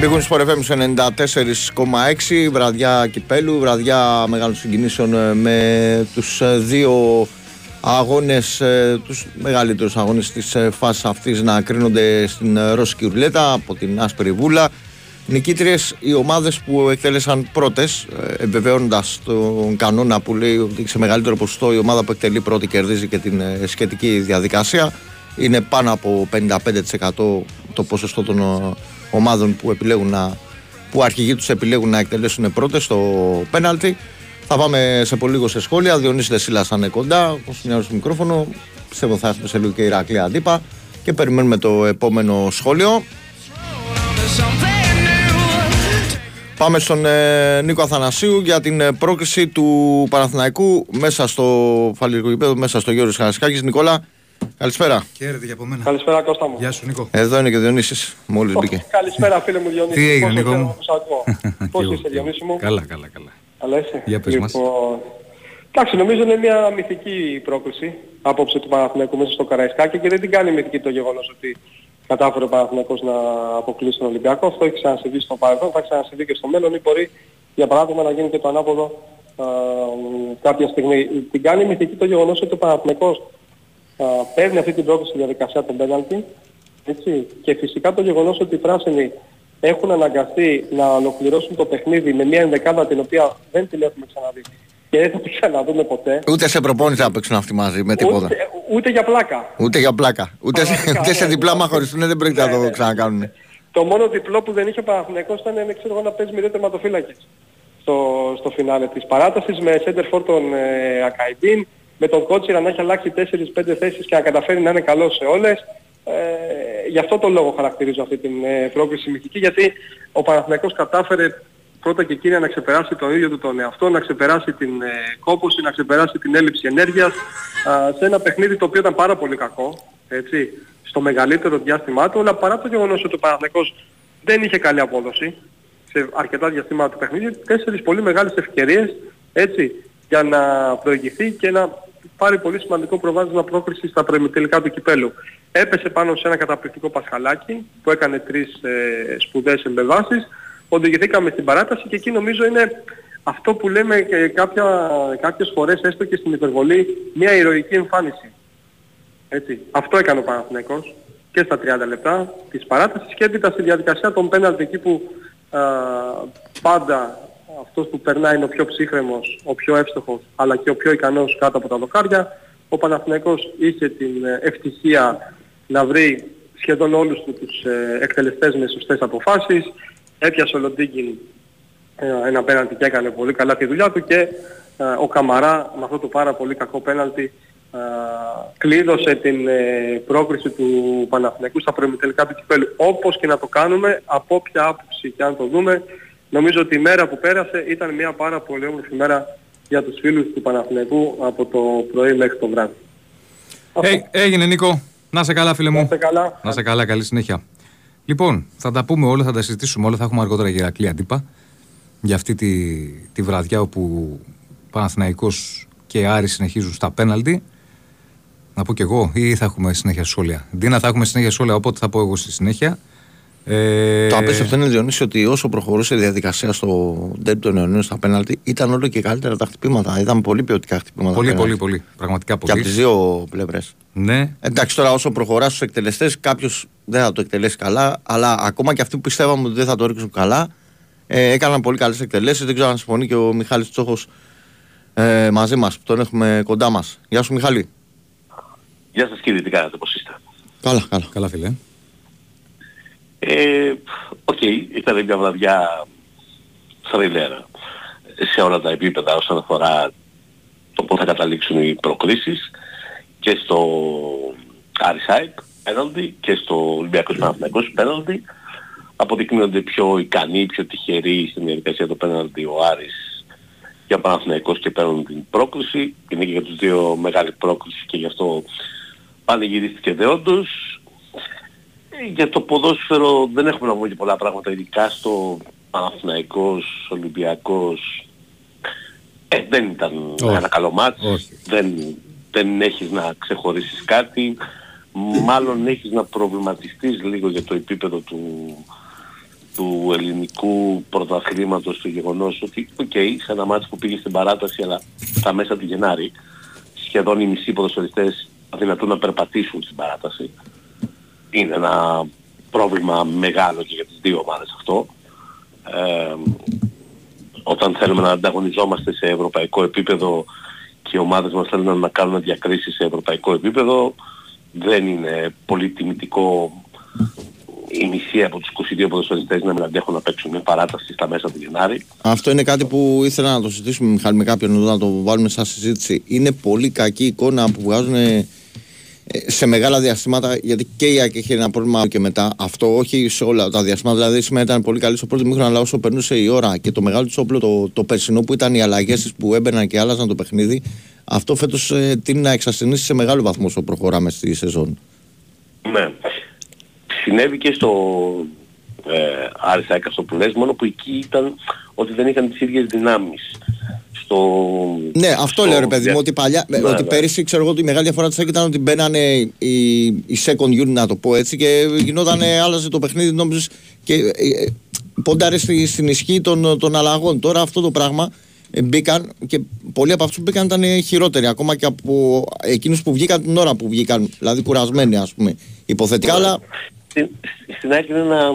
Μπήκουν στο FM στο 94,6 βραδιά κυπέλου, βραδιά μεγάλων συγκινήσεων ε, με τους ε, δύο αγώνες, ε, τους μεγαλύτερους αγώνες της ε, φάσης αυτής να κρίνονται στην ε, Ρώσικη Ρουλέτα από την Άσπρη Βούλα. Νικήτριες οι ομάδες που εκτέλεσαν πρώτες, ε, επιβεβαιώνοντας τον κανόνα που λέει ότι σε μεγαλύτερο ποσοστό η ομάδα που εκτελεί πρώτη κερδίζει και την ε, σχετική διαδικασία. Είναι πάνω από 55% το ποσοστό των ε, ομάδων που επιλέγουν να που αρχηγοί τους επιλέγουν να εκτελέσουν πρώτες στο πέναλτι. Θα πάμε σε πολύ λίγο σε σχόλια. Διονύσης Δεσίλας θα είναι κοντά, όπως μοιάζει στο μικρόφωνο. Πιστεύω θα έχουμε σε λίγο και Ηρακλή αντίπα. Και περιμένουμε το επόμενο σχόλιο. Something new. Πάμε στον ε, Νίκο Αθανασίου για την ε, πρόκριση του Παναθηναϊκού μέσα στο φαλυρικό γήπεδο, μέσα στο Γιώργος Χαρασκάκης. Νικόλα, καλησπέρα. Χαίρετε και από μένα. Καλησπέρα Κώστα μου. Γεια σου Νίκο. Εδώ είναι και ο Διονύσης, μόλις μπήκε. Καλησπέρα φίλε μου Διονύση. Τι έγινε, Πόσο Νίκο χαίρομαι μου; που σ' ακούω. Πώς Και είσαι εγώ. Διονύση μου; Καλά, καλά, καλά. Καλά είσαι; Για πες μας. Λοιπόν, Εντάξει, νομίζω είναι μια μυθική πρόκληση απόψε του Παναθηναϊκού μέσα στο Καραϊσκάκι και δεν την κάνει μυθική το γεγονός ότι κατάφερε ο Παναθηναϊκός να αποκλείσει τον Ολυμπιακό. Αυτό έχει ξανασυμβεί στο παρελθόν, θα ξανασυμβεί και στο μέλλον ή μπορεί για παράδειγμα να γίνει και το ανάποδο α, κάποια στιγμή. Την κάνει μυθική το γεγονός ότι ο Παναθηναϊκός α, παίρνει αυτή την πρόκληση στη διαδικασία των πέναλτι έτσι, και φυσικά το γεγονός ότι οι πράσινοι έχουν αναγκαστεί να ολοκληρώσουν το παιχνίδι με μια ενδεκάδα την οποία δεν την έχουμε ξαναδεί και δεν θα την ξαναδούμε ποτέ. Ούτε σε προπόνηση θα παίξουν αυτοί μαζί με τίποτα. Ούτε, ούτε για πλάκα. Ούτε για πλάκα. Ούτε σε, Πραγματικά, ούτε σε ναι. διπλά μαχωριστούν δεν πρόκειται να Ναι, το ναι. ξανακάνουν. Το μόνο διπλό που δεν είχε ο Παναθηναϊκός ήταν ε, ξέρω εγώ, να παίζει με δύο τερματοφύλακες στο, στο φινάλε της παράτασης με center for τον ε, Ακαϊντίν, με τον Κότσιρα να έχει αλλάξει 4-5 θέσεις και να καταφέρει να είναι καλός σε όλες. Ε, γι' αυτό το λόγο χαρακτηρίζω αυτή την ε, πρόκληση μυθική γιατί ο Παναθηναϊκός κατάφερε πρώτα και κύρια να ξεπεράσει τον ίδιο του τον εαυτό, να ξεπεράσει την ε, κόπωση, να ξεπεράσει την έλλειψη ενέργειας α, σε ένα παιχνίδι το οποίο ήταν πάρα πολύ κακό, έτσι, στο μεγαλύτερο διάστημά του, αλλά παρά το γεγονός ότι ο Παναθηναϊκός δεν είχε καλή απόδοση σε αρκετά διαστήματα του παιχνιδιού, τέσσερις πολύ μεγάλες ευκαιρίες, έτσι, για να προηγηθεί και να πάρει πολύ σημαντικό προβάδισμα πρόκριση στα προημιτελικά του κυπέλου. Έπεσε πάνω σε ένα καταπληκτικό πασχαλάκι που έκανε τρεις ε, σπουδαίες εμπεβάσεις. Οδηγηθήκαμε στην παράταση και εκεί νομίζω είναι αυτό που λέμε και κάποια, κάποιες φορές έστω και στην υπερβολή μια ηρωική εμφάνιση. Έτσι. Αυτό έκανε ο Παναθηναϊκός και στα 30 λεπτά της παράτασης και έπειτα στη διαδικασία των πέναλτι εκεί που α, πάντα αυτός που περνάει είναι ο πιο ψύχρεμος, ο πιο εύστοχος αλλά και ο πιο ικανός κάτω από τα δοκάρια. Ο Παναθηναϊκός είχε την ε, ευτυχία να βρει σχεδόν όλους του τους ε, εκτελεστές με σωστές αποφάσεις. Έπιασε ο Λοντίγκιν ε, ένα πέναλτι και έκανε πολύ καλά τη δουλειά του και ε, ο Καμαρά με αυτό το πάρα πολύ κακό πέναλτι ε, κλείδωσε την ε, πρόκριση του Παναθηναϊκού στα προημιτελικά του κυπέλου. Όπως και να το κάνουμε, από όποια άποψη και αν το δούμε, νομίζω ότι η μέρα που πέρασε ήταν μια πάρα πολύ όμορφη μέρα για τους φίλους του Παναθηναϊκού από το πρωί μέχρι το βράδυ. Αυτό. Ε, έγινε Νίκο. Να σε καλά φίλε Να μου. είστε καλά. Να σε καλά, καλή συνέχεια. Λοιπόν, θα τα πούμε όλα, θα τα συζητήσουμε όλα. Θα έχουμε αργότερα για Ηρακλή αντίπα. Για αυτή τη, τη βραδιά όπου Παναθηναϊκός και Άρη συνεχίζουν στα πέναλτι. Να πω κι εγώ, ή θα έχουμε συνέχεια σχόλια. Ντίνα, θα έχουμε συνέχεια σχόλια, οπότε θα πω εγώ στη συνέχεια. Ε, Το απίστευτο είναι Διονύση ότι όσο προχωρούσε η διαδικασία στο ντέρμπι των Ιωνίων στα πέναλτι ήταν όλο και καλύτερα τα χτυπήματα. Είδαμε πολύ ποιοτικά χτυπήματα. Πολύ, πέναλτι. πολύ, πολύ. Πραγματικά Και από πολύ. τις δύο πλευρές. Ναι, Εντάξει, τώρα όσο προχωράς στους εκτελεστές, κάποιος δεν θα το εκτελέσει καλά, αλλά ακόμα και αυτοί που πιστεύαμε ότι δεν θα το ρίξουν καλά, ε, έκαναν πολύ καλές εκτελέσεις. Δεν ξέρω αν συμφωνεί και ο Μιχάλης Τσόχος ε, μαζί μας, που τον έχουμε κοντά μας. Γεια σου, Μιχάλη. Γεια σας κύριε, τι κάνετε, πώς είστε; Καλά, καλά. καλά φίλε. Ε, Οκ, ήταν μια βραδιά θρίλερ σε όλα τα επίπεδα όσον αφορά το πώς θα καταλήξουν οι προκρίσεις και στο Άρης ΑΕΚ πέναλτι και στο Ολυμπιακός Παναθηναϊκός πέναλτι αποδεικνύονται πιο ικανοί, πιο τυχεροί στην διαδικασία του πέναλτι ο Άρης για Παναθηναϊκός και παίρνουν την πρόκληση. Είναι και για τους δύο μεγάλη πρόκληση και γι' αυτό πανηγυρίστηκε δεόντως. Ε, Για το ποδόσφαιρο δεν έχουμε να πούμε και πολλά πράγματα, ειδικά στο Παναθηναϊκός, Ολυμπιακός. Ε, δεν ήταν Όχι. ένα καλό μάτς. Όχι. Δεν, δεν έχεις να ξεχωρίσεις κάτι. Μάλλον έχεις να προβληματιστείς λίγο για το επίπεδο του, του ελληνικού πρωταθλήματος το γεγονός ότι οκ, σε ένα ματς που πήγε στην παράταση αλλά στα μέσα του Γενάρη σχεδόν οι μισοί ποδοσφαιριστές αδυνατούν να περπατήσουν στην παράταση. Είναι ένα πρόβλημα μεγάλο και για τις δύο ομάδες αυτό. Ε, όταν θέλουμε να ανταγωνιζόμαστε σε ευρωπαϊκό επίπεδο και οι ομάδες μας θέλουν να κάνουν διακρίσεις σε ευρωπαϊκό επίπεδο δεν είναι πολύ τιμητικό οι μισοί από τους 22 ποδοσφαιριστές να μην αντέχουν να παίξουν μια παράταση στα μέσα του Γενάρη. Αυτό είναι κάτι που ήθελα να το συζητήσουμε Μιχάλη με κάποιον εδώ να το βάλουμε σαν συζήτηση. Είναι πολύ κακή εικόνα που βγάζουν ε, σε μεγάλα διαστήματα γιατί και η ΑΕΚ έχει ένα πρόβλημα και μετά. Αυτό όχι σε όλα τα διαστήματα. Δηλαδή σήμερα ήταν πολύ καλή στο πρώτο μήχρονο, αλλά όσο περνούσε η ώρα και το μεγάλο του όπλο το, το περσινό που ήταν οι αλλαγές που έμπαιναν και άλλαζαν το παιχνίδι, αυτό φέτος ε, τίνει να εξασθενήσει σε μεγάλο βαθμό όσο προχωράμε στη σεζόν. Ναι. Συνέβη και στο ε, Άρης ΑΕΚ αυτό που λες, μόνο που εκεί ήταν ότι δεν είχαν τις ίδιες δυνάμεις. Στο, Ναι, αυτό στο λέω ρε παιδί μου, δια- ότι, παλιά, Ναι, ότι ναι. πέρυσι ξέρω εγώ ότι η μεγάλη διαφορά της ΑΕΚ ήταν ότι μπαίνανε οι, οι second unit να το πω έτσι και γινόταν, άλλαζε το παιχνίδι νόμιζες και ε, ε, πόνταρε στη, στην ισχύ των, των αλλαγών. Τώρα αυτό το πράγμα ε, μπήκαν και πολλοί από αυτούς που μπήκαν ήταν ε, χειρότεροι ακόμα και από εκείνους που βγήκαν την ώρα που βγήκαν, δηλαδή κουρασμένοι ας πούμε υποθετικά, αλλά Στην, στην ΑΕΚ είναι ένα,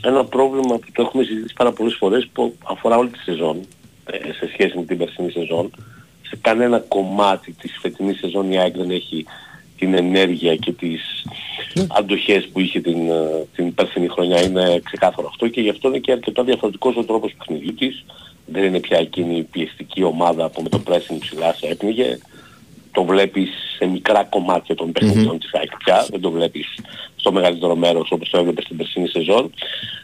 ένα πρόβλημα που το έχουμε συζητήσει πάρα πολλές φορές που αφορά όλη τη σεζόν ε, σε σχέση με την περσινή σεζόν. Σε κανένα κομμάτι της φετινής σεζόν η ΑΕΚ δεν έχει την ενέργεια και τις αντοχές που είχε την, ε, την περσινή χρονιά. Είναι ξεκάθαρο αυτό και γι' αυτό είναι και αρκετά διαφορετικός ο τρόπος παιχνιδιού της. Δεν είναι πια εκείνη η πιεστική ομάδα που με το pressing ψηλά σε έπνιγε το βλέπεις σε μικρά κομμάτια των παιχνιδιών της ΑΕΚ πια, δεν το βλέπεις στο μεγαλύτερο μέρος όπως το έβλεπες στην περσινή σεζόν.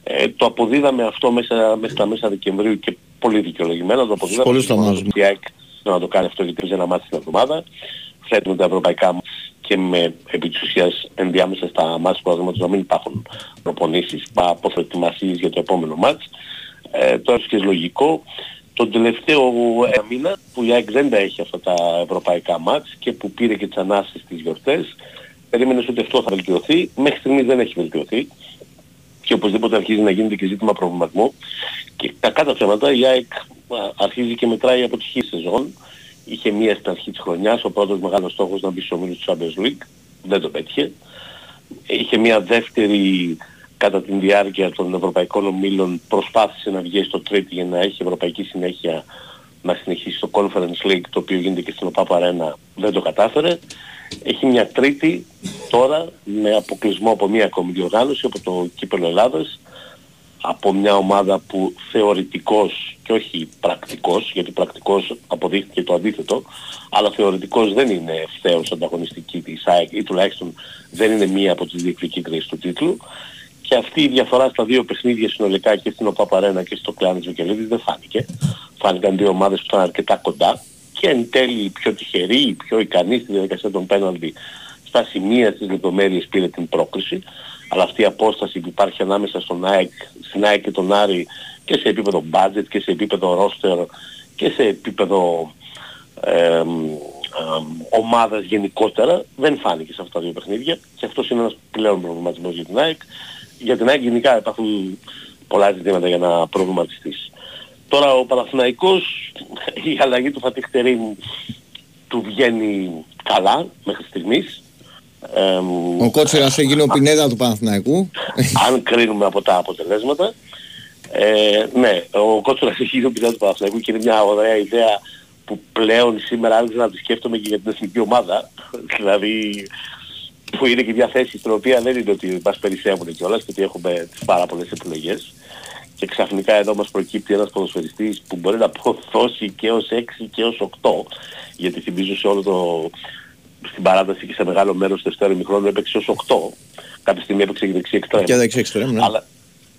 Ε, το αποδίδαμε αυτό μέσα, μέσα στα μέσα Δεκεμβρίου και πολύ δικαιολογημένα το αποδίδαμε. Πολλούς το Μόνο μάζουμε. Η ΑΕΚ να το κάνει αυτό γιατί παίζει ένα μάτι στην εβδομάδα. Θέτουμε τα ευρωπαϊκά μας και με επί της ουσίας ενδιάμεσα στα μάτς τους αγώματος να μην υπάρχουν προπονήσεις, αποθετημασίες για το επόμενο μάτς. Ε, τώρα και λογικό τον τελευταίο ένα μήνα που η ΑΕΚ δεν τα έχει αυτά τα ευρωπαϊκά μάτς και που πήρε και τις ανάσεις στις γιορτές περίμενες ότι αυτό θα βελτιωθεί. Μέχρι στιγμής δεν έχει βελτιωθεί και οπωσδήποτε αρχίζει να γίνεται και ζήτημα προβληματισμού. Και κακά τα ψέματα η ΑΕΚ α, αρχίζει και μετράει αποτυχή σεζόν. Είχε μία στην αρχή της χρονιάς ο πρώτος μεγάλος στόχος να μπει στο ομίλους του Champions League. Δεν το πέτυχε. Είχε μια δεύτερη κατά την διάρκεια των ευρωπαϊκών ομίλων προσπάθησε να βγει στο τρίτη για να έχει ευρωπαϊκή συνέχεια να συνεχίσει στο Conference League το οποίο γίνεται και στην ΟΠΑΠ Arena δεν το κατάφερε έχει μια τρίτη τώρα με αποκλεισμό από μια ακόμη διοργάνωση από το Κύπελο Ελλάδας από μια ομάδα που θεωρητικός και όχι πρακτικός, γιατί πρακτικός αποδείχθηκε το αντίθετο, αλλά θεωρητικός δεν είναι ευθέως ανταγωνιστική της ΑΕΚ ή τουλάχιστον δεν είναι μία από τις διεκδικήτριες του τίτλου. Και αυτή η διαφορά στα δύο παιχνίδια συνολικά και στην ΟΠΑΠΑΡΕΝΑ και στο Κλάνης Βικελίδης δεν φάνηκε. Φάνηκαν δύο ομάδες που ήταν αρκετά κοντά και εν τέλει η πιο τυχερή, η πιο ικανή στη διαδικασία των πέναλτι στα σημεία στις λεπτομέρειες πήρε την πρόκριση αλλά αυτή η απόσταση που υπάρχει ανάμεσα στον ΑΕΚ, στην ΑΕΚ και τον Άρη και σε επίπεδο budget και σε επίπεδο roster και σε επίπεδο ε, ε, ομάδας γενικότερα δεν φάνηκε σε αυτά τα δύο παιχνίδια και αυτός είναι ένας πλέον προβληματισμός για την ΑΕΚ. Για την ΑΕΚ γενικά υπάρχουν πολλά ζητήματα για να προβληματιστείς. Τώρα ο Παναθηναϊκός, η αλλαγή του Φατίχ Τερίμ του βγαίνει καλά μέχρι στιγμής. Εμ, Ο Κότσιρας έγινε ο Πινέδα του Παναθηναϊκού. αν κρίνουμε από τα αποτελέσματα. Ε, ναι, ο Κότσορας έχει γίνει ο πειράτη του Παναθηναϊκού και είναι μια ωραία ίδεα που πλέον σήμερα άρχισα να τη σκέφτομαι και για την εθνική ομάδα. δηλαδή που είναι και μια θέση στην οποία δεν είναι ότι μας περισσεύουν κιόλας και ότι έχουμε τις πάρα πολλές επιλογές και ξαφνικά εδώ μας προκύπτει ένας ποδοσφαιριστής που μπορεί να αποδώσει και ως 6 και ως 8 γιατί θυμίζω σε όλο το στην παράταση και σε μεγάλο μέρος του δεύτερου ημιχρόνου έπαιξε ως 8 κάποια στιγμή έπαιξε και δεξί εξτρέμ Και δεξί εξτρέμ, ναι. αλλά,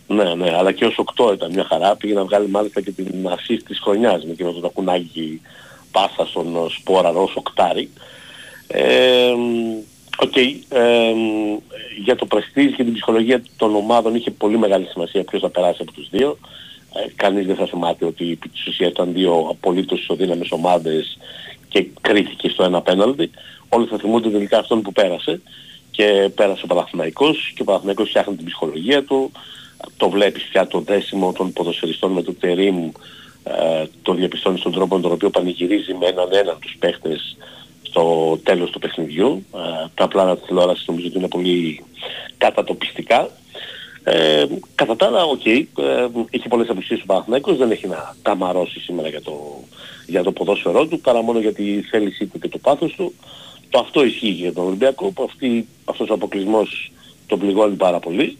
ναι, ναι, αλλά και ως 8 ήταν μια χαρά. Πήγε να βγάλει μάλιστα και την assist της χρονιάς με εκείνο το τακουνάκι πάσα στον Σπόραρ ως οκτάρι. Ε, Οκ, ε, για το πρεστίζ και την ψυχολογία των ομάδων είχε πολύ μεγάλη σημασία ποιος θα περάσει από τους δύο. Ε, κανείς δεν θα θυμάται ότι επί της ουσίας ήταν δύο απολύτως ισοδύναμες ομάδες και κρίθηκε στο ένα πέναλτι. Όλοι θα θυμούνται τελικά αυτόν που πέρασε και πέρασε ο Παναθηναϊκός και ο Παναθηναϊκός φτιάχνει την ψυχολογία του. Το βλέπεις πια το δέσιμο των ποδοσφαιριστών με το Τερίμ ε, το διαπιστώνεις στον τρόπο με τον οποίο πανηγυρίζει με έναν έναν τους παίχτες στο τέλος του παιχνιδιού. Ε, τα πλάνα της τηλεόρασης νομίζω ότι είναι πολύ κατατοπιστικά. Ε, κατά τα άλλα, οκ, ε, έχει πολλές απουσίες ο Παναθηναϊκός, δεν έχει να καμαρώσει σήμερα για το, για το ποδόσφαιρό του, παρά μόνο για τη θέλησή του και το πάθος του. Το αυτό ισχύει για τον Ολυμπιακό, που αυτή, αυτός ο αποκλεισμός τον πληγώνει πάρα πολύ,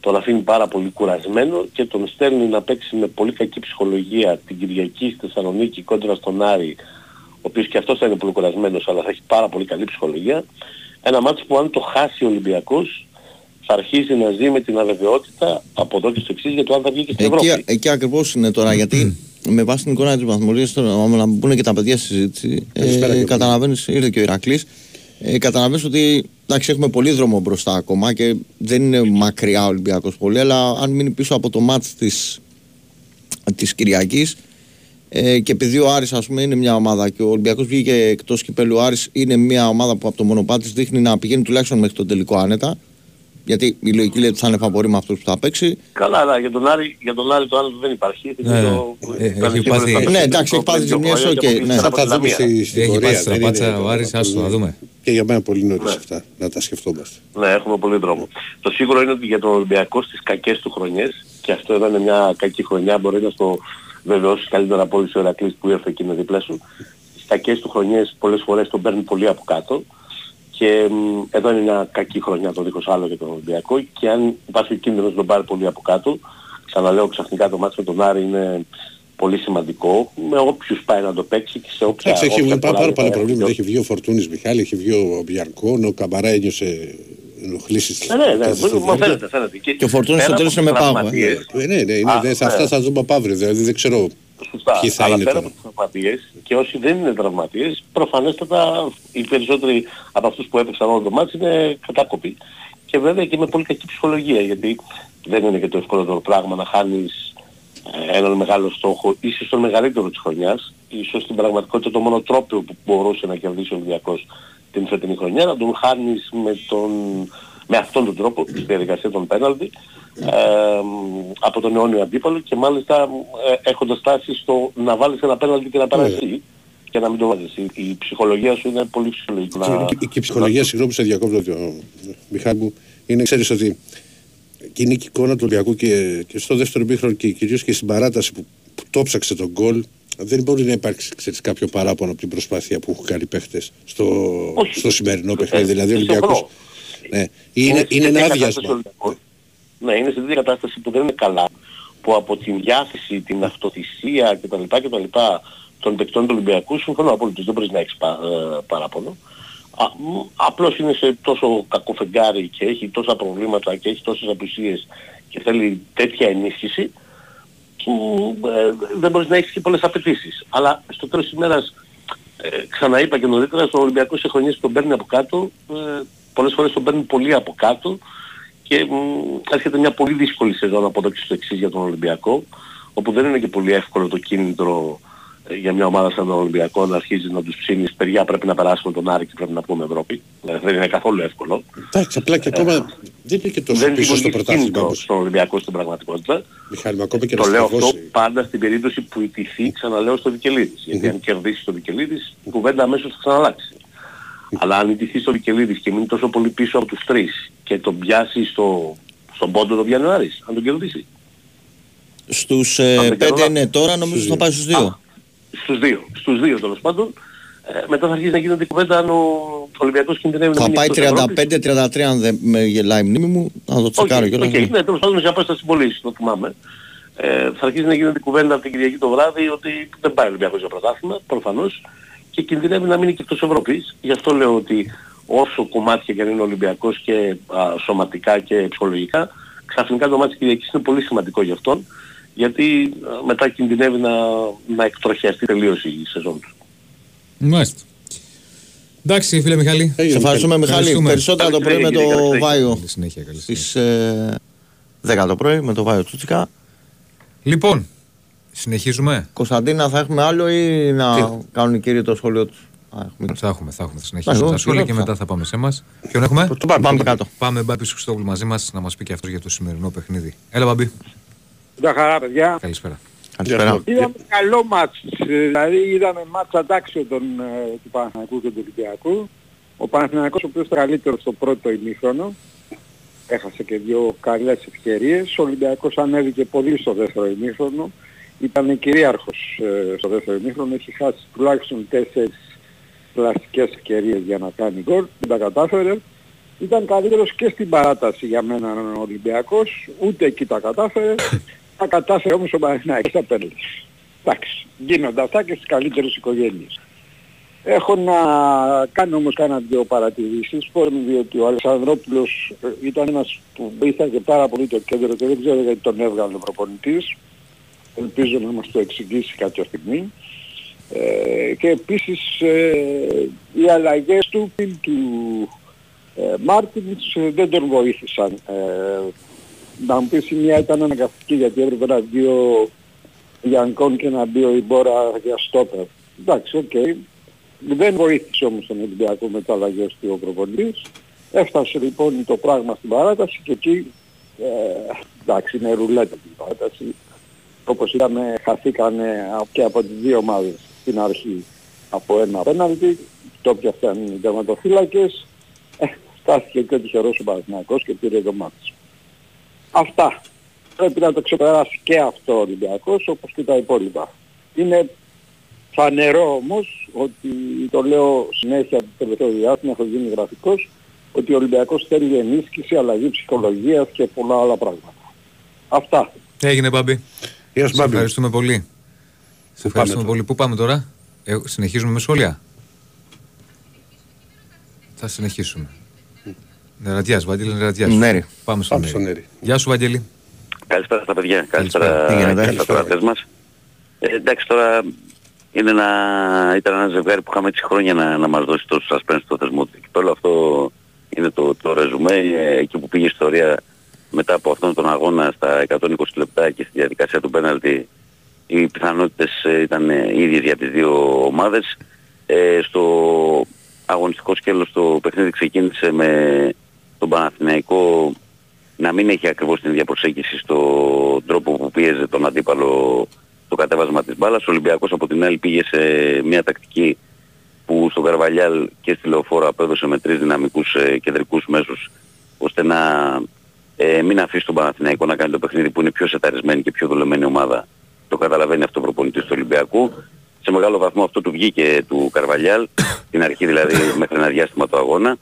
τον αφήνει πάρα πολύ κουρασμένο και τον στέλνει να παίξει με πολύ κακή ψυχολογία την Κυριακή στη Θεσσαλονίκη κόντρα στον Άρη, ο οποίος και αυτός θα είναι πολύ κουρασμένος αλλά θα έχει πάρα πολύ καλή ψυχολογία. Ένα μάτι που αν το χάσει ο Ολυμπιακός θα αρχίσει να ζει με την αβεβαιότητα από εδώ και στο εξής για το αν θα βγει και στην Ευρώπη. Εκεί, εκεί ακριβώς είναι τώρα, γιατί με βάση την εικόνα της βαθμολογίας, τώρα, άμα να μπουν και τα παιδιά στη συζήτηση, Καλησπέρα ε, και καταλαβαίνεις, ήρθε και ο Ηρακλής, ε, καταλαβαίνεις ότι εντάξει, έχουμε πολύ δρόμο μπροστά ακόμα και δεν είναι μακριά ο Ολυμπιακός πολύ, αλλά αν μείνει πίσω από το μάτς της, της Κυριακής, ε, και επειδή ο Άρης ας πούμε είναι μια ομάδα και ο Ολυμπιακός βγήκε εκτός κυπέλου, ο Άρης είναι μια ομάδα που από το μονοπάτι της δείχνει να πηγαίνει τουλάχιστον μέχρι τον τελικό άνετα. Γιατί η λογική λέει ότι θα είναι φαβορή με αυτούς που θα παίξει. Καλά, αλλά για τον Άρη, για τον Άρη το άλλο δεν υπάρχει. Ναι, Το- ε, ήταν έχει σίγουρο πάθει- ότι θα Ναι, το εντάξει, έχει πάθει πιο ζημιές, πρωί οκ, και αποκλείστηκαν ναι. Θα από τα την δούμε Λαμίας. στη, στην Έχει πορεία. πάθει δεν στραπάτσα είναι- ο Άρης, άστο, θα δούμε. Και για μένα πολύ νωρίς Ναι. αυτά να τα σκεφτόμαστε. Ναι, έχουμε πολύ δρόμο. Το σίγουρο είναι ότι για τον Ολυμπιακό στις κακές του χρονιές, και αυτό εδώ είναι μια κακή χρονιά, μπορεί να στο βεβαιώσεις καλύτερα από όλους ο Ερακλής που ήρθε εκεί με δίπλα σου. Στις κακές του χρονιές πολλές φορές τον παίρνει πολύ από κάτω και μ, εδώ είναι μια κακή χρονιά το δίχως άλλο για τον Ολυμπιακό και αν υπάρχει ο κίνδυνος να τον πάρει πολύ από κάτω, ξαναλέω ξαφνικά το μάτι με τον Άρη είναι πολύ σημαντικό, με όποιους πάει να το παίξει και σε όποια... Εντάξει, έχει όποια βγει πάρα, πάρα πολλά θα προβλήματα. έχει. Έχει βγει ο Φορτούνης Μιχάλη, έχει βγει ο Μπιανκόν, ο Καμπαρά ένιωσε ενοχλήσεις. Ναι, ναι, ναι, στη μα Δέρμπι. φαίνεται, φαίνεται. Και ο Φορτούνης στο πέρα τέλος από είναι με τις πάγο, ε. τραυματίες, Ε, Ναι, ναι, είναι, Α, δε- σε ναι. αυτά θα δούμε από αύριο. Δηλαδή δεν ξέρω Σωστά. ποιοι θα Αλλά είναι πέρα τώρα. από τις τραυματίες και όσοι δεν είναι τραυματίες, προφανέστατα οι περισσότεροι από αυτούς που έπαιξαν όλο το μάτς είναι κατάκοποι. Και βέβαια και με πολύ κακή ψυχολογία, γιατί δεν είναι και το ευκολότερο πράγμα να χάνεις ε, έναν μεγάλο στόχο, ίσως τον μεγαλύτερο της χρονιάς, ίσως στην πραγματικότητα το μόνο τρόπο που μπορούσε να κερδίσει ο Ολυμπιακός την φετινή χρονιά, να τον χάνεις με, τον, με αυτόν τον τρόπο, στη διαδικασία των πέναλτι, ε, από τον αιώνιο αντίπαλο και μάλιστα ε, έχοντας φτάσει στο να βάλεις ένα πέναλτι και να περάσει και να μην το βάζεις. Η, η ψυχολογία σου είναι πολύ ψυχολογική. Να, Και, και η ψυχολογία, συγγνώμη που σε διακόπτω, το- Μιχάλη μου, είναι, ξέρεις ότι και είναι και η εικόνα του Ολυμπιακού και, και στο δεύτερο μήχρονο και κυρίως και στην παράταση που, που το ψάξε τον γκολ, δεν μπορεί να υπάρξει ξέρεις, κάποιο παράπονο από την προσπάθεια που έχουν κάνει οι παίχτες στο, Όχι. στο σημερινό Ε, παιχνίδι. Δηλαδή ο συμφωνώ. Ολυμπιακός ναι, είναι, σε είναι ένα τέτοια κατάσταση ο άδειασμα. Ολυμπιακός. Ναι, είναι σε τέτοια κατάσταση που δεν είναι καλά, που από την διάθεση, την αυτοθυσία κτλ. κτλ των παικτών του Ολυμπιακού, συμφωνώ απόλυτος, δεν μπορείς να έχεις πα, ε, παράπονο. Α, μ, απλώς είναι σε τόσο κακό φεγγάρι και έχει τόσα προβλήματα και έχει τόσες απουσίες και θέλει τέτοια ενίσχυση που ε, δεν μπορείς να έχεις και πολλές απαιτήσεις. Αλλά στο τέλος της ημέρας, ε, ξαναείπα και νωρίτερα, στο Ολυμπιακός σε χρονιές που τον παίρνει από κάτω, ε, πολλές φορές τον παίρνει πολύ από κάτω και μ, έρχεται μια πολύ δύσκολη σεζόν από εδώ και στο εξής για τον Ολυμπιακό, όπου δεν είναι και πολύ εύκολο το κίνητρο ε, για μια ομάδα σαν τον Ολυμπιακό να αρχίζει να τους ψήνεις παιδιά πρέπει να περάσουμε τον Άρη και πρέπει να πούμε Ευρώπη. Δηλαδή δεν είναι καθόλου εύκολο. Εντάξει, απλά και ακόμα δεν είναι και τόσο δεν πίσω στο δημιουργεί πρωτάθλημα κίνητρο όπως στον Ολυμπιακό στην πραγματικότητα. Μιχάλη, μου, ακόμα και Το να λέω αυτό στραβώσει. πάντα στην περίπτωση που ιτηθεί, ξαναλέω, στο Βικελίδης. Γιατί αν κερδίσει το Βικελίδης, η κουβέντα αμέσως θα ξαναλλάξει. Αλλά αν ηττηθεί στο Βικελίδης και μείνει τόσο πολύ πίσω από τους τρεις και τον πιάσει στο, στον πόντο το πιάνει ο Άρης, αν τον κερδίσει. Στους Αν ε, δεν κάνω πέντε είναι λάθος. τώρα, νομίζω θα πάει στους Α, δύο. Στους δύο. Στους δύο τέλος πάντων. Ε, μετά θα αρχίσει να γίνεται η κουβέντα αν ο, Ολυμπιακός κινδυνεύει να Θα μείνει πάει εκτός Ευρώπης. 35-33 αν δεν με γελάει η μνήμη μου. Να το τσεκάρω Όχι, κιόλας. οκ, ναι, τέλος πάντων σε απόσταση πολύ, το θυμάμαι. Ε, θα αρχίσει να γίνεται κουβέντα από την Κυριακή το βράδυ ότι δεν πάει ο Ολυμπιακός για πρωτάθλημα, προφανώς, και κινδυνεύει να μείνει και εκτός Ευρώπης. Γι' αυτό λέω ότι όσο κομμάτια και αν είναι ο Ολυμπιακός και α, σωματικά και ψυχολογικά, ξαφνικά το μάτι της Κυριακής είναι πολύ σημαντικό για αυτόν, γιατί α, μετά κινδυνεύει να, να εκτροχιαστεί τελείως η σεζόν του. Μάλιστα. Εντάξει, φίλε Μιχάλη. Σε ευχαριστούμε Μιχάλη. Ευχαριστούμε. Περισσότερα το πρωί με Καλή το συνέχεια. Βάιο Καλή συνέχεια, καλή συνέχεια. στις ε, 10 το πρωί με το Βάιο Τσούτσικα. Λοιπόν, συνεχίζουμε. Κωνσταντίνα θα έχουμε άλλο ή να κάνουν οι κύριοι το σχόλιο τους; Α, έχουμε. Θα έχουμε, θα έχουμε. Θα συνεχίσουμε εγώ, τα σχόλια και σιγά, μετά θα πάμε σε εμάς. Ποιον έχουμε; Το πάμε, πάμε κάτω. Πάμε Μπάμπη Χριστόγλου μαζί μας να μας πει και αυτός για το σημερινό παιχνίδι. Έλα, Μπάμπη. Τα χαρά παιδιά. Καλησπέρα. Καλησπέρα. Είδαμε καλό μάτς, ε, δηλαδή είδαμε μάτς αντάξιο των, ε, του Παναθηναϊκού και του Ολυμπιακού. Ο Παναθηναϊκός ο οποίος ήταν καλύτερος στο πρώτο ημίχρονο, έχασε και δύο καλές ευκαιρίες. Ο Ολυμπιακός ανέβηκε πολύ στο δεύτερο ημίχρονο, ήταν κυρίαρχος ε, στο δεύτερο ημίχρονο, έχει χάσει τουλάχιστον τέσσερις κλασικές ευκαιρίες για να κάνει γκολ, δεν τα κατάφερε. Ήταν καλύτερος και στην παράταση για μένα ο Ολυμπιακός, ούτε εκεί τα κατάφερε. Τα κατάφερε όμως ο Παναθηναϊκός στα πέναλτι. Εντάξει, γίνονται αυτά και στις καλύτερες οικογένειες. Έχω να κάνω όμως κάνα δύο παρατηρήσεις, πόρμη διότι ο Αλεξανδρόπουλος ε, ήταν ένας που βοήθαγε πάρα πολύ το κέντρο και δεν ξέρω γιατί τον έβγαλε ο προπονητής. Ελπίζω να μας το εξηγήσει κάποια στιγμή. Ε, και επίσης ε, οι αλλαγές του πριν του ε, Μάρτινς ε, δεν τον βοήθησαν. Ε, να μου πεις η μία ήταν αναγκαστική γιατί έπρεπε να μπει ο Γιανκόν και να μπει ο Ιμπόρα για στόπερ. Εντάξει, οκ. Δεν βοήθησε όμως τον Ολυμπιακό με τα αλλαγές του ο προπονητής. Έφτασε λοιπόν το πράγμα στην παράταση και εκεί ε, εντάξει είναι ρουλέτα την παράταση. Όπως είδαμε χαθήκανε και από τις δύο ομάδες στην αρχή από ένα πέναλτι. Το πιασαν οι τερματοφύλακες. Ε, στάθηκε και ο τυχερός ο Παναθηναϊκός και πήρε το ματς. Αυτά. Πρέπει να το ξεπεράσει και αυτό ο Ολυμπιακός όπως και τα υπόλοιπα. Είναι φανερό όμως ότι το λέω συνέχεια το τελευταίο διάστημα, έχω γίνει γραφικός, ότι ο Ολυμπιακός θέλει ενίσχυση, αλλαγή ψυχολογίας και πολλά άλλα πράγματα. Αυτά. Έγινε, Μπάμπη. Γεια σου, Σε Μπάμπη. ευχαριστούμε πολύ. Σε ευχαριστούμε τώρα; πολύ. Πού πάμε τώρα; Ε, συνεχίζουμε με σχόλια. Θα συνεχίσουμε. Νερατιάς, Βαγγέλη Νερατιάς. Νέρη. Πάμε στον Πάμε στον Νέρη. Νέρη. Γεια σου, Βαγγέλη. Καλησπέρα στα παιδιά. Καλησπέρα. Καλησπέρα Τι γίνεται; και στους ακροατές μας. Ε, εντάξει τώρα είναι ένα, ήταν ένα ζευγάρι που είχαμε έτσι χρόνια να, να μας δώσει τόσο suspense στο θεσμό του κυπέλλου. Αυτό είναι το, το ρεζουμέ. Ε, εκεί που πήγε η ιστορία μετά από αυτόν τον αγώνα στα 120 λεπτά και στη διαδικασία του πέναλτι οι πιθανότητες ε, ήταν ε, ίδιες για τις δύο ομάδες. Ε, στο αγωνιστικό σκέλος το παιχνίδι ξεκίνησε με τον Παναθηναϊκό να μην έχει ακριβώς την ίδια προσέγγιση στον τρόπο που πίεζε τον αντίπαλο το κατέβασμα της μπάλας. Ο Ολυμπιακός από την άλλη πήγε σε μια τακτική που στο Καρβαλιάλ και στη Λεωφόρο απέδωσε με τρεις δυναμικούς ε, κεντρικούς μέσους ώστε να ε, μην αφήσει τον Παναθηναϊκό να κάνει το παιχνίδι που είναι πιο σεταρισμένη και πιο δουλεμένη ομάδα. Το καταλαβαίνει αυτό ο προπονητής του Ολυμπιακού. Σε μεγάλο βαθμό αυτό του βγήκε του Καρβαλιάλ, την αρχή δηλαδή μέχρι ένα διάστημα του αγώνα.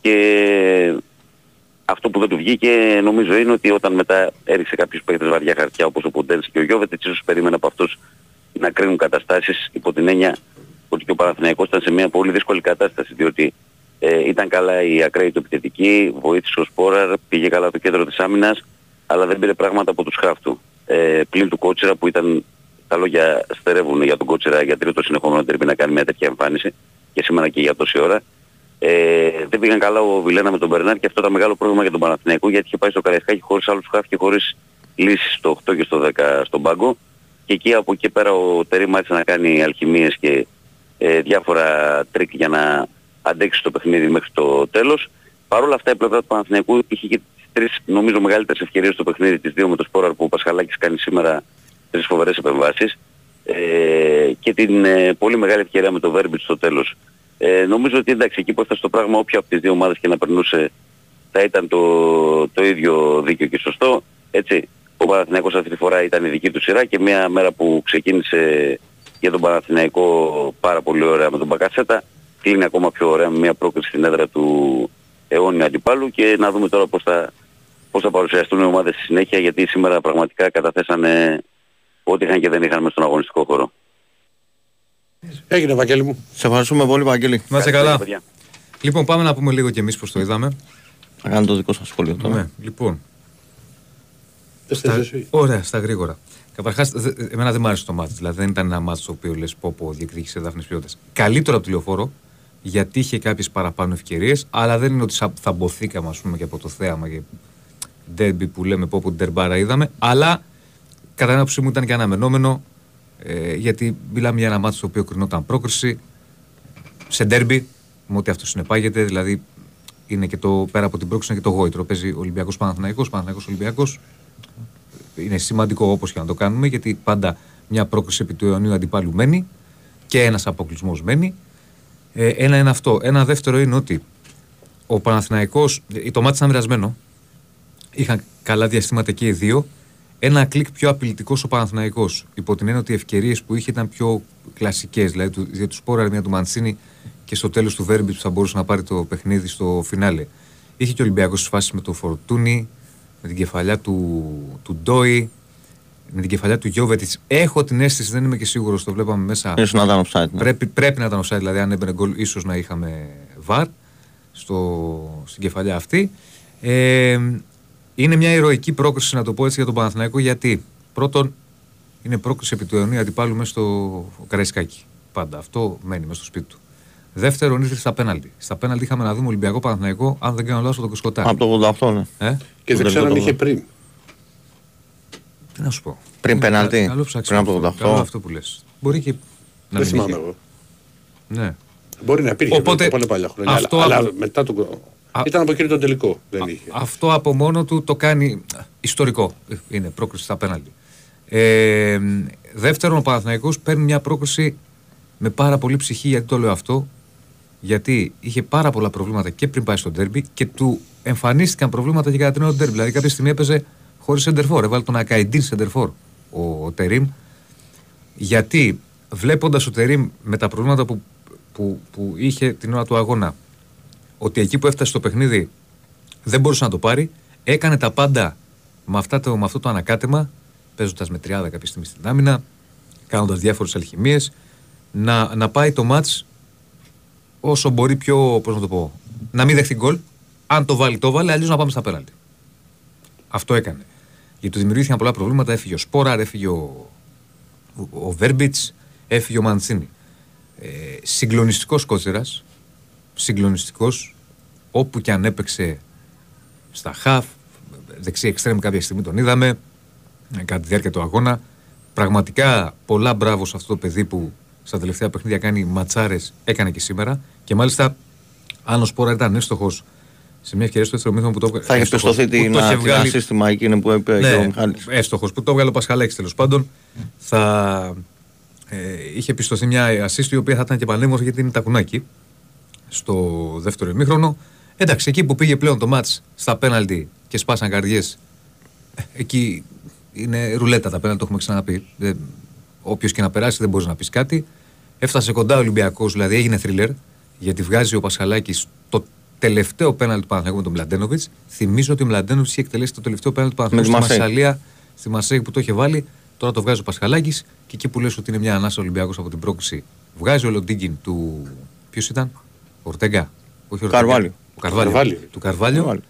Και αυτό που δεν του βγήκε νομίζω είναι ότι όταν μετά έριξε κάποιους παίκτες βαριά χαρτιά όπως ο Ποντένς και ο Γιώβετιτς ίσως περίμενε από αυτούς να κρίνουν καταστάσεις υπό την έννοια ότι και ο Παναθηναϊκός ήταν σε μια πολύ δύσκολη κατάσταση διότι ε, ήταν καλά η ακραίη του επιθετική, βοήθησε ο Σπόραρ, πήγε καλά το κέντρο της άμυνας αλλά δεν πήρε πράγματα από τους χάφτου. Ε, πλην του Κότσερα που ήταν τα λόγια στερεύουν για τον Κότσερα για τρίτο συνεχόμενο τερμπή να κάνει μια τέτοια εμφάνιση και σήμερα και για τόση ώρα. Ε, δεν πήγαν καλά ο Βιλένα με τον Μπερνάρ και αυτό ήταν μεγάλο πρόβλημα για τον Παναθηναϊκό γιατί είχε πάει στο Καραϊσκάκι χωρίς άλλους χαφ και χωρίς λύσεις στο 8 και στο 10 στον πάγκο και εκεί από εκεί πέρα ο Τερίμ άρχισε να κάνει αλχημίες και ε, διάφορα τρικ για να αντέξει το παιχνίδι μέχρι το τέλος. Παρ' όλα αυτά η πλευρά του Παναθηναϊκού είχε και τις τρεις νομίζω μεγαλύτερες ευκαιρίες στο παιχνίδι, τις δύο με το Σπόραρ που ο Πασχαλάκης κάνει σήμερα τρεις φοβερές επεμβάσεις ε, και την ε, πολύ μεγάλη ευκαιρία με το Βέρμπιτ στο τέλος. Ε, νομίζω ότι εντάξει εκεί που έφτασε το πράγμα όποια από τις δύο ομάδες και να περνούσε θα ήταν το, το ίδιο δίκαιο και σωστό. Έτσι, ο Παναθηναϊκός αυτή τη φορά ήταν η δική του σειρά και μια μέρα που ξεκίνησε για τον Παναθηναϊκό πάρα πολύ ωραία με τον Μπακασέτα κλείνει ακόμα πιο ωραία με μια πρόκληση στην έδρα του αιώνιου αντιπάλου και να δούμε τώρα πώς θα, πώς θα παρουσιαστούν οι ομάδες στη συνέχεια γιατί σήμερα πραγματικά καταθέσανε ό,τι είχαν και δεν είχαν μες στον αγωνιστικό χώρο. Έγινε, Βαγγέλη μου. Σε ευχαριστούμε πολύ, Βαγγέλη. Να είσαι Ευχαριστώ, καλά. παιδιά. Λοιπόν, πάμε να πούμε λίγο κι εμείς πώς το είδαμε. Θα κάνω το δικό σας σχόλιο τώρα. Ναι, λοιπόν. Θες Στα, θες εσύ. ωραία, στα γρήγορα. Καταρχάς, εμένα δεν μ' άρεσε το μάτι. Δηλαδή δεν ήταν ένα μάτι το οποίο λες πω πω διεκδίκησε δάφνη ποιότητας. Καλύτερο από τη λεωφόρο, γιατί είχε κάποιες παραπάνω ευκαιρίες, αλλά δεν είναι ότι σα- θαμποθήκαμε ας πούμε, και από το θέαμα και ντέρμπι που λέμε πω πω ντερμπάρα είδαμε. Αλλά κατά την άποψή μου ήταν και αναμενόμενο, ε, γιατί μιλάμε για ένα μάτι στο οποίο κρινόταν πρόκριση σε ντέρμπι, με ό,τι αυτό συνεπάγεται. Δηλαδή είναι και το πέρα από την πρόκληση είναι και το γόητρο. Παίζει Ολυμπιακός Παναθυναϊκό, Παναθυναϊκό Ολυμπιακός. Είναι σημαντικό όπως και να το κάνουμε, γιατί πάντα μια πρόκληση επί του αιωνίου αντιπάλου μένει και ένας αποκλεισμός μένει. Ε, ένα είναι αυτό. Ένα δεύτερο είναι ότι ο Παναθηναϊκός, ε, το μάτι ήταν μοιρασμένο. Είχαν καλά διαστήματα και οι δύο. Ένα κλικ πιο απειλητικός ο Παναθηναϊκός. Υπό την έννοια ότι οι ευκαιρίες που είχε ήταν πιο κλασικές. Δηλαδή του, για τους σπόρα μια του Μαντσίνη και στο τέλος του Βέρμπιτς που θα μπορούσε να πάρει το παιχνίδι στο φινάλε. Είχε και ο Ολυμπιακός φάσεις με το Φορτούνι, με την κεφαλιά του, του Ντόι, με την κεφαλιά του Γιώβετιτς. Έχω την αίσθηση, δεν είμαι και σίγουρος, το βλέπαμε μέσα. Ίσως να ήταν offside. Ναι. Πρέπει, πρέπει να ήταν offside, δηλαδή αν έμπαινε γκολ, ίσως να είχαμε βαρ στο, στην κεφαλιά αυτή. Ε, είναι μια ηρωική πρόκριση, να το πω έτσι, για τον Παναθηναϊκό, γιατί πρώτον είναι πρόκριση επί του αιωνίου αντιπάλου μέσα στο Καραϊσκάκι. Πάντα. Αυτό μένει μέσα στο σπίτι του. Δεύτερον, ήρθε στα πέναλτι. Στα πέναλτι είχαμε να δούμε Ολυμπιακό Παναθηναϊκό, αν δεν κάνω λάθος, τον Κοσκοτάρη. Από το 88, ναι. Ε; Και δεν Το ξέρω αν τελευταίο είχε το- πριν. Τι να σου πω. Πριν Είναι πέναλτι, κα- Καλό ψάξιμο. πριν από το αυτό. 88. Καλό αυτό που λες. Μπορεί και. να Δεν μην θυμάμαι είχε. εγώ. Ναι. Μπορεί να υπήρχε Οπότε, Οπότε, πολύ παλιά χρόνια. αυτό αλλά, από- αλλά μετά το. Α- Ήταν από εκείνο τον τελικό. Δεν είχε. Αυτό από μόνο του το κάνει ε, ιστορικό. Ε, Είναι πρόκριση στα πέναλτι. Ε, δεύτερον, ο Παναθηναϊκός παίρνει μια πρόκριση με πάρα πολύ ψυχή. Γιατί το λέω αυτό, Γιατί είχε πάρα πολλά προβλήματα και πριν πάει στο ντέρμπι και του εμφανίστηκαν προβλήματα και κατά την ώρα του ντέρμπι. Δηλαδή, κάποια στιγμή έπαιζε χωρίς σεντερφόρ. Έβαλε τον Ακαϊντίν σεντερφόρ ο, ο Τερήμ. Γιατί βλέποντας ο Τερήμ με τα προβλήματα που, που, που είχε την ώρα του αγώνα, ότι εκεί που έφτασε στο παιχνίδι δεν μπορούσε να το πάρει, έκανε τα πάντα με, αυτά το, με αυτό το ανακάτεμα, παίζοντας με τριάδα κάποια στιγμή στην άμυνα, κάνοντας διάφορες αλχημίες, να, να πάει το μάτς όσο μπορεί πιο. Πώς να το πω. Να μην δεχτεί γκολ. Αν το βάλει, το βάλει, αλλιώς να πάμε στα πέναλτι. Αυτό έκανε. Γιατί του δημιουργήθηκαν πολλά προβλήματα. Έφυγε ο Σπόραρ, έφυγε ο, ο, ο Βέρμπιτς, έφυγε ο Μαντσίνη. Ε, Συγκλονιστικός κότσερα. Συγκλονιστικός. Όπου και αν έπαιξε στα χαφ, δεξί εξτρέμ κάποια στιγμή τον είδαμε, ε, κατά τη διάρκεια του αγώνα. Πραγματικά πολλά μπράβο σε αυτό το παιδί που στα τελευταία παιχνίδια κάνει ματσάρες, έκανε και σήμερα. Και μάλιστα, αν ο Σπόρα ήταν εύστοχος σε μια ευκαιρία στο δεύτερο μήχρονο που το έβγαλε. Θα έχει εύστοχος, πιστωθεί που την, το είχε την βγάλει- ασύστημα εκείνη που είπε και ο ναι, Μιχάλης. εύστοχος που το έβγαλε ο Πασχαλάκης τέλος πάντων. Θα ε, είχε πιστωθεί μια assist η οποία θα ήταν και πανέμορφη γιατί είναι τακουνάκι στο δεύτερο ημίχρονο. Εντάξει, εκεί που πήγε πλέον το μάτς στα πέναλτι και σπάσαν καρδιές, ε, εκεί είναι ρουλέτα τα πέναλτι, το έχουμε ξαναπεί. Όποιος και να περάσει δεν μπορεί να πεις κάτι. Έφτασε κοντά ο Ολυμπιακός, δηλαδή έγινε θρίλερ, γιατί βγάζει ο Πασχαλάκης το τελευταίο πέναλτι του Παναθηναϊκού με τον Μλαντένοβιτς. Θυμίζω ότι ο Μλαντένοβιτς είχε εκτελέσει το τελευταίο πέναλτι του Παναθηναϊκού Με στη τη Μαρσέη. Μασαλία, στη Μασέη που το είχε βάλει. Τώρα το βγάζει ο Πασχαλάκης και εκεί που λες ότι είναι μια ανάσα Ολυμπιακός από την πρόκληση, βγάζει ο Λοντίγκιν του. Ποιος ήταν, Ορτέγκα. Όχι Ορτέγκα. Καρβάλιο. Ο Καρβάλιο. Καρβάλιο. Του Καρβάλιο. Καρβάλιο.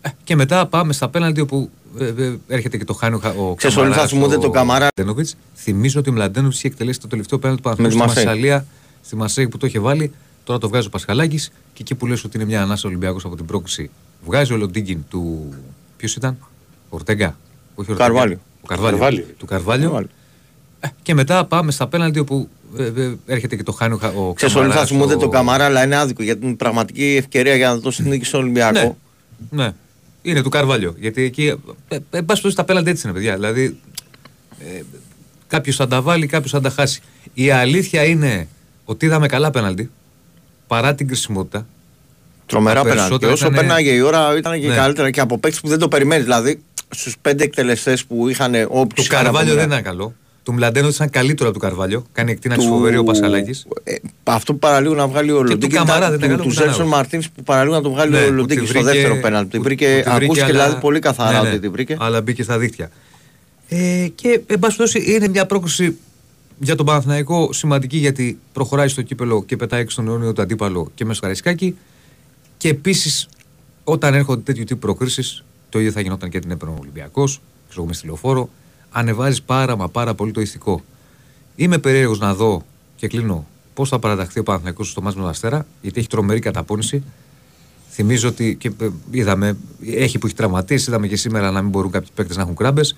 Ε, Και μετά πάμε στα πέναλτι όπου ε, ε, έρχεται και το χάνει ο, Χα- ο Ξέρεις, όλοι θα Καμαράς, θυμούνται ο τον Καμαρά. Μλαντένοβιτς. Θυμίζω ότι ο Μλαντένοβιτ είχε εκτελέσει το τελευταίο πέναλτι του Παναθηναϊκού Με στη τη Μαρσέη. Μασαλία, στη Μασέη που το είχε βάλει. Τώρα το βγάζει ο Πασχαλάκης και εκεί που λες ότι είναι μια ανάσα Ολυμπιακός από την πρόκληση, βγάζει ο Λοντίγκιν του. Ποιος ήταν, Ορτέγκα. Όχι Ορτέγκα. Καρβάλιο. Ο Καρβάλιο. Καρβάλιο. Του Καρβάλιο. Καρβάλιο. Ε, Και μετά πάμε στα πέναλτι όπου ε, ε, έρχεται και το χάνει ο, Χα- ο Ξέρεις, όλοι θα Καμαράς, θυμούνται ο- τον Καμαρά, αλλά είναι άδικο γιατί είναι πραγματική ευκαιρία για να δώσει την νίκη στον Ολυμπιακό. Ναι. ναι. Είναι του Καρβάλιο. Γιατί εκεί. Ε, ε, εν πάση περιπτώσει τα πέναλτι έτσι είναι, παιδιά. Δηλαδή. Ε, κάποιος θα τα βάλει, κάποιος θα τα χάσει. Η αλήθεια είναι ότι είδαμε καλά πέναλτι. Παρά την κρισιμότητα. Τρομερά Τα πέναλτι. Και περισσότερα όσο ήτανε- πέρναγε η ώρα ήταν και Ναι. καλύτερα και από παίκτη που δεν το περιμένεις. Δηλαδή στους πέντε εκτελεστές που είχαν όποιου. Του Καρβάλιο δεν ήταν καλό. Του Μλαντένος ήταν καλύτερο από του Καρβάλιο. Κάνει εκτείναξη Του- φοβερή ο Πασαλάκης. Ε, αυτό που παραλίγο να βγάλει ο Λοντίκη. Καμαρά δεν τα του, έκανε του πουθενά Ζέλσον out. Μαρτίν που παραλίγο να τον βγάλει Ναι, ο που Λοντίκη τη στο βρήκε- δεύτερο πέναλτι. Την που- βρήκε, που τη βρήκε, ακούστηκε αλλά- δηλαδή πολύ καθαρά Ναι, ναι. ότι την βρήκε. Αλλά μπήκε στα δίχτυα. Ε, και εν πάση περιπτώσει είναι μια πρόκληση για τον Παναθηναϊκό σημαντική γιατί προχωράει στο κύπελο και πετάει έξω τον αιώνιο του αντίπαλο και μέσα στο Καραϊσκάκι. Και επίσης όταν έρχονται τέτοιου τύπου προκρίσεις, το ίδιο θα γινόταν και την έπαιρνε ο Ολυμπιακός, ξέρω εγώ μες στη λεωφόρο, ανεβάζεις πάρα μα πάρα πολύ το ηθικό. Είμαι περίεργος να δω και κλείνω πώς θα παραταχθεί ο Παναθηναϊκός στο μάτς με τον Αστέρα, γιατί έχει τρομερή καταπώνηση. Θυμίζω ότι και ε, είδαμε, έχει που έχει τραυματίσει, είδαμε και σήμερα να μην μπορούν κάποιοι παίκτες να έχουν κράμπες.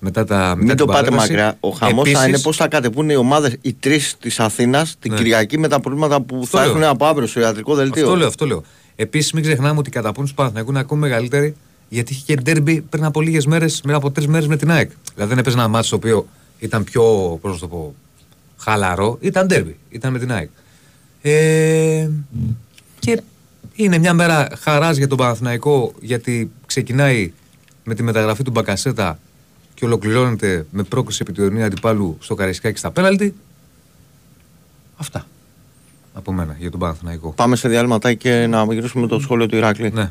Μετά τα, μετά Μην την το πάτε παρέλαση. μακριά. Ο χαμός θα Επίσης, είναι πώς θα κατεβούν οι ομάδες, οι τρεις της Αθήνας, την Ναι. Κυριακή με τα προβλήματα που Αυτό θα λέω. έχουν από αύριο στο ιατρικό δελτίο. Αυτό λέω, αυτό λέω. Επίσης, μην ξεχνάμε ότι η καταπώνηση του Παναθηναϊκού είναι ακόμη μεγαλύτερη γιατί είχε και ντέρμπι πριν από λίγες μέρες, μετά από τρεις μέρες με την ΑΕΚ. Δηλαδή δεν έπαιζε ένα μάτσο το οποίο ήταν πιο, πώς να το πω, χαλαρό. Ήταν ντέρμπι, ήταν με την ΑΕΚ. Ε, και είναι μια μέρα χαράς για τον Παναθηναϊκό γιατί ξεκινάει με τη μεταγραφή του Μπακασέτα και ολοκληρώνεται με πρόκληση επί του ειρηνίου αντιπάλου στο Καραϊσκάκι στα πέναλτι. Αυτά από μένα για τον Παναθηναϊκό. Πάμε σε διάλειμμα και να γυρίσουμε το σχόλιο του Ηράκλη. Ναι.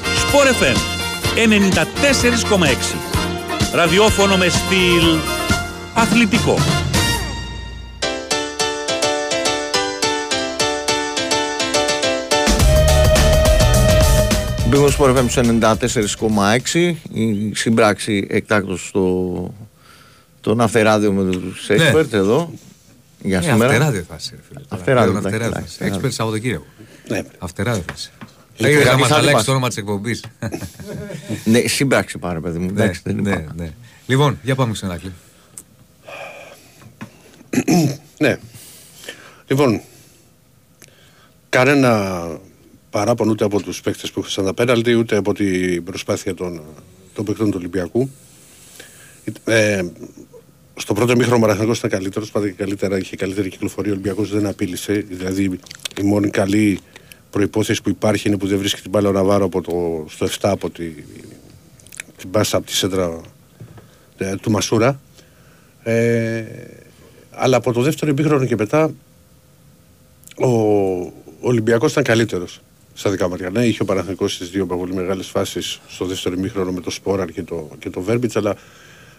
4FM 94,6 Ραδιόφωνο με στυλ αθλητικό. Μπήκαμε στο FM 94,6 η συμπράξη εκτάκτως στο το ναυτεράδιο με τους ναι. Expert εδώ για ε, σήμερα. Αυτεράδιο θα είσαι. Αυτεράδιο θα είσαι. Expert Σαββατοκύριακο. Ναι. Αυτεράδιο θα είσαι. Θα Λοιπόν, ήθελα να κανείς μας άλλος αλλάξει μας. το όνομα της εκπομπής. Ναι, σύμπραξη πάρε παιδί μου. Ναι, Εντάξει, δεν ναι, υπάρχει. ναι. Λοιπόν, για πάμε στον Ηράκλειο. Ναι. Λοιπόν, κανένα παράπονο ούτε από τους παίκτες που είχαν τα πέναλτι, ούτε από την προσπάθεια των, των παίκτων του Ολυμπιακού. Ε, στο πρώτο μήχρονο ο Μαραθυνικός ήταν καλύτερος, πάντα και καλύτερα, είχε καλύτερη κυκλοφορία, ο Ολυμπιακός δεν απείλησε. Δηλαδή η μόνη καλή προϋπόθεση που υπάρχει είναι που δεν βρίσκει την μπάλα ο Ναβάρο από το, στο 7 από τη, την πάσα από τη σέντρα ε, του Μασούρα. Ε, αλλά από το δεύτερο ημίχρονο και μετά ο, ο Ολυμπιακός ήταν καλύτερος στα δικά μάτια. Ναι, είχε ο Παναθηναϊκός στις δύο πολύ μεγάλες φάσεις στο δεύτερο ημίχρονο με το Σπόραρ και το, και το Βέρμπιτς, αλλά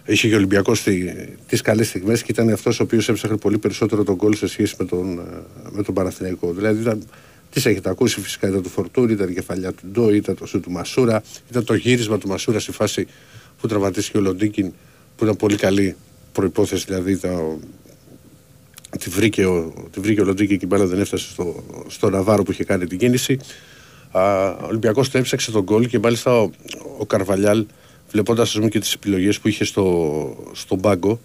είχε και ο Ολυμπιακός τι, τις καλές στιγμές και ήταν αυτός ο οποίος έψαχνε πολύ περισσότερο τον γκολ σε σχέση με τον, ε, με τον Παναθηναϊκό. Δηλαδή ήταν, τις έχετε ακούσει φυσικά, ήταν του Φορτούρη, ήταν η κεφαλιά του Ντό, ήταν το σου του Μασούρα, ήταν το γύρισμα του Μασούρα στη φάση που τραυματίστηκε ο Λοντίκιν, που ήταν πολύ καλή προϋπόθεση, δηλαδή τα, τη βρήκε ο, τη βρήκε ο Λοντζίκη και η μπάλα δεν έφτασε στο, στο Ναβάρο που είχε κάνει την κίνηση. Α, ο Ολυμπιακός το έψαξε τον γκολ και μάλιστα ο, ο Καρβαλιάλ βλέποντας ας πούμε, και τις επιλογές που είχε στο, στον πάγκο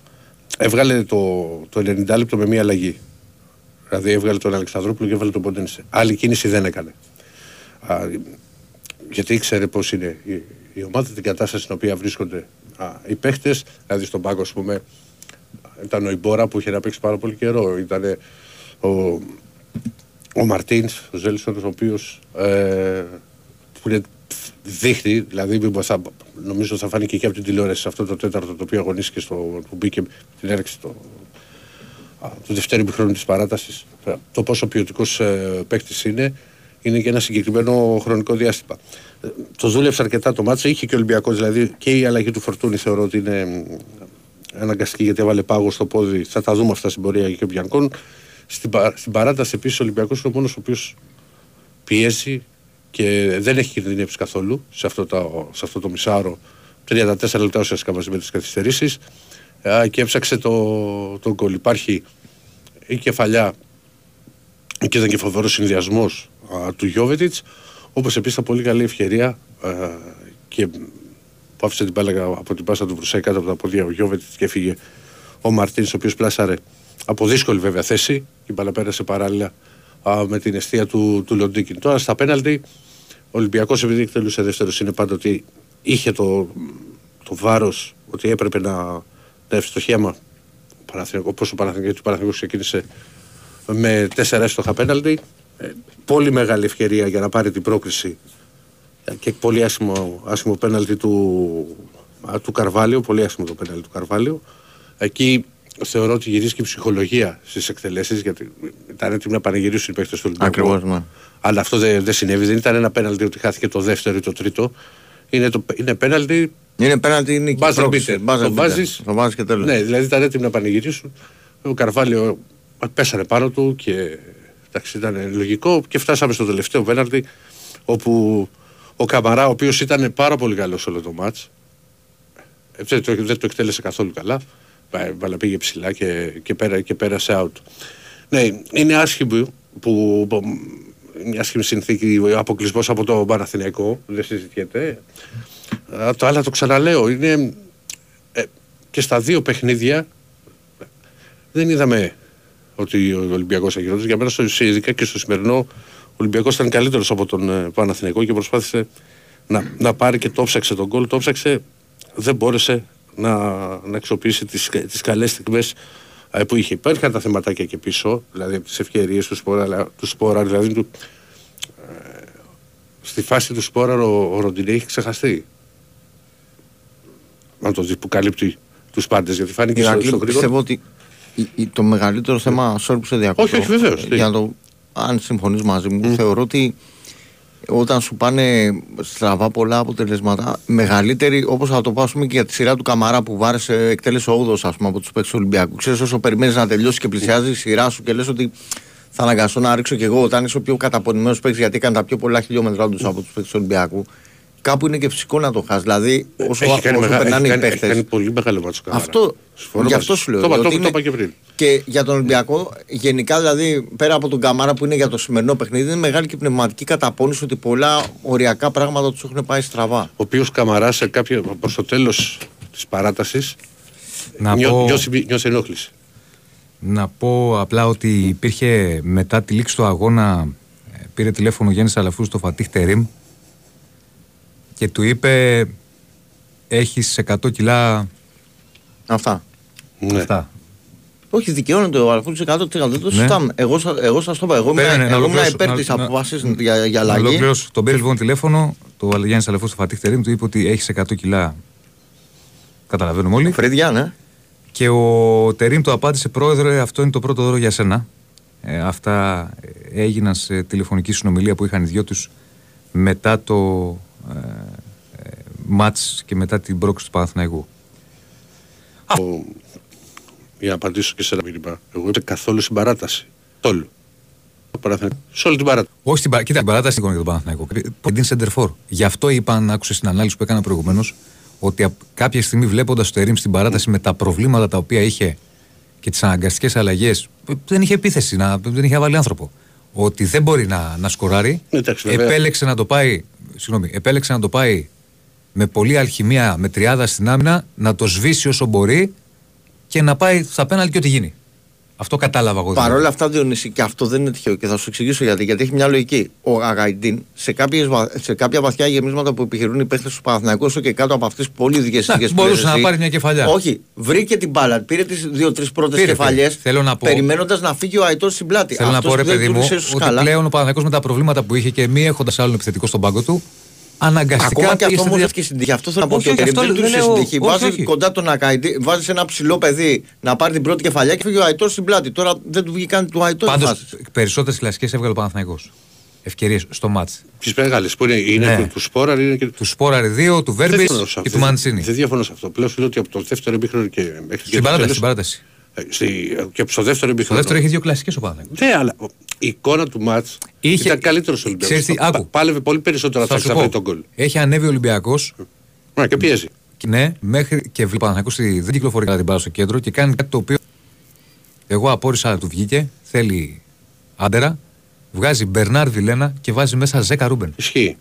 έβγαλε το, το 90 λεπτό με μία αλλαγή. Δηλαδή έβγαλε τον Αλεξανδρόπουλο και έβγαλε τον Ποντένσε. Άλλη κίνηση δεν έκανε. Α, γιατί ήξερε πώς είναι η, η ομάδα, την κατάσταση στην οποία βρίσκονται α, οι παίχτες. Δηλαδή στον πάγκο, ας πούμε, ήταν ο Ιμπόρα που είχε να παίξει πάρα πολύ καιρό. Ήταν ο, ο Μαρτίνς, ο Ζέλσον, ο οποίος ε, που είναι δείχνει, δηλαδή μήπως θα, νομίζω θα φάνηκε και από την τηλεόραση σε αυτό το τέταρτο το οποίο αγωνίστηκε στο, που μπήκε την έρεξη το, α, του δευτέρου χρόνου της παράτασης το πόσο ποιοτικός ε, παίκτης είναι είναι και ένα συγκεκριμένο χρονικό διάστημα. Ε, το δούλεψε αρκετά το μάτσα, είχε και ο Ολυμπιακός δηλαδή και η αλλαγή του Φορτούνη θεωρώ ότι είναι μ, αναγκαστική γιατί έβαλε πάγο στο πόδι. Θα τα δούμε αυτά στην πορεία και ο Μπιανκόν. Στην, πα- στην παράταση επίσης ο Ολυμπιακός είναι ο μόνος ο οποίος πιέζει και δεν έχει κινδυνεύσει καθόλου σε αυτό, το, σε αυτό το μισάωρο. 34 λεπτά ουσιαστικά μαζί με τις καθυστερήσεις και έψαξε το, το γκολ. Υπάρχει η κεφαλιά και ήταν και φοβερός συνδυασμός του Γιώβετιτς, όπως επίσης ήταν πολύ καλή ευκαιρία α, και που άφησε την μπάλα από την πάσα του Βρουσέ κάτω από τα πόδια ο Γιώβετιτς και έφυγε ο Μαρτίνς ο οποίος πλάσαρε από δύσκολη βέβαια θέση και η μπάλα πέρασε παράλληλα α, με την αιστεία του, του Λοντίκιν. Τώρα στα πέναλτι ο Ολυμπιακός επειδή εκτελούσε δεύτερος είναι πάντα ότι είχε το, το βάρος ότι έπρεπε να, να έρθει στο χέμα όπως ο Παναθηναϊκός, ο Παναθηναϊκός ξεκίνησε με τέσσερα έστοχα πέναλτι ε, πολύ μεγάλη ευκαιρία για να πάρει την πρόκριση ε, και πολύ άσχημο, άσχημο πέναλτι του, α, του Καρβάλιο, πολύ άσχημο το πέναλτι του Καρβάλιο. Εκεί θεωρώ ότι γυρίζει η ψυχολογία στις εκτελέσεις, γιατί ήταν έτοιμοι να πανηγυρίσουν οι παίκτες του Ολυμπιακού. Ακριβώς, ναι. Αλλά αυτό δεν, δεν συνέβη. Δεν ήταν ένα πέναλτι ότι χάθηκε το δεύτερο ή το τρίτο. Είναι, το, είναι πέναλτι. Είναι πέναλτι νίκη. Buzzer πρόκριση. beater. Buzzer Το beater. βάζεις- Το βάζεις και τέλος. Ναι, δηλαδή ήταν έτοιμοι να πανηγυρίσουν. Ο Καρβάλιο πέσανε πάνω του και εντάξει, ήταν λογικό. Και φτάσαμε στο τελευταίο πέναλτι όπου ο Καμαρά, ο οποίος ήταν πάρα πολύ καλός όλο το μάτς ε, δεν το, δεν το εκτέλεσε καθόλου καλά. Πα- Αλλά πήγε ψηλά και, και, πέρα, και πέρασε out. Ναι, είναι άσχημο που, που μια άσχημη συνθήκη ο αποκλεισμός από το Παναθηναϊκό, δεν συζητιέται. Α, το άλλο το ξαναλέω, είναι ε, και στα δύο παιχνίδια δεν είδαμε ότι ο Ολυμπιακός αγιώτος. Για μένα, στο, ειδικά και στο σημερινό, ο Ολυμπιακός ήταν καλύτερος από τον ε, Παναθηναϊκό και προσπάθησε να, να πάρει και το ψάξε τον γκολ. Το ψάξε, δεν μπόρεσε να, να αξιοποιήσει τις, τις καλές στιγμές ε, που είχε. Υπήρχαν τα θεματάκια και πίσω, δηλαδή από τις ευκαιρίες του Σπόρα, αλλά- του Σπόρα δηλαδή του, ε, στη φάση του Σπόρα ο, ο Ροντινέ έχει ξεχαστεί. Να το δεις που καλύπτει τους πάντες, γιατί φάνηκε στο, Ηρακλή, στο γρήγορο. πιστεύω ότι η- η- το μεγαλύτερο θέμα, sorry που σε διακόπτω, Όχι, όχι, βεβαίως, ε, τι. για να το, αν συμφωνείς μαζί μου, θεωρώ ότι όταν σου πάνε στραβά πολλά αποτελέσματα, μεγαλύτερη, όπως θα το πω ας πούμε, και για τη σειρά του Καμαρά που βάρεσε, εκτέλεσε 8 ας πούμε, από τους παίκτες του Ολυμπιακού. Ξέρεις, όσο περιμένεις να τελειώσεις και πλησιάζεις η σειρά σου και λες ότι θα αναγκαστώ να ρίξω κι εγώ όταν είσαι ο πιο καταπονημένος παίκτης, γιατί έκανε τα πιο πολλά χιλιόμετρά του από τους παίκτες του Ολυμπιακού. Κάπου είναι και φυσικό να το χάσει. Δηλαδή, όσο, έχει κάνει, όσο μεγα- περνάνε έχει οι κάνει, έχει παίχτε. κάνει πολύ μεγάλο μάτσο Καμαρά. Αυτό, Συμφωνώ γι' μαζί αυτό σου. σου λέω. Το, είπα- ότι το, το είναι- είπα και πριν. Και για τον Ολυμπιακό, γενικά δηλαδή, πέρα από τον Καμάρα που είναι για το σημερινό παιχνίδι, είναι μεγάλη και πνευματική καταπώνηση ότι πολλά οριακά πράγματα τους έχουν πάει στραβά. Ο οποίος Καμαρά σε κάποιο, προς το τέλος της παράτασης Να νιώ, πω- νιώσε, νιώσε ενόχληση. Να πω απλά ότι υπήρχε μετά τη λήξη του αγώνα ε, πήρε τηλέφωνο ο Γιάννης Αλαφούς στο Φατίχ Τερίμ και του είπε έχεις 100 κιλά Αυτά. Ναι. αυτά. Όχι, δικαιώνεται ο Αλφόνσο 100%. Δεν το Ναι. συζητάμε. Εγώ, σα- εγώ σας το είπα. Εγώ ήμουν, Περίμενε, να εγώ ήμουν ολοκληρώσω, υπέρ να- της να- απόφαση για, για Να αλλαγή. ολοκληρώσω. Τον πήρε λοιπόν τηλέφωνο, το Γιάννη Αλαφούς στο Φατίχ Τερίμ του είπε ότι έχεις 100 κιλά καταλαβαίνουμε όλοι Φρέδια, ναι. και ο Τερίμ του απάντησε πρόεδρε αυτό είναι το πρώτο δώρο για σένα ε, αυτά ε, έγιναν σε τηλεφωνική συνομιλία που είχαν οι δυο τους μετά το ε, ε, μάτς και μετά την πρόκληση του Παναθηναϊκού. Ο- Για να απαντήσω και σε ένα μήνυμα. Εγώ είμαι καθόλου στην παράταση. Τόλου. Σε όλη την παράταση. Όχι στην, πα- κοίτα, την παράταση εικόνα για τον Παναθηναϊκό. Την Σεντερφόρ. Γι' αυτό είπα, αν άκουσες στην ανάλυση που έκανα προηγουμένως, ότι απ- κάποια στιγμή βλέποντας το Τερήμ στην παράταση με τα προβλήματα τα οποία είχε και τις αναγκαστικές αλλαγές, δεν είχε επίθεση, να, δεν είχε βάλει άνθρωπο. Ότι δεν μπορεί να, να σκοράρει. Εντάξει, βέβαια. επέλεξε να το πάει. Συγγνώμη, επέλεξε να το πάει με πολλή αλχημία, με τριάδα στην άμυνα, να το σβήσει όσο μπορεί και να πάει στα πέναλ και ό,τι γίνει. Αυτό κατάλαβα εγώ. δηλαδή. Παρ' όλα αυτά, Διονύση, και αυτό δεν είναι τυχαίο και θα σου εξηγήσω γιατί. Γιατί έχει μια λογική. Ο Αγαϊντίν σε, κάποιες, βα- σε κάποια βαθιά γεμίσματα που επιχειρούν οι παίχτε του Παναθηναϊκού, όσο και κάτω από αυτές τις πολύ ειδικές συνθήκε μπορούσε να πάρει μια κεφαλιά. Όχι, βρήκε την μπάλα, πήρε τις δύο-τρεις πρώτες Πήρε, κεφαλιές, πήρε. Θέλω να πω- περιμένοντας να φύγει ο Αϊτό στην πλάτη. Θέλω να Αυτός πω, ρε που δεν παιδί μου, τούλησε στο ότι σκάλα. πλέον ο Παναθηναϊκός με τα προβλήματα που είχε και μη έχοντας άλλον επιθετικό στον πάγκο του, αναγκαστικά. Ακόμα και πήγες αυτό στη όμως δια- έχει και στην τύχη. Αυτό θέλω να πω. Όχι, και ο όχι, Τερίμ αυτό δεν δεν τούλησε λέω. στην τύχη. Όχι, Βάζεις όχι. κοντά τον Ακαϊντή, βάζεις ένα ψηλό παιδί να πάρει την πρώτη κεφαλιά και φύγει ο Αϊτός στην πλάτη. Τώρα δεν του βγήκε καν του Αϊτός. η Πάντως, φάση. περισσότερες κλασικές έβγαλε ο Παναθηναϊκός. Ευκαιρίες στο μάτς. Τις μεγάλες που είναι, είναι Ναι. του, του Σπόρα είναι και Του Σπόραρη 2, του Δεν Βέρμπης διαφωνώ σε και αυτό. του Μαντσίνη. Δεν διαφωνώ σε αυτό. Πλέον σου λέω ότι από το δεύτερο εμίχρονο και μέχρι και Στην το παράταση. Τέλος- Στην παράταση. ε, στη- και στο δεύτερο Το εμίχρονο. δεύτερο είχε δύο κλασικές ο Παναθηναϊκός. Ναι, αλλά η εικόνα του μάτς Είχε- ήταν καλύτερος ο Ξέρεις τι, Ολυμπιακός. άκου. Πα- Πάλευε πολύ περισσότερο Θα να σου θα βρει πω. τον γκολ. Έχει ανέβει ο Ολυμπιακός. Ναι, και πιέζει. Ναι, μέχρι και βλέπει ο Παναθηναϊκός ότι δεν κυκλοφορεί καλά την μπάλα στο κέντρο και κάνει κάτι το οποίο εγώ απόρρισα να του βγήκε. Θέλει άντερα, βγάζει Μπερνάρ Βιλένα και βάζει μέσα Ζέκα Ρούμπεν. Ισχύει.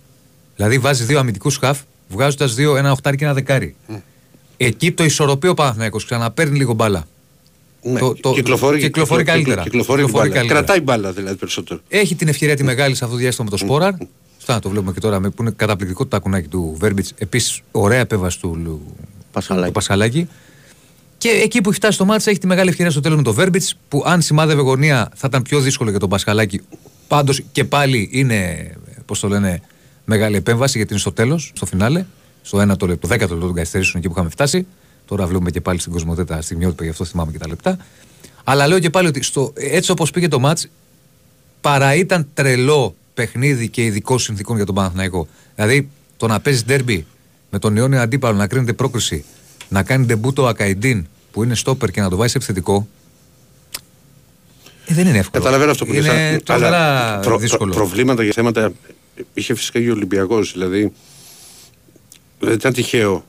Δηλαδή βάζει δύο αμυντικούς χαφ, βγάζοντας δύο, ένα οχτάρι και ένα δεκάρι. Εκεί το ισορροπεί ο Παναθηναϊκός, ξαναπαίρνει λίγο μπάλα. Ναι, το, το, κυκλοφορεί, κυκλοφορεί κυκλο- καλύτερα. κυκλοφορεί την Κυκλοφορεί μπάλα. καλύτερα. Κρατάει μπάλα δηλαδή περισσότερο. Έχει την ευκαιρία τη μεγάλη σε αυτό το διάστημα με το Σπόραρ. Στα το βλέπουμε και τώρα με, που είναι καταπληκτικό το τακουνάκι του Βέρμπιτς. Επίσης, ωραία επέμβαση του, Λου- Πασχαλάκη. του Πασχαλάκη. Και εκεί που έχει φτάσει το μάτσα έχει τη μεγάλη ευκαιρία στο τέλος με το Βέρμπιτς που αν σημάδευε γωνία θα ήταν πιο δύσκολο για τον Πασχαλάκη. Πάντως και πάλι είναι, πώς το λένε, μεγάλη επέμβαση γιατί είναι στο τέλος, στο φινάλε. Στο 1 το λεπτό, 10 λεπτό των καθυστερήσεων εκεί που είχαμε φτάσει. Τώρα βλέπουμε και πάλι στην Κοσμοτέτα στιγμιότυπα, γι' αυτό θυμάμαι και τα λεπτά. Αλλά λέω και πάλι ότι στο, έτσι όπως πήγε το μάτς παρά ήταν τρελό παιχνίδι και ειδικό συνθήκων για τον Παναθηναϊκό. Δηλαδή το να παίζεις ντέρμπι με τον αιώνιο αντίπαλο, να κρίνεται πρόκριση, να κάνει ντεμπούτο ο Ακαϊντίν που είναι στόπερ και να το βάζει σε επιθετικό. Ε, δεν είναι εύκολο. Καταλαβαίνω αυτό που λες, Είναι αλλά τρομερά προ- δύσκολο. προ- προβλήματα για θέματα είχε φυσικά και ο Ολυμπιακός. Δηλαδή δεν ήταν τυχαίο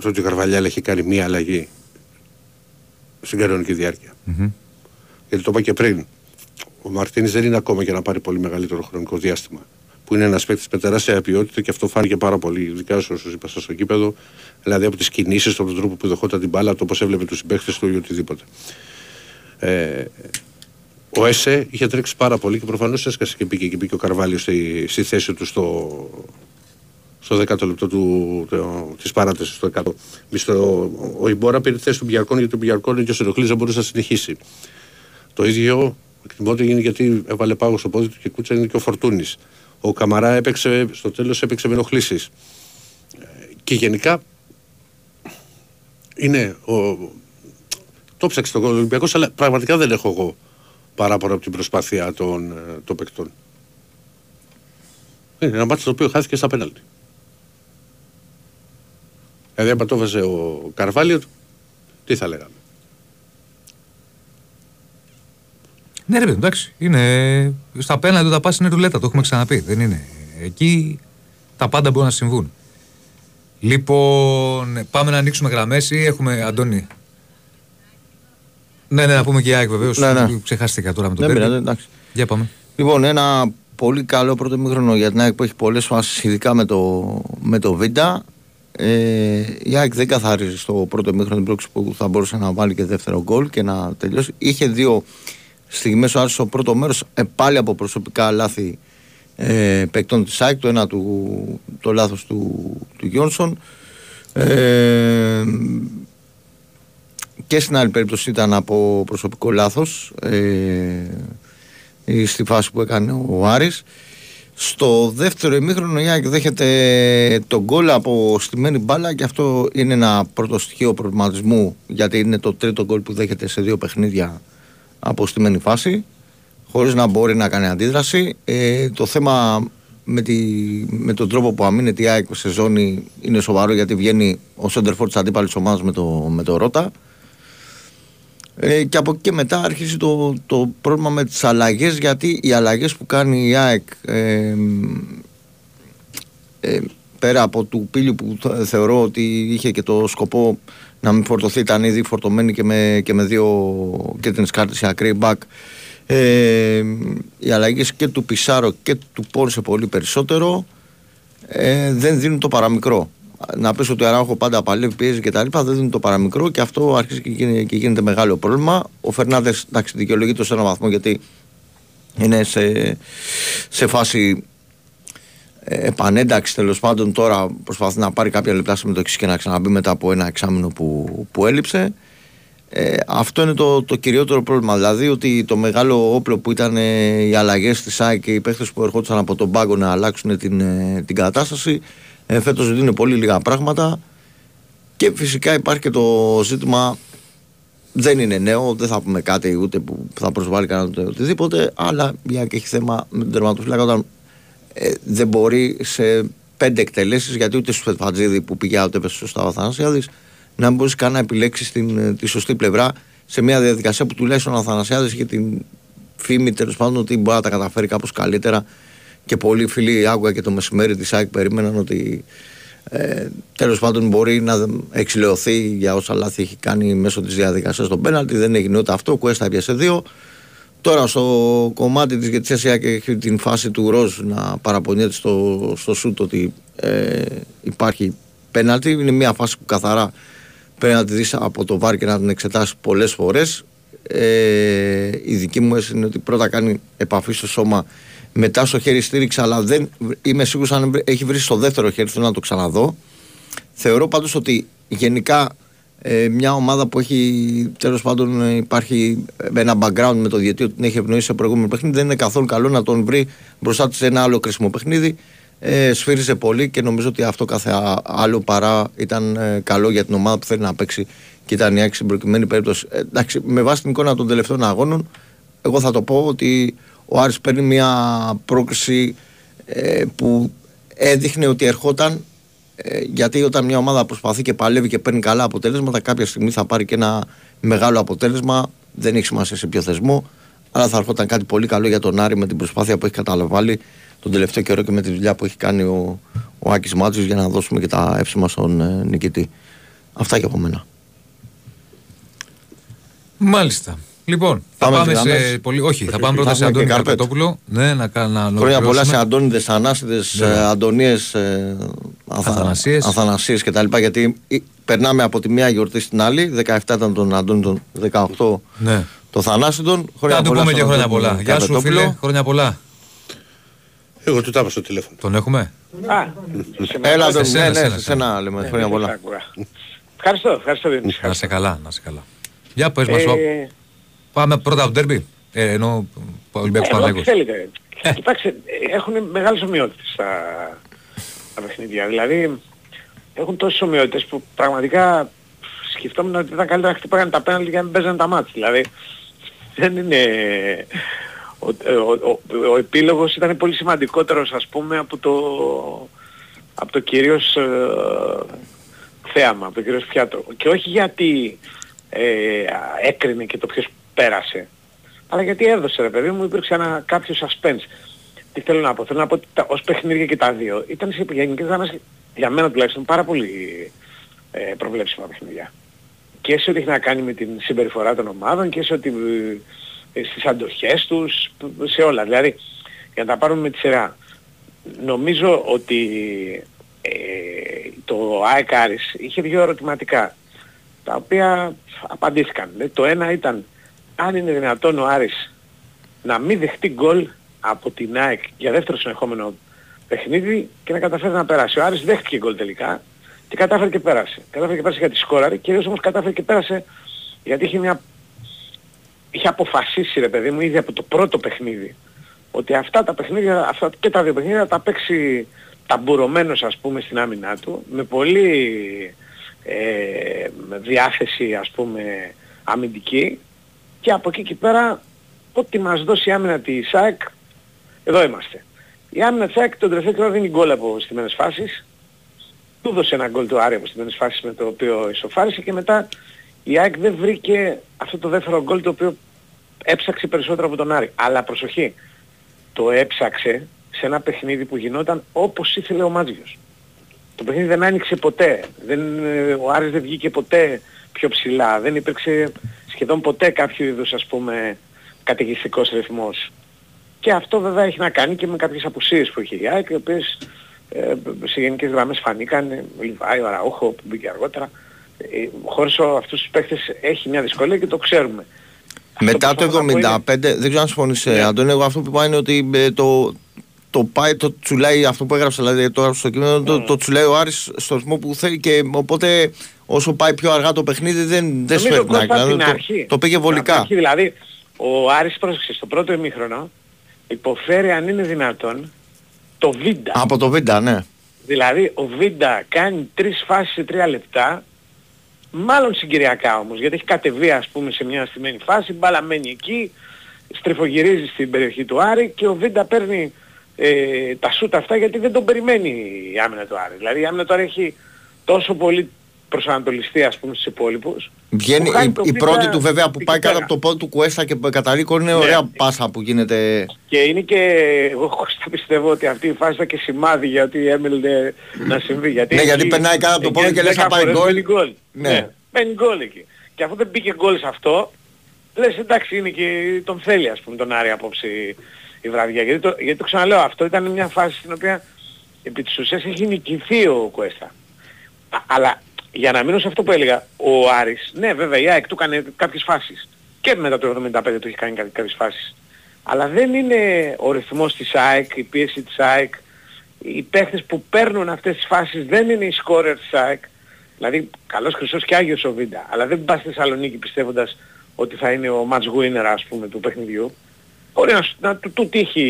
το ότι ο Καρβαλιάλ έχει κάνει μία αλλαγή στην κανονική διάρκεια. Μμμ. Γιατί το είπα και πριν. Ο Μαρτίνης δεν είναι ακόμα για να πάρει πολύ μεγαλύτερο χρονικό διάστημα. Που είναι ένας παίκτης με τεράστια ποιότητα και αυτό φάνηκε πάρα πολύ, ειδικά όσο σα είπα στο κήπεδο. Δηλαδή από τις κινήσεις, από τον τρόπο που δεχόταν την μπάλα, το πώς έβλεπε τους συμπαίχτε του ή οτιδήποτε. Ε, ο ΕΣΕ είχε τρέξει πάρα πολύ και προφανώς έσκασε και μπήκε, και μπήκε ο Καρβάλιος στη, στη θέση του στο, στο 10ο λεπτό του, το, της παράτασης στο 100. Μισθο, ο Ιμπόρα πήρε τη θέση του Μπιαρκόν γιατί ο Μπιαρκόν και ο Σενοχλής δεν μπορούσε να συνεχίσει. Το ίδιο εκτιμώ ότι έγινε γιατί έβαλε πάγος στο πόδι του και κούτσα είναι και ο Φορτούνης. Ο Καμαρά έπαιξε, στο τέλος έπαιξε με ενοχλήσεις. Ε, Και γενικά είναι ο, το ψάξε τον Ολυμπιακός αλλά πραγματικά δεν έχω εγώ παράπονα από την προσπάθεια των, ε, των παικτών. Είναι ένα μάτι το οποίο χάθηκε στα πέναλτι. Δηλαδή αν το βάζε ο Καρβάλιο, τι θα λέγαμε. Ναι, ρε παιδί, εντάξει. Είναι... Στα πέναντι τα πας είναι ρουλέτα, το έχουμε ξαναπεί. Δεν είναι. Εκεί τα πάντα μπορούν να συμβούν. Λοιπόν, πάμε να ανοίξουμε γραμμές ή έχουμε Αντώνη; Ναι, ναι, να πούμε και η ΑΕΚ βεβαίως. Ναι, ναι. Ξεχάστηκα τώρα με τον Δεν Τέρμπι. πειράζει, εντάξει. Για πάμε. Λοιπόν, ένα πολύ καλό πρώτο μήχρονο για την ΑΕΚ που έχει πολλές φάσεις, ειδικά με το, με το Β. Ε, η ΑΕΚ δεν καθάριζε στο πρώτο μήχρονο την πρόξη που θα μπορούσε να βάλει και δεύτερο γκολ και να τελειώσει. Είχε δύο στιγμές ο Άρης στο πρώτο μέρος ε, πάλι από προσωπικά λάθη ε, παικτών της ΑΕΚ. Το ένα του, το λάθος του, του Γιόνσον. Ε, και στην άλλη περίπτωση ήταν από προσωπικό λάθος ε, ή στη φάση που έκανε ο Άρης. Στο δεύτερο ημίχρονο η ΑΕΚ δέχεται τον γκολ από στημένη μπάλα και αυτό είναι ένα πρώτο στοιχείο προβληματισμού γιατί είναι το τρίτο γκολ που δέχεται σε δύο παιχνίδια από στημένη φάση χωρίς να μπορεί να κάνει αντίδραση. Ε, το θέμα με, τη, με τον τρόπο που αμήνεται η ΑΕΚ σε ζώνη είναι σοβαρό γιατί βγαίνει ο Σέντερφορ της αντίπαλης ομάδας με το, με το Ρότα. Ε, και από εκεί και μετά αρχίζει το, το πρόβλημα με τις αλλαγές γιατί οι αλλαγές που κάνει η ΑΕΚ ε, ε, πέρα από του πύλου που θε- θεωρώ ότι είχε και το σκοπό να μην φορτωθεί ήταν ήδη φορτωμένη και με, και με δύο κίτρινες κάρτες σε ακραίη μπακ ε, οι αλλαγές και του Πισάρο και του Πόρσε πολύ περισσότερο ε, δεν δίνουν το παραμικρό. Να πεις ότι ο Αράχο πάντα παλεύει, πιέζει και τα λοιπά, δεν δίνουν το παραμικρό και αυτό αρχίζει και γίνεται, και γίνεται μεγάλο πρόβλημα. Ο Φερνάνδε, εντάξει, δικαιολογείται σε έναν βαθμό γιατί είναι σε, σε φάση ε, επανένταξη τέλος πάντων. Τώρα προσπαθεί να πάρει κάποια λεπτά συμμετοχή και να ξαναμπεί μετά από ένα εξάμεινο που, που έλειψε. Ε, αυτό είναι το, το κυριότερο πρόβλημα. Δηλαδή ότι το μεγάλο όπλο που ήταν ε, οι αλλαγές στη ΣΑΕ και οι παίχτες που ερχόντουσαν από τον πάγκο να αλλάξουν την, ε, την κατάσταση ε, φέτος δίνουν πολύ λίγα πράγματα. Και φυσικά υπάρχει και το ζήτημα. Δεν είναι νέο, δεν θα πούμε κάτι ούτε που θα προσβάλλει κανέναν ούτε οτιδήποτε. Αλλά μια και έχει θέμα με τον τερματοφύλακα όταν ε, δεν μπορεί σε πέντε εκτελέσεις, γιατί ούτε στο Φετφατζίδη που πήγε out έπεσε σωστά ο Αθανασιάδης, να μην μπορείς καν να επιλέξεις την, ε, τη σωστή πλευρά σε μια διαδικασία που τουλάχιστον ο Αθανασιάδης είχε την φήμη τέλος πάντων ότι μπορεί να τα καταφέρει κάπως καλύτερα. Και πολλοί φίλοι άκουγα και το μεσημέρι της ΑΕΚ περίμεναν ότι ε, τέλος πάντων μπορεί να εξηλαιωθεί για όσα λάθη έχει κάνει μέσω της διαδικασίας στον πέναλτι. Δεν έγινε ούτε αυτό. Ο Κουέστα έπιασε δύο. Τώρα στο κομμάτι της γιατί η ΑΕΚ έχει την φάση του Ροζ να παραπονιέται στο, στο σούτ ότι ε, υπάρχει πέναλτι. Είναι μια φάση που καθαρά πρέπει να τη δεις από το βάρ και να την εξετάσεις πολλές φορές. Ε, η δική μου αίσθηση είναι ότι πρώτα κάνει επαφή στο σώμα, μετά στο χέρι στήριξη, αλλά δεν είμαι σίγουρος αν έχει βρει στο δεύτερο χέρι, θέλω να το ξαναδώ. Θεωρώ πάντως ότι γενικά ε, μια ομάδα που έχει τέλος πάντων ε, υπάρχει ε, ένα background με το διαιτή ότι την έχει ευνοήσει σε προηγούμενο παιχνίδι δεν είναι καθόλου καλό να τον βρει μπροστά της σε ένα άλλο κρίσιμο παιχνίδι. Ε, σφύριζε πολύ και νομίζω ότι αυτό κάθε άλλο παρά ήταν ε, καλό για την ομάδα που θέλει να παίξει και ήταν η άξιση στην προκειμένη περίπτωση. Ε, εντάξει, με βάση την εικόνα των τελευταίων αγώνων, εγώ θα το πω ότι ο Άρης παίρνει μια πρόκριση ε, που έδειχνε ότι ερχόταν ε, γιατί όταν μια ομάδα προσπαθεί και παλεύει και παίρνει καλά αποτέλεσματα, κάποια στιγμή θα πάρει και ένα μεγάλο αποτέλεσμα. Δεν έχει σημασία σε ποιο θεσμό, αλλά θα έρχονταν κάτι πολύ καλό για τον Άρη με την προσπάθεια που έχει καταλαβάλει τον τελευταίο καιρό και με τη δουλειά που έχει κάνει ο, ο Άκης Μάτσος για να δώσουμε και τα εύσημα στον ε, νικητή. Αυτά και από μένα. Μάλιστα. Λοιπόν, θα πάμε, σε. Πολύ... Όχι, θα πάμε πρώτα σε Αντώνη Καρπετόπουλο. Ναι, να κάνουμε. Χρόνια πολλά σε Αντώνιδε, Ανάσιδε, Ναι. Αντωνίες, Αθανασίες. Αθανασίες κτλ. Γιατί ε, περνάμε από τη μία γιορτή στην άλλη. 17 ήταν τον Αντώνη, τον 18 Ναι. το Θανάσιδον. Θα του πούμε και στον χρόνια Αντώνη πολλά. Γεια σου, Καρπετόπουλο. φίλε. Χρόνια πολλά. Εγώ του τάπα στο τηλέφωνο. Τον έχουμε; Α, Έλα, τον, σένα, ναι, ναι, σένα, σε σένα. σένα λέμε. Χρόνια πολλά. άκουγα. Ευχαριστώ, ευχαριστώ Διονύση. Να σε καλά, να σε καλά. Για πες μας, Ε, πάμε πρώτα από το ντέρμπι. Ε, ενώ ο Ολυμπιακός ε, ό,τι Παναγιώτης. θέλετε. Κοιτάξτε, ε, έχουν μεγάλες ομοιότητες τα, τα παιχνίδια. Δηλαδή, έχουν τόσες ομοιότητες που πραγματικά σκεφτόμουν ότι ήταν καλύτερα να χτυπάγανε τα πέναλτι για να μην παίζανε τα μάτια. Δηλαδή, δεν είναι... Ο, ο, ο, ο επίλογος ήταν πολύ σημαντικότερος ας πούμε από το, από το κυρίως ε, θέαμα, από το κυρίως πιάτο. Και όχι γιατί ε, έκρινε και το ποιος πέρασε, αλλά γιατί έδωσε ρε παιδί μου, υπήρξε ένα κάποιο suspense. Τι θέλω να πω, θέλω να πω ότι τα, ως παιχνίδια και τα δύο ήταν σε γενικές γραμμές, για μένα τουλάχιστον, πάρα πολύ ε, προβλέψιμα παιχνίδια. Και σε ό,τι έχει να κάνει με την συμπεριφορά των ομάδων και σε ό,τι ε, στις αντοχές τους, σε όλα. Δηλαδή, για να τα πάρουμε με τη σειρά. Νομίζω ότι ε, το ΑΕΚ Άρης είχε δύο ερωτηματικά, τα οποία απαντήθηκαν. Δηλαδή, το ένα ήταν αν είναι δυνατόν ο Άρης να μην δεχτεί γκολ από την ΑΕΚ για δεύτερο συνεχόμενο παιχνίδι και να καταφέρει να περάσει. Ο Άρης δέχτηκε γκολ τελικά και κατάφερε και πέρασε. Κατάφερε και πέρασε γιατί σκόραρε, κυρίως όμως κατάφερε και πέρασε γιατί είχε μια είχε αποφασίσει ρε παιδί μου ήδη από το πρώτο παιχνίδι ότι αυτά τα παιχνίδια, αυτά και τα δύο παιχνίδια θα τα παίξει ταμπουρωμένος ας πούμε στην άμυνά του με πολύ ε, διάθεση ας πούμε αμυντική και από εκεί και πέρα ό,τι μας δώσει η άμυνα της ΣΑΕΚ εδώ είμαστε. Η άμυνα της ΣΑΕΚ τον τελευταίο καιρό δίνει γκολ από στιμένες φάσεις του έδωσε ένα γκολ του Άρη από στιμένες φάσεις με το οποίο ισοφάρισε και μετά η ΑΕΚ δεν βρήκε αυτό το δεύτερο γκολ το οποίο έψαξε περισσότερο από τον Άρη. Αλλά προσοχή, το έψαξε σε ένα παιχνίδι που γινόταν όπως ήθελε ο Μάτζιος. Το παιχνίδι δεν άνοιξε ποτέ. Δεν, ε, ο Άρης δεν βγήκε ποτέ πιο ψηλά. Δεν υπήρξε σχεδόν ποτέ κάποιο είδους ας πούμε καταιγιστικός ρυθμός. Και αυτό βέβαια έχει να κάνει και με κάποιες απουσίες που είχε η ΑΕΚ, οι οποίες ε, σε γενικές γραμμές φανήκαν, ο Λιβάη, ο Αραούχο που μπήκε αργότερα. Ε, χωρίς ο- αυτούς τους παίχτες έχει μια δυσκολία και το ξέρουμε. Μετά Αυτό το που προσπαθώ να πω 75, δεν ξέρω αν συμφωνείς ναι. Αντώνη, εγώ αυτό που πάει είναι ότι ε, το, το πάει, το τσουλάει αυτό που έγραψε, δηλαδή το έγραψε στο κείμενο, το, το τσουλάει ο Άρης στο ρυθμό που θέλει και οπότε όσο πάει πιο αργά το παιχνίδι δεν, δεν σου Νομίζω φέρνει την Κώστα άκρη. από την Δηλαδή, αρχή. το, το πήγε Από την βολικά. αρχή, δηλαδή, ο Άρης πρόσεξε στο πρώτο ημίχρονο υποφέρει αν είναι δυνατόν το Βίντα. Από το Βίντα, ναι. Δηλαδή ο Βίντα κάνει τρεις φάσεις σε τρία λεπτά, μάλλον συγκυριακά όμως, γιατί έχει κατεβεί ας πούμε σε μια στημένη φάση, μπάλα μένει εκεί, στριφογυρίζει στην περιοχή του Άρη και ο Βίντα παίρνει ε, τα σούτ αυτά γιατί δεν τον περιμένει η άμυνα του Άρη. Δηλαδή η άμυνα του Άρη έχει τόσο πολύ προσανατολιστεί ας πούμε στους υπόλοιπους. Βγαίνει που χάνει η, το η Βίντα πρώτη του βέβαια που εκεί πάει κάτω πέρα. από το πόδι του Κουέστα και καταλήγει είναι ωραία πάσα που γίνεται. Και είναι και εγώ Κώστα, πιστεύω ότι αυτή η φάση ήταν και σημάδι για ότι έμελε να συμβεί. Γιατί Ναι, γιατί εκεί- περνάει κάτω από το πόδι εκεί και λες 10 να πάει φορές γκολ. μπαίνει γκολ. Ναι. Ναι. Μπαίνει γκολ εκεί. Και αφού δεν μπήκε γκολ σε αυτό, λες εντάξει είναι και τον θέλει ας πούμε τον Άρη απόψε η- η βραδιά. Γιατί το, γιατί το ξαναλέω αυτό ήταν μια φάση στην οποία επί της ουσίας έχει νικηθεί ο Κουέστα. Α- Αλλά για να μείνω σε αυτό που έλεγα, ο Άρης, ναι βέβαια η ΑΕΚ του έκανε κάποιες φάσεις. Και μετά το 75 του έχει κάνει κα- κάποιες φάσεις. Αλλά δεν είναι ο ρυθμός της ΑΕΚ, η πίεση της ΑΕΚ, οι παίχτες που παίρνουν αυτές τις φάσεις δεν είναι οι σκόρερ της ΑΕΚ. Δηλαδή, καλός Χρυσός και Άγιος ο Βίντα. Αλλά δεν πας στη Θεσσαλονίκη πιστεύοντας ότι θα είναι ο match winner ας πούμε του παιχνιδιού. Μπορεί να, σου- να του, του τύχει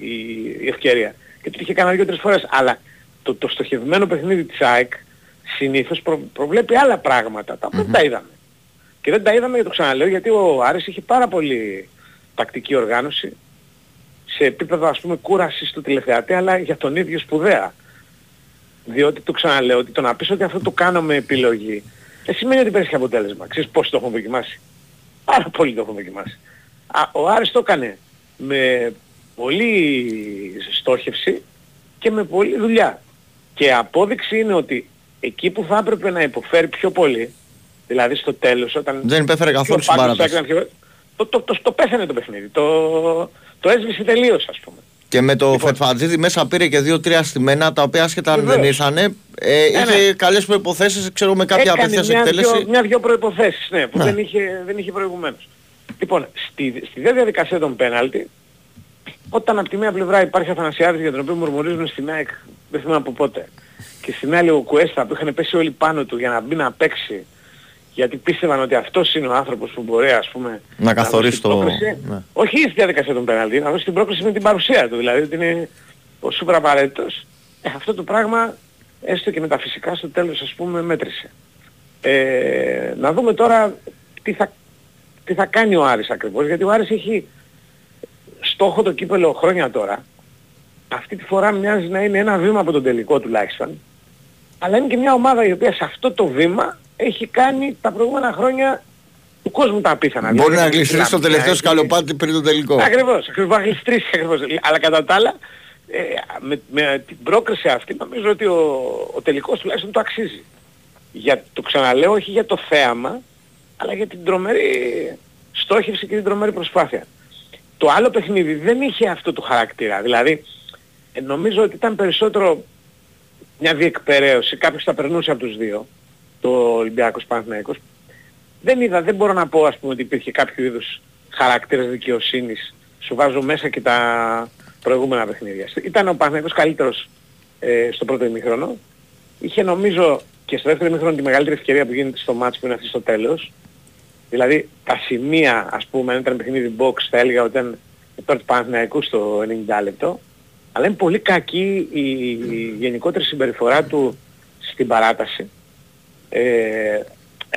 η, η ευκαιρία. Και του τύχει κανένα δύο-τρεις φορές. Αλλά το, το στοχευμένο παιχνίδι της ΑΕΚ συνήθως προ, προβλέπει άλλα πράγματα τα οποία δεν τα είδαμε. Και δεν τα είδαμε, και το ξαναλέω, γιατί ο Άρης είχε πάρα πολύ τακτική οργάνωση σε επίπεδο ας πούμε κούρασης του τηλεθεατή, αλλά για τον ίδιο σπουδαία. Διότι το ξαναλέω ότι το να πεις ότι αυτό το κάνω με επιλογή δεν σημαίνει ότι παίρνεις και αποτέλεσμα. Ξέρεις πώς το έχουν δοκιμάσει. Πάρα πολύ το έχουν δοκιμάσει. Α, ο Άρης το έκανε με πολύ στόχευση και με πολλή δουλειά. Και απόδειξη είναι ότι εκεί που θα έπρεπε να υποφέρει πιο πολύ, δηλαδή στο τέλος όταν... Δεν υπέφερε καθόλου και ο στην Πάγκος παράταση. έκανε πιο- Το, το, το, το πέθανε το παιχνίδι. Το, το έσβησε τελείως ας πούμε. Και με το Λοιπόν. Φετφατζίδη μέσα πήρε και δύο-τρία στημένα τα οποία άσχετα αν δεν Βεβαίως. ήρθανε. Ε, είχε ναι. καλές προϋποθέσεις, ξέρω με κάποια Έκανε απευθείας μια, εκτέλεση. δυο, μια δυο προϋποθέσεις, ναι, που Ναι. δεν, είχε, δεν είχε προηγουμένως. Λοιπόν, στη, στη δε διαδικασία των πέναλτι, όταν από τη μία πλευρά υπάρχει Αθανασιάδης για τον οποίο μουρμουρίζουν στην ΑΕΚ, δεν θυμάμαι από πότε, και στην άλλη ο Κουέστα που είχαν πέσει όλοι πάνω του για να μπει να παίξει, γιατί πίστευαν ότι αυτός είναι ο άνθρωπος που μπορεί ας πούμε Να καθορίσει δώσει το... την πρόκριση. ναι. Όχι στη διαδικασία των πέναλτι, να δώσει την πρόκληση με την παρουσία του. Δηλαδή ότι είναι ο σούπερ απαραίτητος. Ε, αυτό το πράγμα έστω και με τα φυσικά στο τέλος ας πούμε μέτρησε. Ε, να δούμε τώρα τι θα, τι θα κάνει ο Άρης ακριβώς. Γιατί ο Άρης έχει στόχο το κύπελο χρόνια τώρα. Αυτή τη φορά μοιάζει να είναι ένα βήμα από τον τελικό τουλάχιστον. Αλλά είναι και μια ομάδα η οποία σε αυτό το βήμα έχει κάνει τα προηγούμενα χρόνια του κόσμου τα απίθανα. Μπορεί Δηλαδή, να γλιστρήσει το Λαμία, τελευταίο έχει- σκαλοπάτι πριν το τελικό. Ακριβώς, ακριβώς, μπορεί να γλιστρήσει ακριβώς. Αλλά κατά τα άλλα, ε, με, με την πρόκριση αυτή νομίζω ότι ο, ο τελικός τουλάχιστον το αξίζει. Για, το ξαναλέω, όχι για το θέαμα, αλλά για την τρομερή στόχευση και την τρομερή προσπάθεια. Το άλλο παιχνίδι δεν είχε αυτό το χαρακτήρα. Δηλαδή, ε, νομίζω ότι ήταν περισσότερο μια διεκπαιρέωση. Κάποιος θα περνούσε από τους δύο, το Ολυμπιακός Παναθηναϊκός. Δεν είδα, δεν μπορώ να πω ας πούμε ότι υπήρχε κάποιο είδους χαρακτήρας δικαιοσύνης. Σου βάζω μέσα και τα προηγούμενα παιχνίδια. Ήταν ο Παναθηναϊκός καλύτερος ε, στο πρώτο ημίχρονο. Είχε νομίζω και στο δεύτερο ημίχρονο τη μεγαλύτερη ευκαιρία που γίνεται στο μάτς που είναι αυτή στο τέλος. Δηλαδή τα σημεία ας πούμε αν ήταν παιχνίδι box θα έλεγα ότι ήταν υπέρ του Παναθηναϊκού στο 90 λεπτό. Αλλά είναι πολύ κακή η, η γενικότερη συμπεριφορά του στην παράταση. Ε,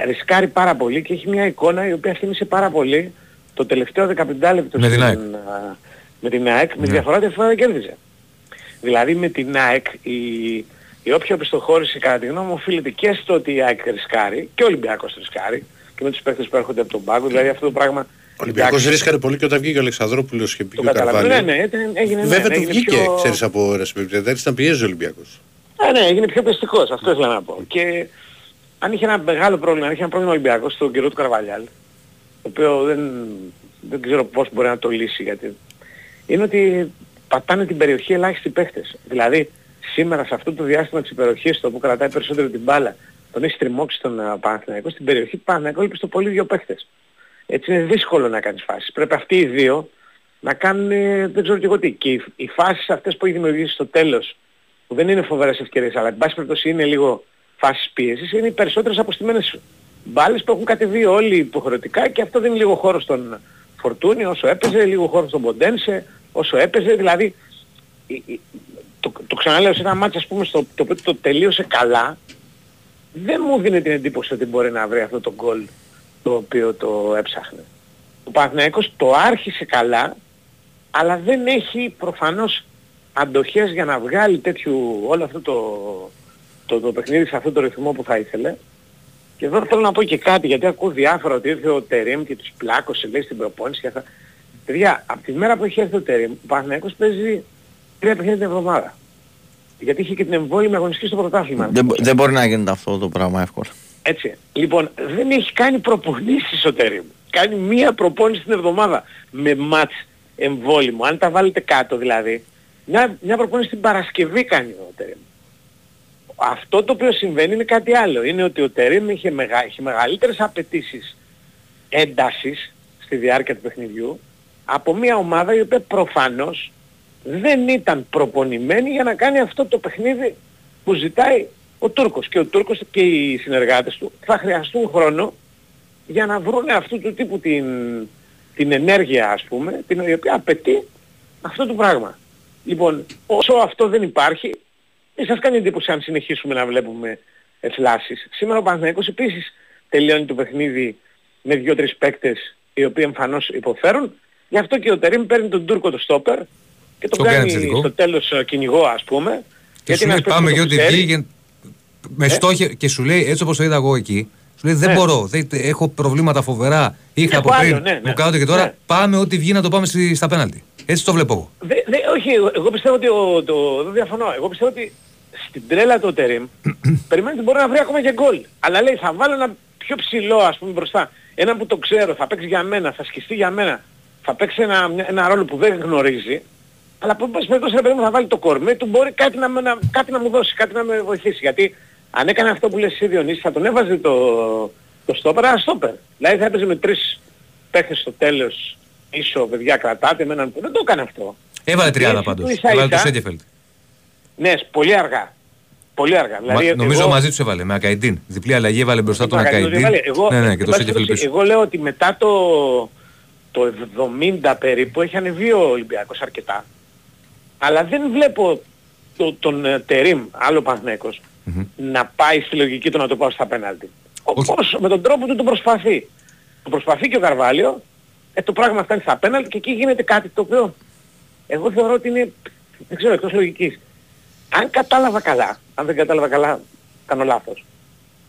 ρισκάρει πάρα πολύ και έχει μια εικόνα η οποία θύμισε πάρα πολύ το τελευταίο 15 λεπτό Με την ΑΕΚ. α, με την ΑΕΚ, με Ναι. τη διαφορά ότι αυτό δεν κέρδιζε. Δηλαδή με την ΑΕΚ η, η όποια οπισθοχώρηση κατά τη γνώμη μου οφείλεται και στο ότι η ΑΕΚ ρισκάρει και ο Ολυμπιακός ρισκάρει και με τους παίχτες που έρχονται από τον πάγκο. Δηλαδή αυτό το πράγμα... Ο Ολυμπιακός εντάξει, ρίσκαρε πολύ και όταν βγήκε ο Αλεξανδρόπουλος και Το πήγε ο καταλαβαίνω. Καρβάλιο. Ναι, ναι, ήταν- έγινε, ναι, Βέβαια ναι, του έγινε βγήκε, πιο- ξέρεις, από ώρες περιπτώσεις. ήταν πιέζει ο Ολυμπιακός. Α, ναι, έγινε πιο πιστικός, αυτό ήθελα να πω. Και αν είχε ένα μεγάλο πρόβλημα, αν είχε ένα πρόβλημα Ολυμπιακός στον καιρό του Καρβαλιάλ, το οποίο δεν, δεν ξέρω πώς μπορεί να το λύσει, γιατί είναι ότι πατάνε την περιοχή ελάχιστοι παίχτες. Δηλαδή, σήμερα σε αυτό το διάστημα της υπεροχής, το που κρατάει περισσότερο την μπάλα, τον έχει τριμώξει τον uh, Παναθηναϊκός, στην περιοχή του Παναθηναϊκού λείπει στο πολύ δύο παίχτες. Έτσι είναι δύσκολο να κάνεις φάσεις. Πρέπει αυτοί οι δύο να κάνουν, ε, δεν ξέρω και εγώ τι. Και οι, οι φάσεις αυτές που έχει δημιουργήσει στο τέλος, που δεν είναι φοβερές ευκαιρίες, αλλά εν πάση περιπτώσει είναι λίγο φάσεις πίεσης, είναι οι περισσότερες αποστημένες μπάλες που έχουν κατεβεί όλοι υποχρεωτικά και αυτό δίνει λίγο χώρο στον Φορτούνη όσο έπαιζε, λίγο χώρο στον Ποντένσε όσο έπαιζε, δηλαδή η- η- το, το ξαναλέω σε ένα μάτς ας πούμε στο, το οποίο το τελείωσε καλά, δεν μου δίνει την εντύπωση ότι μπορεί να βρει αυτό το γκολ το οποίο το έψαχνε. Ο Παναθηναϊκός το άρχισε καλά, αλλά δεν έχει προφανώς αντοχές για να βγάλει τέτοιου όλο αυτό το, το, το παιχνίδι σε αυτό το ρυθμό που θα ήθελε. Και εδώ θέλω να πω και κάτι, γιατί ακούω διάφορα ότι ήρθε ο Τερίμ και τους πλάκωσε λέει στην προπόνηση και αυτά. Παιδιά, από τη μέρα που έχει έρθει ο Τερίμ, ο Παναθηναϊκός παίζει τρία παιχνίδια την εβδομάδα. Γιατί είχε και την εμβόλυμη αγωνιστική στο πρωτάθλημα. Δεν, μπο- δεν μπορεί να γίνεται αυτό το πράγμα εύκολα. Έτσι. Λοιπόν, δεν έχει κάνει προπονήσεις ο Τερίμ. Κάνει μία προπόνηση την εβδομάδα με μάτς εμβόλυμο. Αν τα βάλετε κάτω δηλαδή, μια, μια προπόνηση την Παρασκευή κάνει ο Τερίμ. αυτό το οποίο συμβαίνει είναι κάτι άλλο. Είναι ότι ο Τερίμ είχε, μεγα, είχε μεγαλύτερες απαιτήσεις έντασης στη διάρκεια του παιχνιδιού από μια ομάδα η οποία προφανώς δεν ήταν προπονημένη για να κάνει αυτό το παιχνίδι που ζητάει ο Τούρκος. Και ο Τούρκος και οι συνεργάτες του θα χρειαστούν χρόνο για να βρουν αυτού του τύπου την, την ενέργεια ας πούμε, την η οποία απαιτεί αυτό το πράγμα. Λοιπόν, όσο αυτό δεν υπάρχει, δεν σας κάνει εντύπωση αν συνεχίσουμε να βλέπουμε εφλάσεις. Σήμερα ο Παναθηναϊκός επίσης τελειώνει το παιχνίδι με δύο-τρεις παίκτες οι οποίοι εμφανώς υποφέρουν. Γι' αυτό και ο Τερίμ παίρνει τον Τούρκο το στόπερ και τον Το κάνει κάνει επιθετικό. στο τέλος ε, κυνηγό ας πούμε. Και σου είναι λέει ένας πάμε παίκτης για που ό,τι ξέρει. Βγει. Με Ε. στόχε, και σου λέει έτσι όπως το είδα εγώ εκεί. Σου λέει δεν Ναι. μπορώ. Δεν, έχω προβλήματα φοβερά. Είχα Έχω από πριν. άλλο, ναι, ναι. Μου κάνετε και τώρα. Ναι. Πάμε ό,τι βγει να το πάμε στη- στα πέναλτι. Έτσι το βλέπω εγώ. Δε, δε, όχι, εγώ- εγώ πιστεύω ότι ο, το, δεν διαφωνώ. Εγώ πιστεύω ότι στην τρέλα του Τερίμ περιμένεις ότι μπορεί να βρει ακόμα και γκολ. Αλλά λέει θα βάλω ένα πιο ψηλό ας πούμε μπροστά. Ένα που το ξέρω, θα παίξει για μένα, θα σκιστεί για μένα. Θα παίξει ένα, μια- ένα ρόλο που δεν γνωρίζει. Αλλά που πας περιπτώσει ρε παιδί μου θα βάλει το κορμί του, μπορεί κάτι να, με- να, κάτι να μου δώσει, κάτι να με βοηθήσει. Γιατί αν έκανε αυτό που λες εσύ Διονύση, θα τον έβαζε το, το στόπερ, ένα στόπερ. Δηλαδή θα έπαιζε με τρεις παίχτες στο τέλος ίσο, παιδιά κρατάτε με έναν που δεν το έκανε αυτό. Έβαλε Η τριάδα πίεση πάντως. του ίσα Έβαλε το ίσα- Σέντεφελτ. Ναι, πολύ αργά. Πολύ αργά. Δηλαδή, Μα- Νομίζω εγώ- μαζί τους έβαλε με Ακαϊντίν. Διπλή αλλαγή έβαλε μπροστά τον Μα, καλώς Ακαϊντίν. έβαλε. Εγώ, Ναι, ναι, και εν το πάση Σέντεφελτ περιπτώσει, πίσω. Εγώ λέω ότι μετά το, το 70 περίπου έχει ανεβεί ο Ολυμπιακός αρκετά. Αλλά δεν βλέπω το, τον ε, Τερίμ, άλλο Παναθηναίκος, να πάει στη λογική του να το πάω στα πέναλτι. Όπως με τον τρόπο του το προσπαθεί. Το προσπαθεί και ο Καρβάλιο, ε, το πράγμα φτάνει στα πέναλτι και εκεί γίνεται κάτι το οποίο εγώ θεωρώ ότι είναι, δεν ξέρω, εκτός λογικής. Αν κατάλαβα καλά, αν δεν κατάλαβα καλά, κάνω λάθος.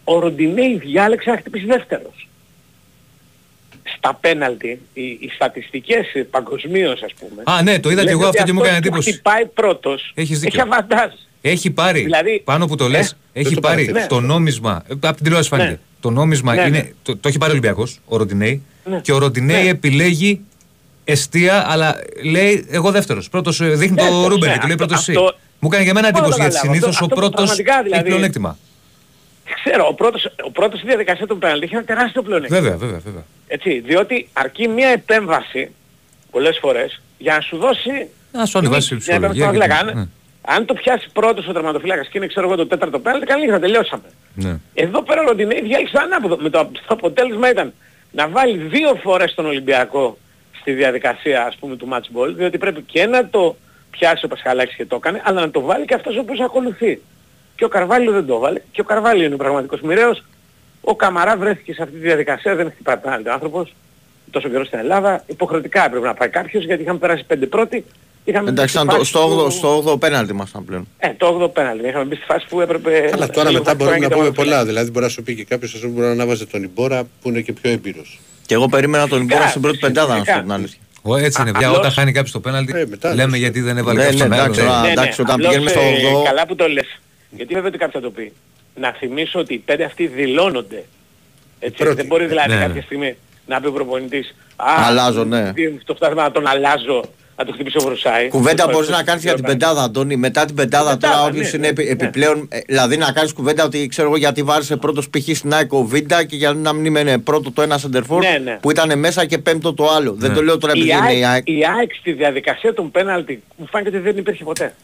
Ο Ροντινέη διάλεξε να χτυπήσει δεύτερος. Στα πέναλτι, οι, οι στατιστικές ε, παγκοσμίως ας πούμε. Α, ναι, το είδα και λένε εγώ ότι αυτό και μου αυτός έκανε που εντύπωση. χτυπάει πρώτος, Έχεις έχει δίκιο. Αβαντάζ. Έχει πάρει, Δηλαδή- πάνω που το λες, Ε, έχει δεν το πάρει παρατήρησα. το νόμισμα, ε, από την τηλεόραση φάνηκε. Ναι. Το νόμισμα Ναι, είναι, ναι. το, το έχει πάρει ο Ολυμπιακός, ο Ροντινέη, Ναι. και ο Ροντινέη Ναι. επιλέγει εστία, αλλά λέει εγώ δεύτερος. Πρώτος ε, δείχνει το Δεύτερος, Ρούμπερ ναι, και του λέει αυτό- πρώτος εσύ. αυτό- Μου έκανε για μένα Μπορώ να εντύπωση, γιατί καταλάβω. συνήθως ο Αυτό- αυτό πρώτος πραγματικά, δηλαδή- έχει πλεονέκτημα. Ξέρω, ο πρώτος, ο πρώτος στη διαδικασία του πέναλτι έχει ένα τεράστιο πλεονέκτημα. Βέβαια, βέβαια, βέβαια. Έτσι, διότι αρκεί μια επέμβαση πολλές φορές για να σου δώσει... Να σου ανεβάσει η μια επέμβαση ψυχολογία. Στον και τερματοφύλακα. το- Αν, αν το πιάσει πρώτος ο τερματοφύλακας και είναι ξέρω εγώ το τέταρτο πέναλτι, καλή θα τελειώσαμε. Ναι. ναι. Εδώ πέρα ο Ροντινέη διάλεξε ανάποδο. Με το, το αποτέλεσμα ήταν να βάλει δύο φορές τον Ολυμπιακό στη διαδικασία ας πούμε του match ball, διότι πρέπει και να το πιάσει ο Πασχαλάκης και το έκανε, αλλά να το βάλει και αυτός ο οποίος ακολουθεί. Και ο Καρβάλιο δεν το βάλε. Και ο Καρβάλιο είναι ο πραγματικός μοιραίος. Ο Καμαρά βρέθηκε σε αυτή τη διαδικασία, δεν έχει πάει πέναλτι ο άνθρωπος. Τόσο καιρό στην Ελλάδα. Υποχρεωτικά έπρεπε να πάει κάποιος γιατί είχαμε περάσει πέντε πρώτοι. Είχαμε Εντάξει, μπει στη ήταν το, φάση στο, που- 8ο, στο 8ο πέναλτι ήμασταν πλέον. Ε, το 8ο πέναλτι. Είχαμε μπει στη φάση που έπρεπε... Αλλά τώρα λίγο μετά να μπορούμε και να το πούμε μάτς. πολλά. Δηλαδή μπορεί να σου πει και κάποιος ας πούμε μπορεί να ανάβαζε τον Ιμπόρα που είναι και πιο έμπειρος. Και εγώ περίμενα τον Ιμπόρα στην πρώτη πεντάδα, να σου πω την αλήθεια. Ο, έτσι είναι, πια, απλώς- όταν χάνει κάποιος το πέναλτι, Ε, μετά, λέμε ναι. γιατί δεν έβαλε Ναι, κάποιος ναι, τον εντάξει, άλλο. τώρα- Ναι. εντάξει, όταν απλώς, πηγαίνουμε στο ε, 8ο. Καλά που το λες. Γιατί βέβαια ότι κάποιος θα το πει. Να θυμίσω ότι οι πέντε αυτοί δηλώνονται. Έτσι, πρώτοι. δεν μπορεί δηλαδή Ναι, ναι. κάποια στιγμή να πει ο προπονητής «Α, Αλλάζω, ναι. τι- Το φτάσμα να τον αλλάζω, να το χτυπήσω ο Βρουσάη». Κουβέντα Αυτό μπορείς είναι να κάνεις για την το- πεντάδα, Αντώνη. Μετά την πεντάδα Πεντάδα, τώρα ναι, όποιος ναι, είναι επι- ναι. επιπλέον. ε, Δηλαδή να κάνεις κουβέντα ότι ξέρω εγώ γιατί βάρισε πρώτος π.χ. στην ΑΕΚ ο Βίντα και για να μην είναι πρώτο το ένα σεντερφόρ Ναι, ναι. που ήταν μέσα και πέμπτο το άλλο. Δεν Ναι. το λέω τώρα Η επειδή είναι η ΑΕΚ. ΑΕΚ, η ΑΕΚ στη διαδικασία των πέναλτι μου φάνηκε ότι δεν υπήρχε ποτέ.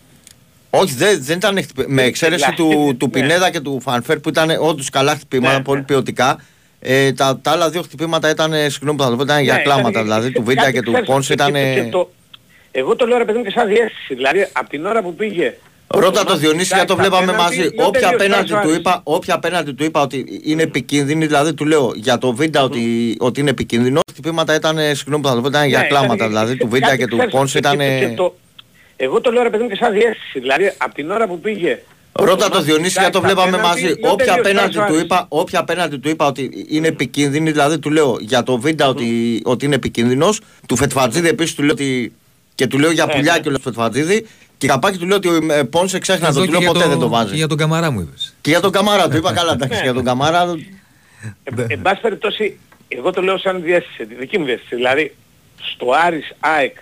Όχι, δεν, δεν ήταν χτυπη... Με εξαίρεση Δηλαδή, του, του ναι. Πινέδα και του Φανφέρ που ήταν όντως καλά χτυπήματα, Ναι, πολύ ναι. ποιοτικά. Ε, τα, τα άλλα δύο χτυπήματα ήταν, ε, συγγνώμη που θα το πω, ήταν για Ναι, κλάματα. ήταν- δηλαδή του κάτι Βίντα και του ξέρεις, Πόνς και- ήταν. Και- και το- Εγώ το λέω ρε παιδί μου και σαν διέστηση. Δηλαδή από την ώρα που πήγε... Ρώτα το μάτς Διονύση κοιτάει γιατί το τα βλέπαμε πέναλτι, μαζί. λέω Όποια τελείωσε, πέναλτι πάει του ο είπα, όποια πέναλτι του είπα ότι είναι επικίνδυνη, δηλαδή του λέω για το Βίντα ότι, ότι είναι επικίνδυνο. Χτυπήματα ήταν, ε, συγγνώμη που θα το πω, ήταν για Ναι, κλάματα. ήταν- Δηλαδή του κάτι Βίντα και του ξέρεις, Πόνς και- ήταν. και- και το- Εγώ το λέω ρε παιδί μου και σαν διέστηση. Δηλαδή από την ώρα που πήγε... Ρώτα το μάτς Διονύση κοιτάει γιατί το τα βλέπαμε πέναλτι, μαζί. λέω Όποια τελείωσε, πέναλτι πάει ο του άλλος. είπα, όποια πέναλτι του είπα ότι είναι επικίνδυνη, δηλαδή του λέω για το Βίντα ότι, ότι είναι επικίνδυνος. Του Φετφατζίδη επίσης του λέω ότι και του λέω για Ναι, πουλιά ναι. και ο Φετφατζίδη. Και καπάκι του λέω ότι ο ε, Πόνσε ξέχνα Εδώ το, και του λέω για ποτέ το- δεν το και βάζει. Για τον Καμαρά μου είπες. Και για τον Καμάρα του είπα καλά, εντάξει, Ναι. για τον Καμάρα. Ε, εν πάση περιπτώσει, εγώ το λέω σαν διέστηση, τη δική μου διέστηση. Δηλαδή, στο Άρης ΑΕΚ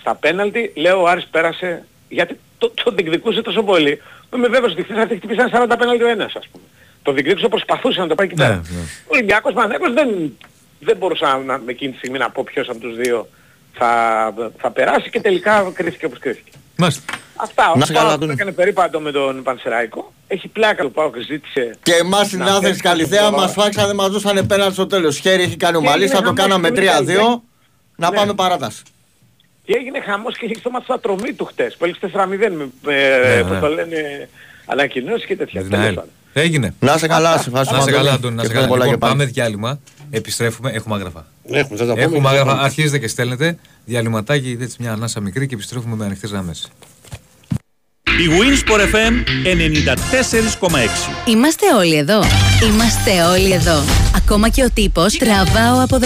στα πέναλτι, λέω ο Άρης πέρασε, γιατί το, το διεκδικούσε τόσο πολύ, Είμαι βέβαιος ότι χθες θα χτυπήσει ένα 40 πέναλτι ο ένας ας πούμε. Το διεκδίκησε προσπαθούσε να το πάει εκεί πέρα. Ναι, ναι. Ο Ολυμπιακός Παναθηναϊκός δεν, δεν μπορούσα να, με εκείνη τη στιγμή να πω ποιος από τους δύο θα, θα περάσει και τελικά κρίθηκε όπως κρίθηκε. Μάλιστα. Αυτά. Ο Να σε καλά, Πάοκ Αντώνη. έκανε περίπατο με τον Πανσεραϊκό. Έχει πλάκα το Πάοκ ζήτησε. Και εμάς στην να Άθενη πέσει Καλυθέα τον μας φάξανε, μας δώσανε πέναλτι στο τέλος. Χέρι έχει κάνει ο Και Μαλής, έγινε θα το χαμός κάναμε και μετά 3-2. έγινε. Να Ναι. πάμε παράταση. Και έγινε χαμός και είχε στο μάτι του ατρομή του χτες. Που έλεγε 4-0 με, με Ναι, πώς ναι. το λένε, ανακοινώσεις και τέτοια. Με την Τέλος ΑΕΛ. πάντων. Έγινε. Να σε καλά, σε ευχαριστούμε. Να σε καλά, Αντώνη. Αντώνη, να σε Και καλά. πολλά Λοιπόν, και πάλι. πάμε διάλειμμα. Επιστρέφουμε. Έχουμε άγραφα. Έχουμε, θα τα πούμε. Έχουμε και θα άγραφα. πάμε. Αρχίζετε και στέλνετε. Διαλυματάκι, έτσι μια ανάσα μικρή και επιστρέφουμε με ανοιχτές γραμμές. Η Winsport FM 94,6. Είμαστε όλοι εδώ. Είμαστε όλοι εδώ. Ακόμα και ο τύπος τραβάω από 17.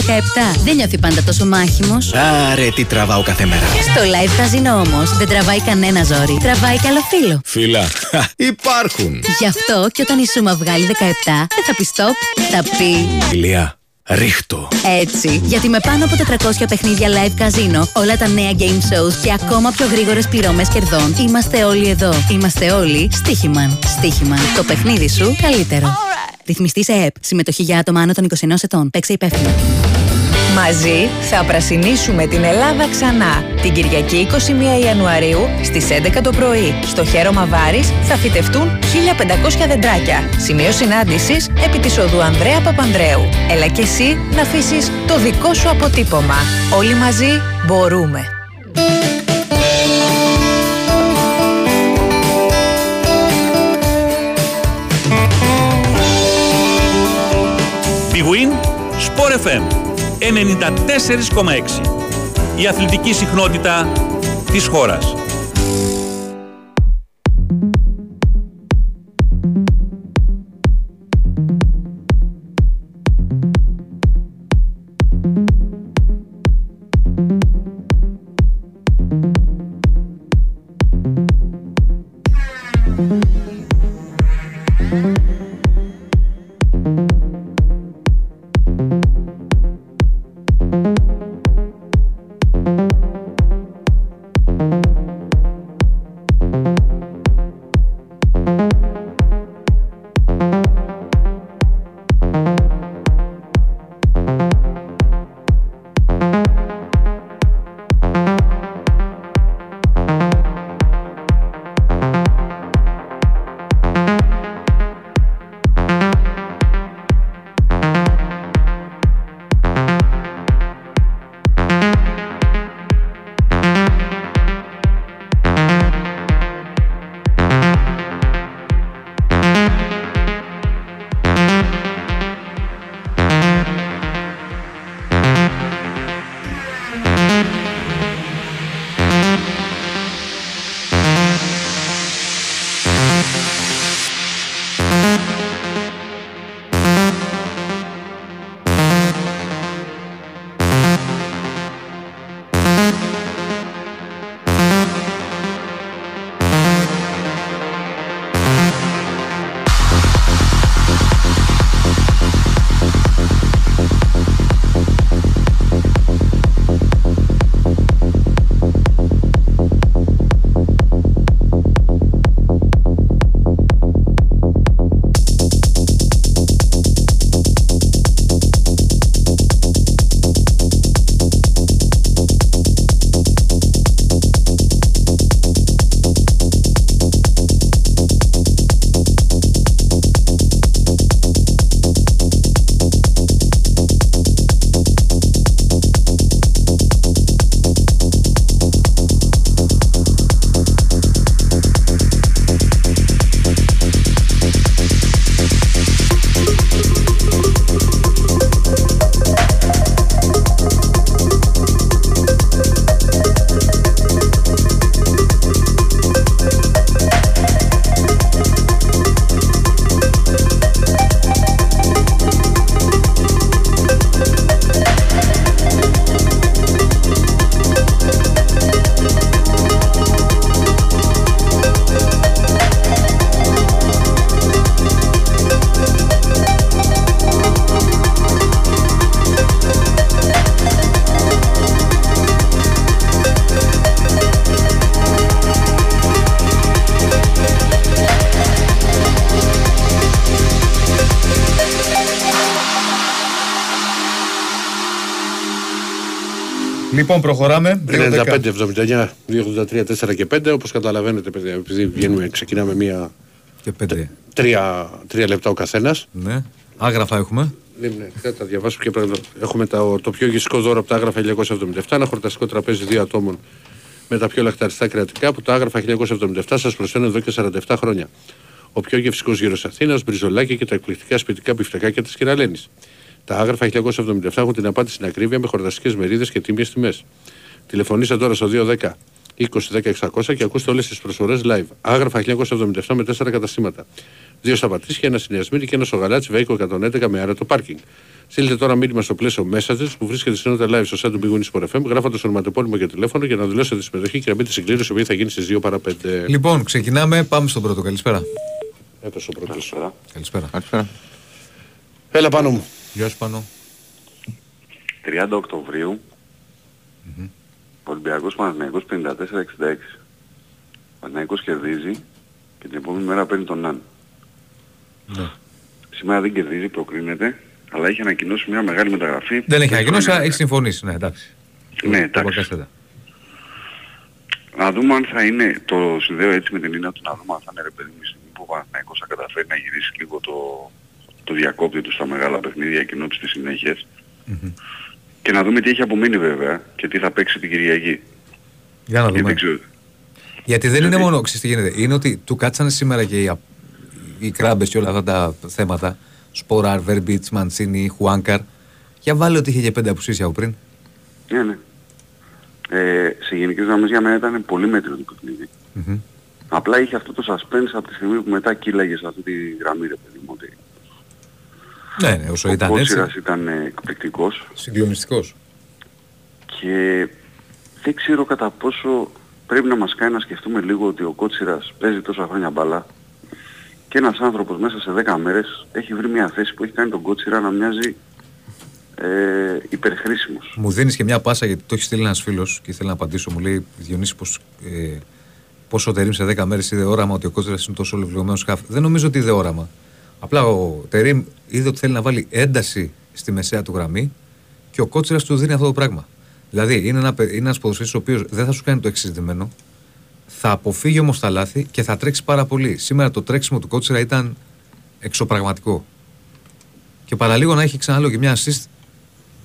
Δεν νιώθει πάντα τόσο μάχημος. Άρε, τι τραβάω κάθε μέρα. Στο live καζίνο όμως δεν τραβάει κανένα ζόρι. Τραβάει καλό φίλο. Φίλα, υπάρχουν. Γι' αυτό και όταν η Σούμα βγάλει 17, δεν θα πεις stop, θα πει Ηλία, ρίχτω. έτσι. Γιατί με πάνω από 400 παιχνίδια live καζίνο, όλα τα νέα game shows και ακόμα πιο γρήγορες πληρώμες κερδών, είμαστε όλοι εδώ. Είμαστε όλοι στοίχημαν. Στοίχημαν. Το παιχνίδι σου καλύτερο. Ρυθμιστή σε ΕΠ. Συμμετοχή για άτομα άνω των 21 ετών. Παίξε υπεύθυνα. Μαζί θα πρασινίσουμε την Ελλάδα ξανά. Την Κυριακή 21 Ιανουαρίου στις 11 το πρωί. Στο Χέρωμα Βάρης θα φυτευτούν 1500 δεντράκια. Σημείο συνάντησης επί της οδού Ανδρέα Παπανδρέου. Έλα και εσύ να αφήσεις το δικό σου αποτύπωμα. Όλοι μαζί μπορούμε. Big Win Sport FM 94,6. Η αθλητική συχνότητα της χώρας. Λοιπόν, προχωράμε. 95-79, 283, 4 και 5. Όπως καταλαβαίνετε, παιδιά, επειδή βγαίνουμε, ξεκινάμε μία. Και πέντε. Τρία, τρία λεπτά ο καθένας. Ναι. Άγραφα έχουμε. Ναι, ναι, θα τα διαβάσω και πρέπει να- Έχουμε το, το πιο γευστικό δώρο από τα Άγραφα 1977, ένα χορταστικό τραπέζι δύο ατόμων με τα πιο λαχταριστά κρεατικά που τα Άγραφα 1977 σας προσφέρουν εδώ και 47 χρόνια. Ο πιο γευστικός γύρος Αθήνας, μπριζολάκια και τα εκπληκτικά σπιτικά μπιφτεκάκια της Κυρα-Λένης. Τα άγραφα 1977 έχουν την απάντηση στην ακρίβεια με χορταστικές μερίδες και τίμιες τιμές. Τηλεφωνήστε τώρα στο 210 20 10 600 και ακούστε όλες τις προσφορές live. Άγραφα 1977 με 4 καταστήματα. Δύο στα Πατήσια, ένα στην Ιασμίνη και ένα στο Γαλάτσι Βέικο 111 με άρετο πάρκινγκ. Στείλτε τώρα μήνυμα στο πλαίσιο Messages που βρίσκεται στην live στο site του Big Win Sport FM, γράφοντας ονοματεπώνυμο και τηλέφωνο για να δηλώσετε τη συμμετοχή και να μπείτε στην κλήρωση που θα γίνει στις 2 παρα 5. Λοιπόν, ξεκινάμε. Πάμε στον πρώτο. Καλησπέρα. Έπεσε ο πρώτος. Καλησπέρα. Καλησπέρα. Έλα πάνω μου. Γεια σου πάνω. 30 οκτωβριου Ολυμπιακός Παναθηναϊκός 54-66. Παναθηναϊκός κερδίζει και την επόμενη μέρα παίρνει τον Ναν. Ναι. Σήμερα δεν κερδίζει, προκρίνεται, αλλά έχει ανακοινώσει μια μεγάλη μεταγραφή. Δεν έχει Και ανακοινώσει, χρόνια αλλά έχει συμφωνήσει. Ναι, εντάξει. Ναι, Το εντάξει. Μπακασέτα. Να δούμε αν θα είναι, το συνδέω έτσι με την έννοια του να δούμε αν θα είναι ρε παιδί μου η στιγμή που ο Παναθηναϊκός θα καταφέρει να γυρίσει λίγο το, το διακόπτη του στα μεγάλα παιχνίδια και ενώπιση της συνέχειας. Και να δούμε τι έχει απομείνει βέβαια και τι θα παίξει την Κυριακή. Για να Γιατί δούμε. δεν ξέρω. Γιατί δεν είναι μόνο, ξέρεις τι γίνεται, είναι ότι του κάτσανε σήμερα και οι, α- οι κράμπες και όλα αυτά τα θέματα. Σποράρ, Βέρμπιτς, Μαντσίνη, Χουάνκαρ. Για βάλε ότι είχε και πέντε απουσίες από πριν. Ναι, ναι. Ε, σε γενικές γραμμές για μένα ήταν πολύ μέτριο το παιχνίδι. Μμμ. Απλά είχε αυτό το suspense από τη στιγμή που μετά κύλαγε σε αυτή τη γραμμή ρε παιδί μου. Ότι Ναι, ναι, όσο ο ήταν έτσι. Κότσιρας ήταν ε, εκπληκτικός Συγκλονιστικός. και δεν ξέρω κατά πόσο πρέπει να μας κάνει να σκεφτούμε λίγο ότι ο Κότσιρας παίζει τόσα χρόνια μπάλα και ένας άνθρωπος μέσα σε 10 μέρες έχει βρει μια θέση που έχει κάνει τον Κότσιρα να μοιάζει ε, υπερχρήσιμος. Μου δίνεις και μια πάσα γιατί το έχει στείλει ένας φίλος και ήθελα να απαντήσω. Μου λέει Διονύση πως, ε, πόσο Τερήμ σε 10 μέρες είδε όραμα ότι ο Κότσιρας είναι τόσο ολοκληρωμένος σκάφ. Δεν νομίζω ότι είδε όραμα. Απλά ο Τερήμ είδε ότι θέλει να βάλει ένταση στη μεσαία του γραμμή και ο Κότσιρας του δίνει αυτό το πράγμα. Δηλαδή είναι ένα, παι- είναι ένας ποδοσφαιριστής ο οποίος δεν θα σου κάνει το εξειδημένο, θα αποφύγει όμως τα λάθη και θα τρέξει πάρα πολύ. Σήμερα το τρέξιμο του Κότσιρα ήταν εξωπραγματικό. Και παραλίγο να έχει ξαναλέω και μια assist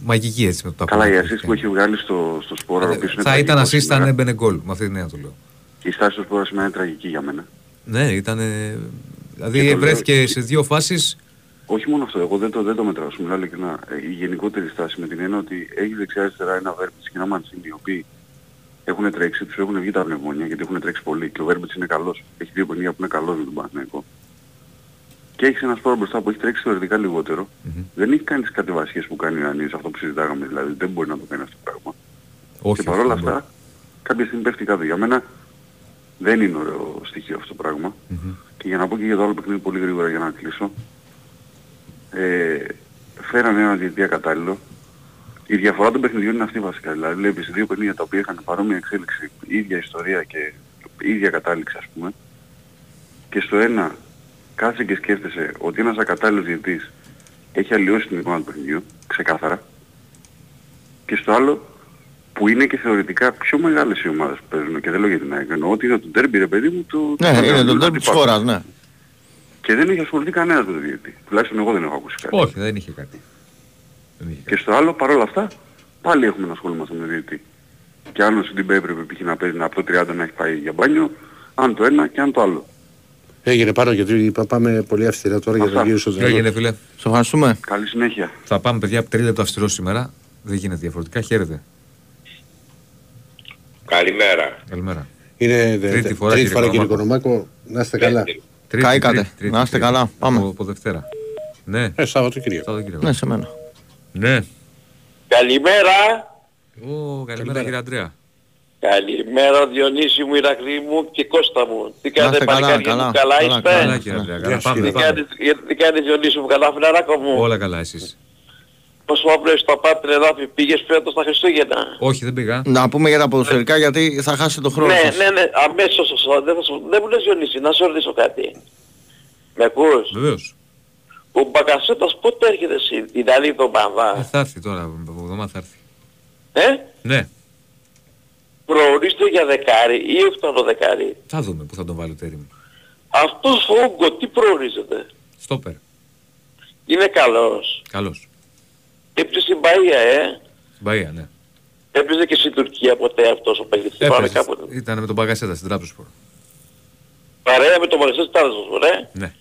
μαγική έτσι με το Καλά, η απόδειξη. assist που έχει βγάλει στο, στο σπόρα, ο οποίος είναι Ε, Θα ήταν τραγικός assist, θα σήμερα. έμπαινε γκολ. Με αυτή την έννοια το λέω. Η στάση του σπόρα σήμερα είναι τραγική για μένα. Ναι, ήταν. Δηλαδή Και το λέω βρέθηκε και- σε δύο φάσεις. Όχι μόνο αυτό, εγώ δεν το, δεν το μετράω, σου μιλάω ειλικρινά. Ε, Η γενικότερη στάση με την έννοια ότι έχει δεξιά-αριστερά ένα Βέρμπιτς και ένα Μαντσίνη, οι οποίοι έχουν τρέξει, τους έχουν βγει τα πνευμόνια γιατί έχουν τρέξει πολύ και ο Βέρμπιτς είναι καλός. Έχει δύο παιχνίδια που είναι καλός με τον Παναθηναϊκό. Και έχεις ένα σπόρο μπροστά που έχει τρέξει θεωρητικά λιγότερο. Δεν έχει κάνει τις κατεβασίες που κάνει ο Ιωαννίδης, αυτό που συζητάγαμε δηλαδή. Δεν μπορεί να το κάνει αυτό το πράγμα. Όχι, και παρόλα αυτό δεν αυτά, κάποια στιγμή πέφτει κάτω. Για μένα δεν είναι ωραίο στοιχείο αυτό το πράγμα. Και για να πω και για το άλλο παιχνίδι πολύ γρήγορα για να κλείσω. Ε, φέρανε ένα διαιτητή ακατάλληλο. Η διαφορά των παιχνιδιών είναι αυτή βασικά. Δηλαδή βλέπεις δύο παιχνίδια τα οποία είχαν παρόμοια εξέλιξη, ίδια ιστορία και ίδια κατάληξη ας πούμε. Και στο ένα κάτσε και σκέφτεσαι ότι ένας ακατάλληλος διαιτητής έχει αλλοιώσει την εικόνα του παιχνιδιού, ξεκάθαρα. Και στο άλλο που είναι και θεωρητικά πιο μεγάλες οι ομάδες που παίζουν και δεν λέω για την ΑΕΚ. Εννοώ ότι είναι το τέρμπι ρε παιδί μου του... Ναι, του- είναι του το τέρμι της αντιπάλου. χώρας, ναι. Και δεν έχει ασχοληθεί κανένας με το διαιτητή. Τουλάχιστον εγώ δεν έχω ακούσει κάτι. Όχι, δεν είχε κάτι. Και στο άλλο παρόλα αυτά πάλι έχουμε να ασχολούμαστε με τον διαιτητή. Και αν ο Σιντιμπέ έπρεπε π.χ. να παίζει από το 30 να έχει πάει για μπάνιο, αν το ένα και αν το άλλο. Έγινε πάνω γιατί είπα, πάμε πολύ αυστηρά τώρα για Αυτά. τον κύριο Σοδρανό. Έγινε, φίλε. Σε ευχαριστούμε. Καλή συνέχεια. Θα πάμε, παιδιά, τρίλεπτο αυστηρό σήμερα. Δεν γίνεται διαφορετικά. Χαίρετε. Καλημέρα. Καλημέρα. Είναι δε- Τρίτη τε- φορά, τρίτη κύριε φορά κύριε Κονομάκο. Κονομάκο. Να είστε καλά. Τρίτη, Καήκατε. τρίτη, τρίτη, Να είστε τρίτη. καλά. Πάμε. Από, από Δευτέρα. Ναι. Ε, Σάββατο Κυριακό. Σαββατοκύριακο. Ναι, σε μένα. Ναι. Καλημέρα. Ω, καλημέρα κύριε Αντρέα. Καλημέρα Διονύση μου, Ηρακλή μου και Κώστα μου. Τι Να είστε κάνετε καλά, παλικάρια καλά, μου, καλά καλά, είστε; Καλά κύριε Αντρέα. Καλά, πάμε, Τι πάμε. κάνεις, τι κάνεις Διονύση μου, καλά φιλαράκο μου; Όλα καλά εσείς. Πώς μου απλές το πάτε εδάφη, πήγες φέτος τα Χριστούγεννα; Όχι, δεν πήγα. Να πούμε για τα ποδοσφαιρικά γιατί θα χάσετε το χρόνο Ναι, σας. ναι, ναι, αμέσως, σωστά. δεν, θα σου, δεν μου λες Διονύση, να σου ρωτήσω κάτι. Με ακούς; Βεβαίως. Ο Μπακασέτας πότε έρχεται εσύ, την άλλη Ε, εβδομάδα. θα έρθει τώρα, από εβδομάδα θα έρθει. Ε, Ναι, προορίζεται για δεκάρι ή οχτάρο δεκάρι. Θα δούμε που θα τον βάλει ο Τέρι μου. Αυτός ο Ούγκο τι προορίζεται; Στόπερ. Είναι καλός. Καλός. Έπαιζε στην Παΐα, ε. Στην Παία, ναι. Έπαιζε και στην Τουρκία ποτέ αυτός ο παίκτης. Θυμάμαι Έπαιζε. κάποτε. Ήταν με τον Παγκασέτα στην Τράπεζα. Παρέα με τον Μαρισές Τάρζος, ωραία. Ναι.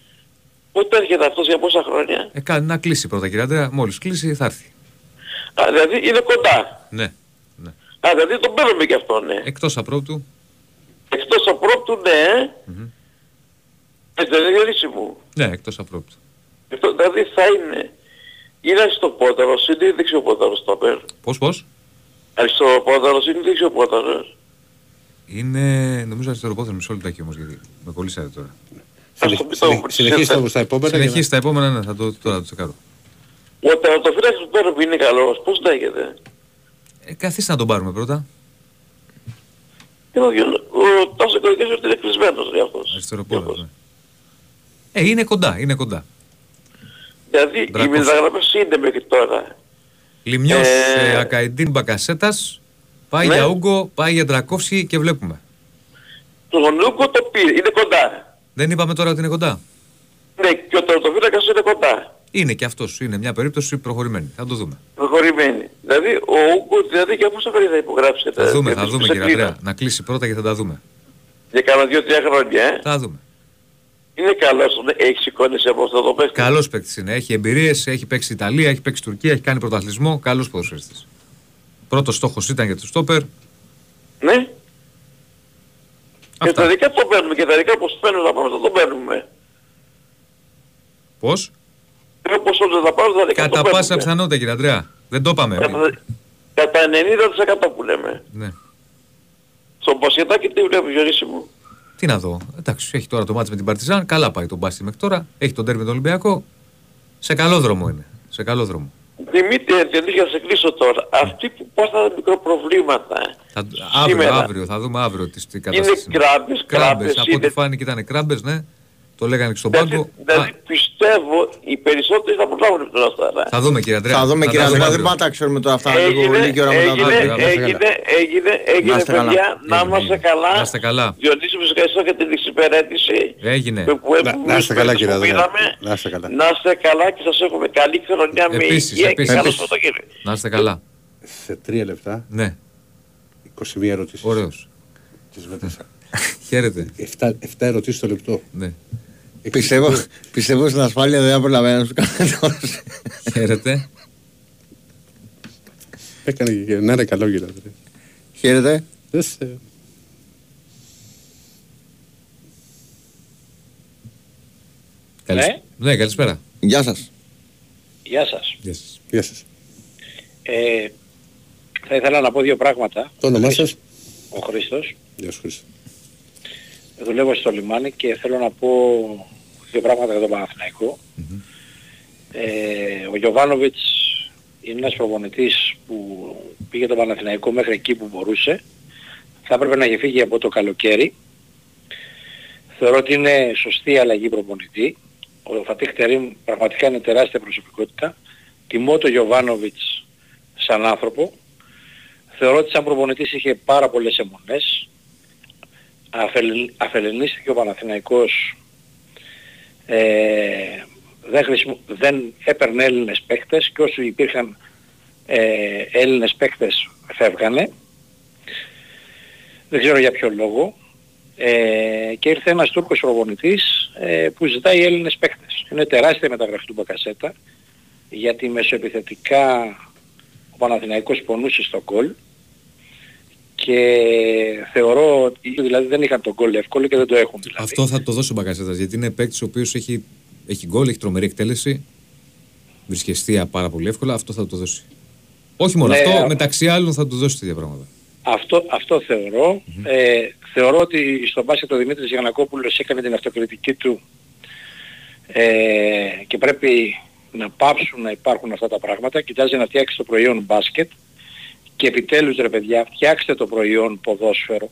Πότε έρχεται αυτός για πόσα χρόνια; Ε, κάνει να κλείσει πρώτα κύριε Αντρέα. Μόλις κλείσει θα έρθει. Α, δηλαδή είναι κοντά. Ναι. Α, δηλαδή τον παίρνουμε και αυτό, ναι. Εκτός απρόπτου. Εκτός απρόπτου, ναι. ε. Έτσι δεν είναι χρήσιμο. Ναι, εκτός απρόπτου. Αυτό, δηλαδή θα είναι είναι αριστοπόδαρος, είναι δεξιοπόδαρος το πέρα. Πώς, πώς; Αριστοπόδαρος είναι δεξιοπόδαρος. Είναι, νομίζω αριστεροπόδαρο μισό λεπτάκι όμως γιατί με κολλήσατε τώρα. Συνεχίστε όμως τα επόμενα. για να- Συνεχίστε τα επόμενα, ναι, θα το, τώρα θα το τσεκάρω. Ο τερατοφύλακας του πέρα που είναι καλός, πώς λέγεται; Ε, καθίστε να τον πάρουμε πρώτα. Και ο, ο Τάσο Κορικές ότι είναι κλεισμένος ρε αυτός. Αριστεροπόδαρο, ναι. Ε, είναι κοντά, είναι κοντά. Δηλαδή οι Δράκος. μεταγραφές είναι μέχρι τώρα. Λιμιός, Ε, ε, Ακαϊντίν, Μπακασέτας, πάει Ναι. για Ούγκο, πάει για Ντρακόφσκι και βλέπουμε. Τον Ούγκο το πήρε, είναι κοντά. Δεν είπαμε τώρα ότι είναι κοντά. Ναι, και ο τερατοφύλακας είναι κοντά. Είναι και αυτός, είναι μια περίπτωση προχωρημένη. Θα το δούμε. Προχωρημένη. Δηλαδή ο Ούγκο δηλαδή για πόσα χρόνια θα υπογράψει. Θα δούμε, για θα τους δούμε που σε κύριε κλείναν. Αντρέα. Να κλείσει πρώτα και θα τα δούμε. Για κάνα δύο-τρία χρόνια, ε. Θα δούμε. Είναι καλός, ναι, έχει σηκώνει από αυτό το παίκτη. Καλός παίκτης είναι. Έχει εμπειρίες, έχει παίξει Ιταλία, έχει παίξει Τουρκία, έχει κάνει πρωταθλητισμό. Καλός ποδοσφαιριστής. Πρώτος στόχος ήταν για το στόπερ. Ναι. Και τα δικά το παίρνουμε και τα δικά πως παίρνουν να πάμε, θα το παίρνουμε. Πώς; Και όπως όντως θα πάρουν, τα δικά το Κατά παίρνουμε. πάσα πιθανότητα κύριε Αντρέα. Δεν το είπαμε. Κατά, κατά 90% που λέμε. Ναι. Στον Πασχετάκι τι βλέπεις Γιώργη μου; Τι να δω. Εντάξει, έχει τώρα το μάτς με την Παρτιζάν. Καλά πάει τον Μπάστι μέχρι τώρα. Έχει τον τέρμι με τον Ολυμπιακό. Σε καλό δρόμο είναι. Σε καλό δρόμο. Δημήτρη, γιατί για να σε κλείσω τώρα. Αυτοί που πάθανε μικροπροβλήματα. ε, Θα, αύριο, Σήμερα. αύριο, θα δούμε αύριο τις, τι κατάσταση. Είναι κράμπες, κράμπες. Από ό,τι είναι- φάνηκε ήταν κράμπες, ναι. Το λέγανε και στον Δηλαδή, πάγκο. δηλαδή πιστεύω οι περισσότεροι θα προλάβουν αυτό αυτά. Θα δούμε κύριε Αντρέα. Θα δούμε τα κύριε Αντρέα, δεν αύριο. πάμε να τα ξέρουμε τώρα αυτά. Λίγο Έγινε, λίγη ώρα μετά το έγινε, αύριο. έγινε, έγινε, Να έγινε, είστε καλά. παιδιά, να Έγινε, είμαστε έγινε. καλά. Να είστε καλά. Διονύση, μου ευχαριστώ για την εξυπηρέτηση. Έγινε. που- που- Να- που- Να είστε καλά που κύριε Αδρέα. πήραμε. Να είστε καλά. Να είστε καλά και σας εύχομαι καλή χρονιά με Επίσης, υγεία και επίσης. καλό Επίσης. Σαββατοκύριακο. Να είστε καλά. Σε τρία λεπτά, Ναι, 21 ερωτήσεις. ωραίος. Τις μετρήσα. Χαίρετε. 7, 7 ερωτήσεις το λεπτό. Ναι. Πιστεύω, πιστεύω στην ασφάλεια δεν θα προλαβαίνει να σου κάνει τώρα. Χαίρετε. Έκανε και να είναι καλό κύριε Αδρέα. Χαίρετε. Δεν σε- Καλησ- Ναι, καλησπέρα. Γεια σας. Γεια σας. Γεια σας. Γεια σας. Ε, θα ήθελα να πω δύο πράγματα. Το όνομά σας; Ο Χρήστος. Γεια σου Χρήστο. Δουλεύω στο λιμάνι και θέλω να πω δύο πράγματα για τον παναθηναικο Ε, ο Γιωβάνοβιτς είναι ένας προπονητής που πήγε τον Παναθηναϊκό μέχρι εκεί που μπορούσε. Θα έπρεπε να έχει φύγει από το καλοκαίρι. Θεωρώ ότι είναι σωστή η αλλαγή προπονητή. Ο Φατίχ Τερίμ πραγματικά είναι τεράστια προσωπικότητα. Τιμώ τον Γιωβάνοβιτς σαν άνθρωπο. Θεωρώ ότι σαν προπονητής είχε πάρα πολλές αιμονές. Αφελ- αφελενίστηκε ο Παναθηναϊκός ε, δεν, χρησιμο... δεν έπαιρνε Έλληνες παίκτες και όσοι υπήρχαν ε, Έλληνες παίκτες φεύγανε. Δεν ξέρω για ποιο λόγο. Ε, και ήρθε ένας Τούρκος προπονητής ε, που ζητάει Έλληνες παίκτες. Είναι τεράστια η μεταγραφή του Μπακασέτα γιατί μεσοεπιθετικά ο Παναθηναϊκός πονούσε στο γκολ και θεωρώ ότι δηλαδή δεν είχαν τον γκολ εύκολο και δεν το έχουν δηλαδή. Αυτό θα το δώσει ο Μπακασέτα γιατί είναι παίκτης ο οποίος έχει, έχει γκολ, έχει τρομερή εκτέλεση. Βρίσκει αιστεία πάρα πολύ εύκολα. Αυτό θα το δώσει. Όχι μόνο Ναι, αυτό, α- μεταξύ άλλων θα του δώσει τέτοια πράγματα. Αυτό, αυτό θεωρώ. Ε, θεωρώ ότι στον μπάσκετ ο Δημήτρης Γιανακόπουλος έκανε την αυτοκριτική του ε, και πρέπει να πάψουν να υπάρχουν αυτά τα πράγματα. Κοιτάζει να φτιάξει το προϊόν μπάσκετ και επιτέλους ρε παιδιά φτιάξτε το προϊόν ποδόσφαιρο.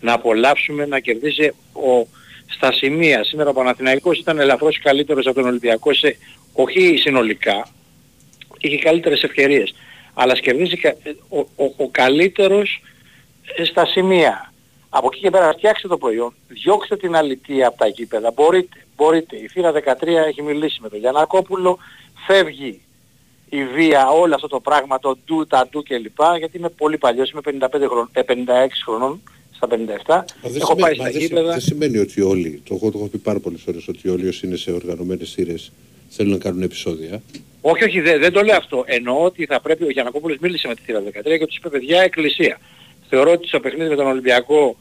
Να απολαύσουμε να κερδίζει ο, στα σημεία. Σήμερα ο Παναθηναϊκός ήταν ελαφρώς καλύτερος από τον Ολυμπιακό σε, όχι συνολικά, είχε καλύτερες ευκαιρίες. Αλλά σκεφτίζει κα- ο, ο, ο καλύτερος ε, στα σημεία. Από εκεί και πέρα φτιάξτε το προϊόν, διώξτε την αλητία από τα γήπεδα. Μπορείτε, μπορείτε. Η θύρα 13 έχει μιλήσει με τον Γιανακόπουλο, φεύγει η βία, όλο αυτό το πράγμα, το ντου, τα ντου κλπ. Γιατί είμαι πολύ παλιός, είμαι 55 χρονών, ε, 56 χρονών, στα 57. Μα δεν Έχω σημαίνει- πάει μα στα δεν, γήπεδα. δεν σημαίνει ότι όλοι, το εγώ το έχω πει πάρα πολλές φορές, ότι όλοι όσοι είναι σε οργανωμένες θύρες θέλουν να κάνουν επεισόδια. Όχι, όχι, δεν, δεν το λέω αυτό. Εννοώ ότι θα πρέπει, ο Γιανακόπουλος μίλησε με τη θύρα 13 και τους είπε παιδιά εκκλησία. Θεωρώ ότι στο παιχνίδι με τον Ολυμπιακό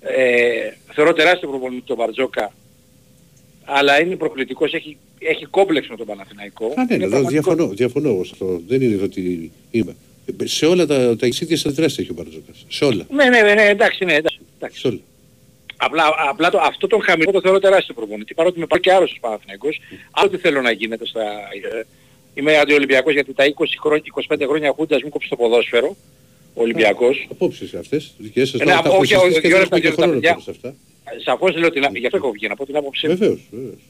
ε, θεωρώ τεράστιο προπονητή τον Μπαρτζόκα αλλά είναι προκλητικός, έχει, έχει κόμπλεξ με τον Παναθηναϊκό. Α, ναι, Είναι ναι, πραγματικό- διαφωνώ, διαφωνώ εγώ σε αυτό. Δεν είναι ότι είμαι. Ε, Σε όλα τα, τα ίδιες αντιδράσεις έχει ο Μπαρτζόκας. Σε όλα. Ναι, ναι, ναι, ναι, εντάξει, ναι, εντάξει. εντάξει. Σε όλα. Απλά, απλά το, αυτό τον χαμηλό το θεωρώ τεράστιο προπονητή. Παρότι με πάει και άλλος Παναθηναϊκός, άλλο τι θέλω να γίνεται στα... ε, είμαι αντιολυμπιακός γιατί τα 20 χρόνια, 25 χρόνια χούντας μου κόψει το ποδόσφαιρο. Ο Ολυμπιακός. Απόψεις αυτές, δικές σας. Ε, τώρα ναι, τα όχι, ακούσεις όχι, και δύο δεν λεπτά, έχει δύο λεπτά, χρόνο παιδιά. τώρα σε αυτά. Σαφώς λέω την άποψη, γι' αυτό έχω βγει να πω την άποψή μου. Βεβαίως, βεβαίως.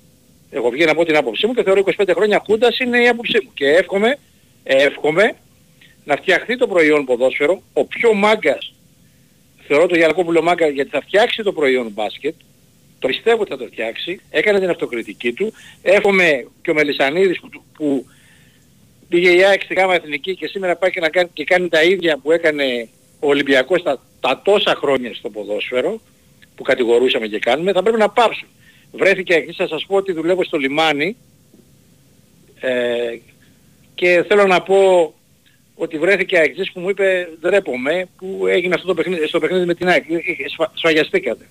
Εγώ βγαίνω να πω την άποψή μου και θεωρώ 25 χρόνια χούντας είναι η άποψή μου. Και εύχομαι, εύχομαι να φτιαχτεί το προϊόν ποδόσφαιρο. Ο πιο μάγκας, θεωρώ το Γιανακόπουλο μάγκα γιατί θα φτιάξει το προϊόν μπάσκετ. Το πιστεύω ότι θα το φτιάξει. Έκανε την αυτοκριτική του. Εύχομαι και ο Μελισανίδης που, που πήγε η ΑΕΚ στη γάμα εθνική και σήμερα πάει και, να κάνει, και κάνει τα ίδια που έκανε ο Ολυμπιακός τα, τα τόσα χρόνια στο ποδόσφαιρο που κατηγορούσαμε και κάνουμε, θα πρέπει να πάψουν. Βρέθηκε εκεί, θα σας πω ότι δουλεύω στο λιμάνι ε, και θέλω να πω ότι βρέθηκε αεξής που μου είπε ντρέπομαι που έγινε αυτό το παιχνίδι, στο παιχνίδι με την ΑΕΚ. Ε, ε, σφα- Σφαγιαστήκατε.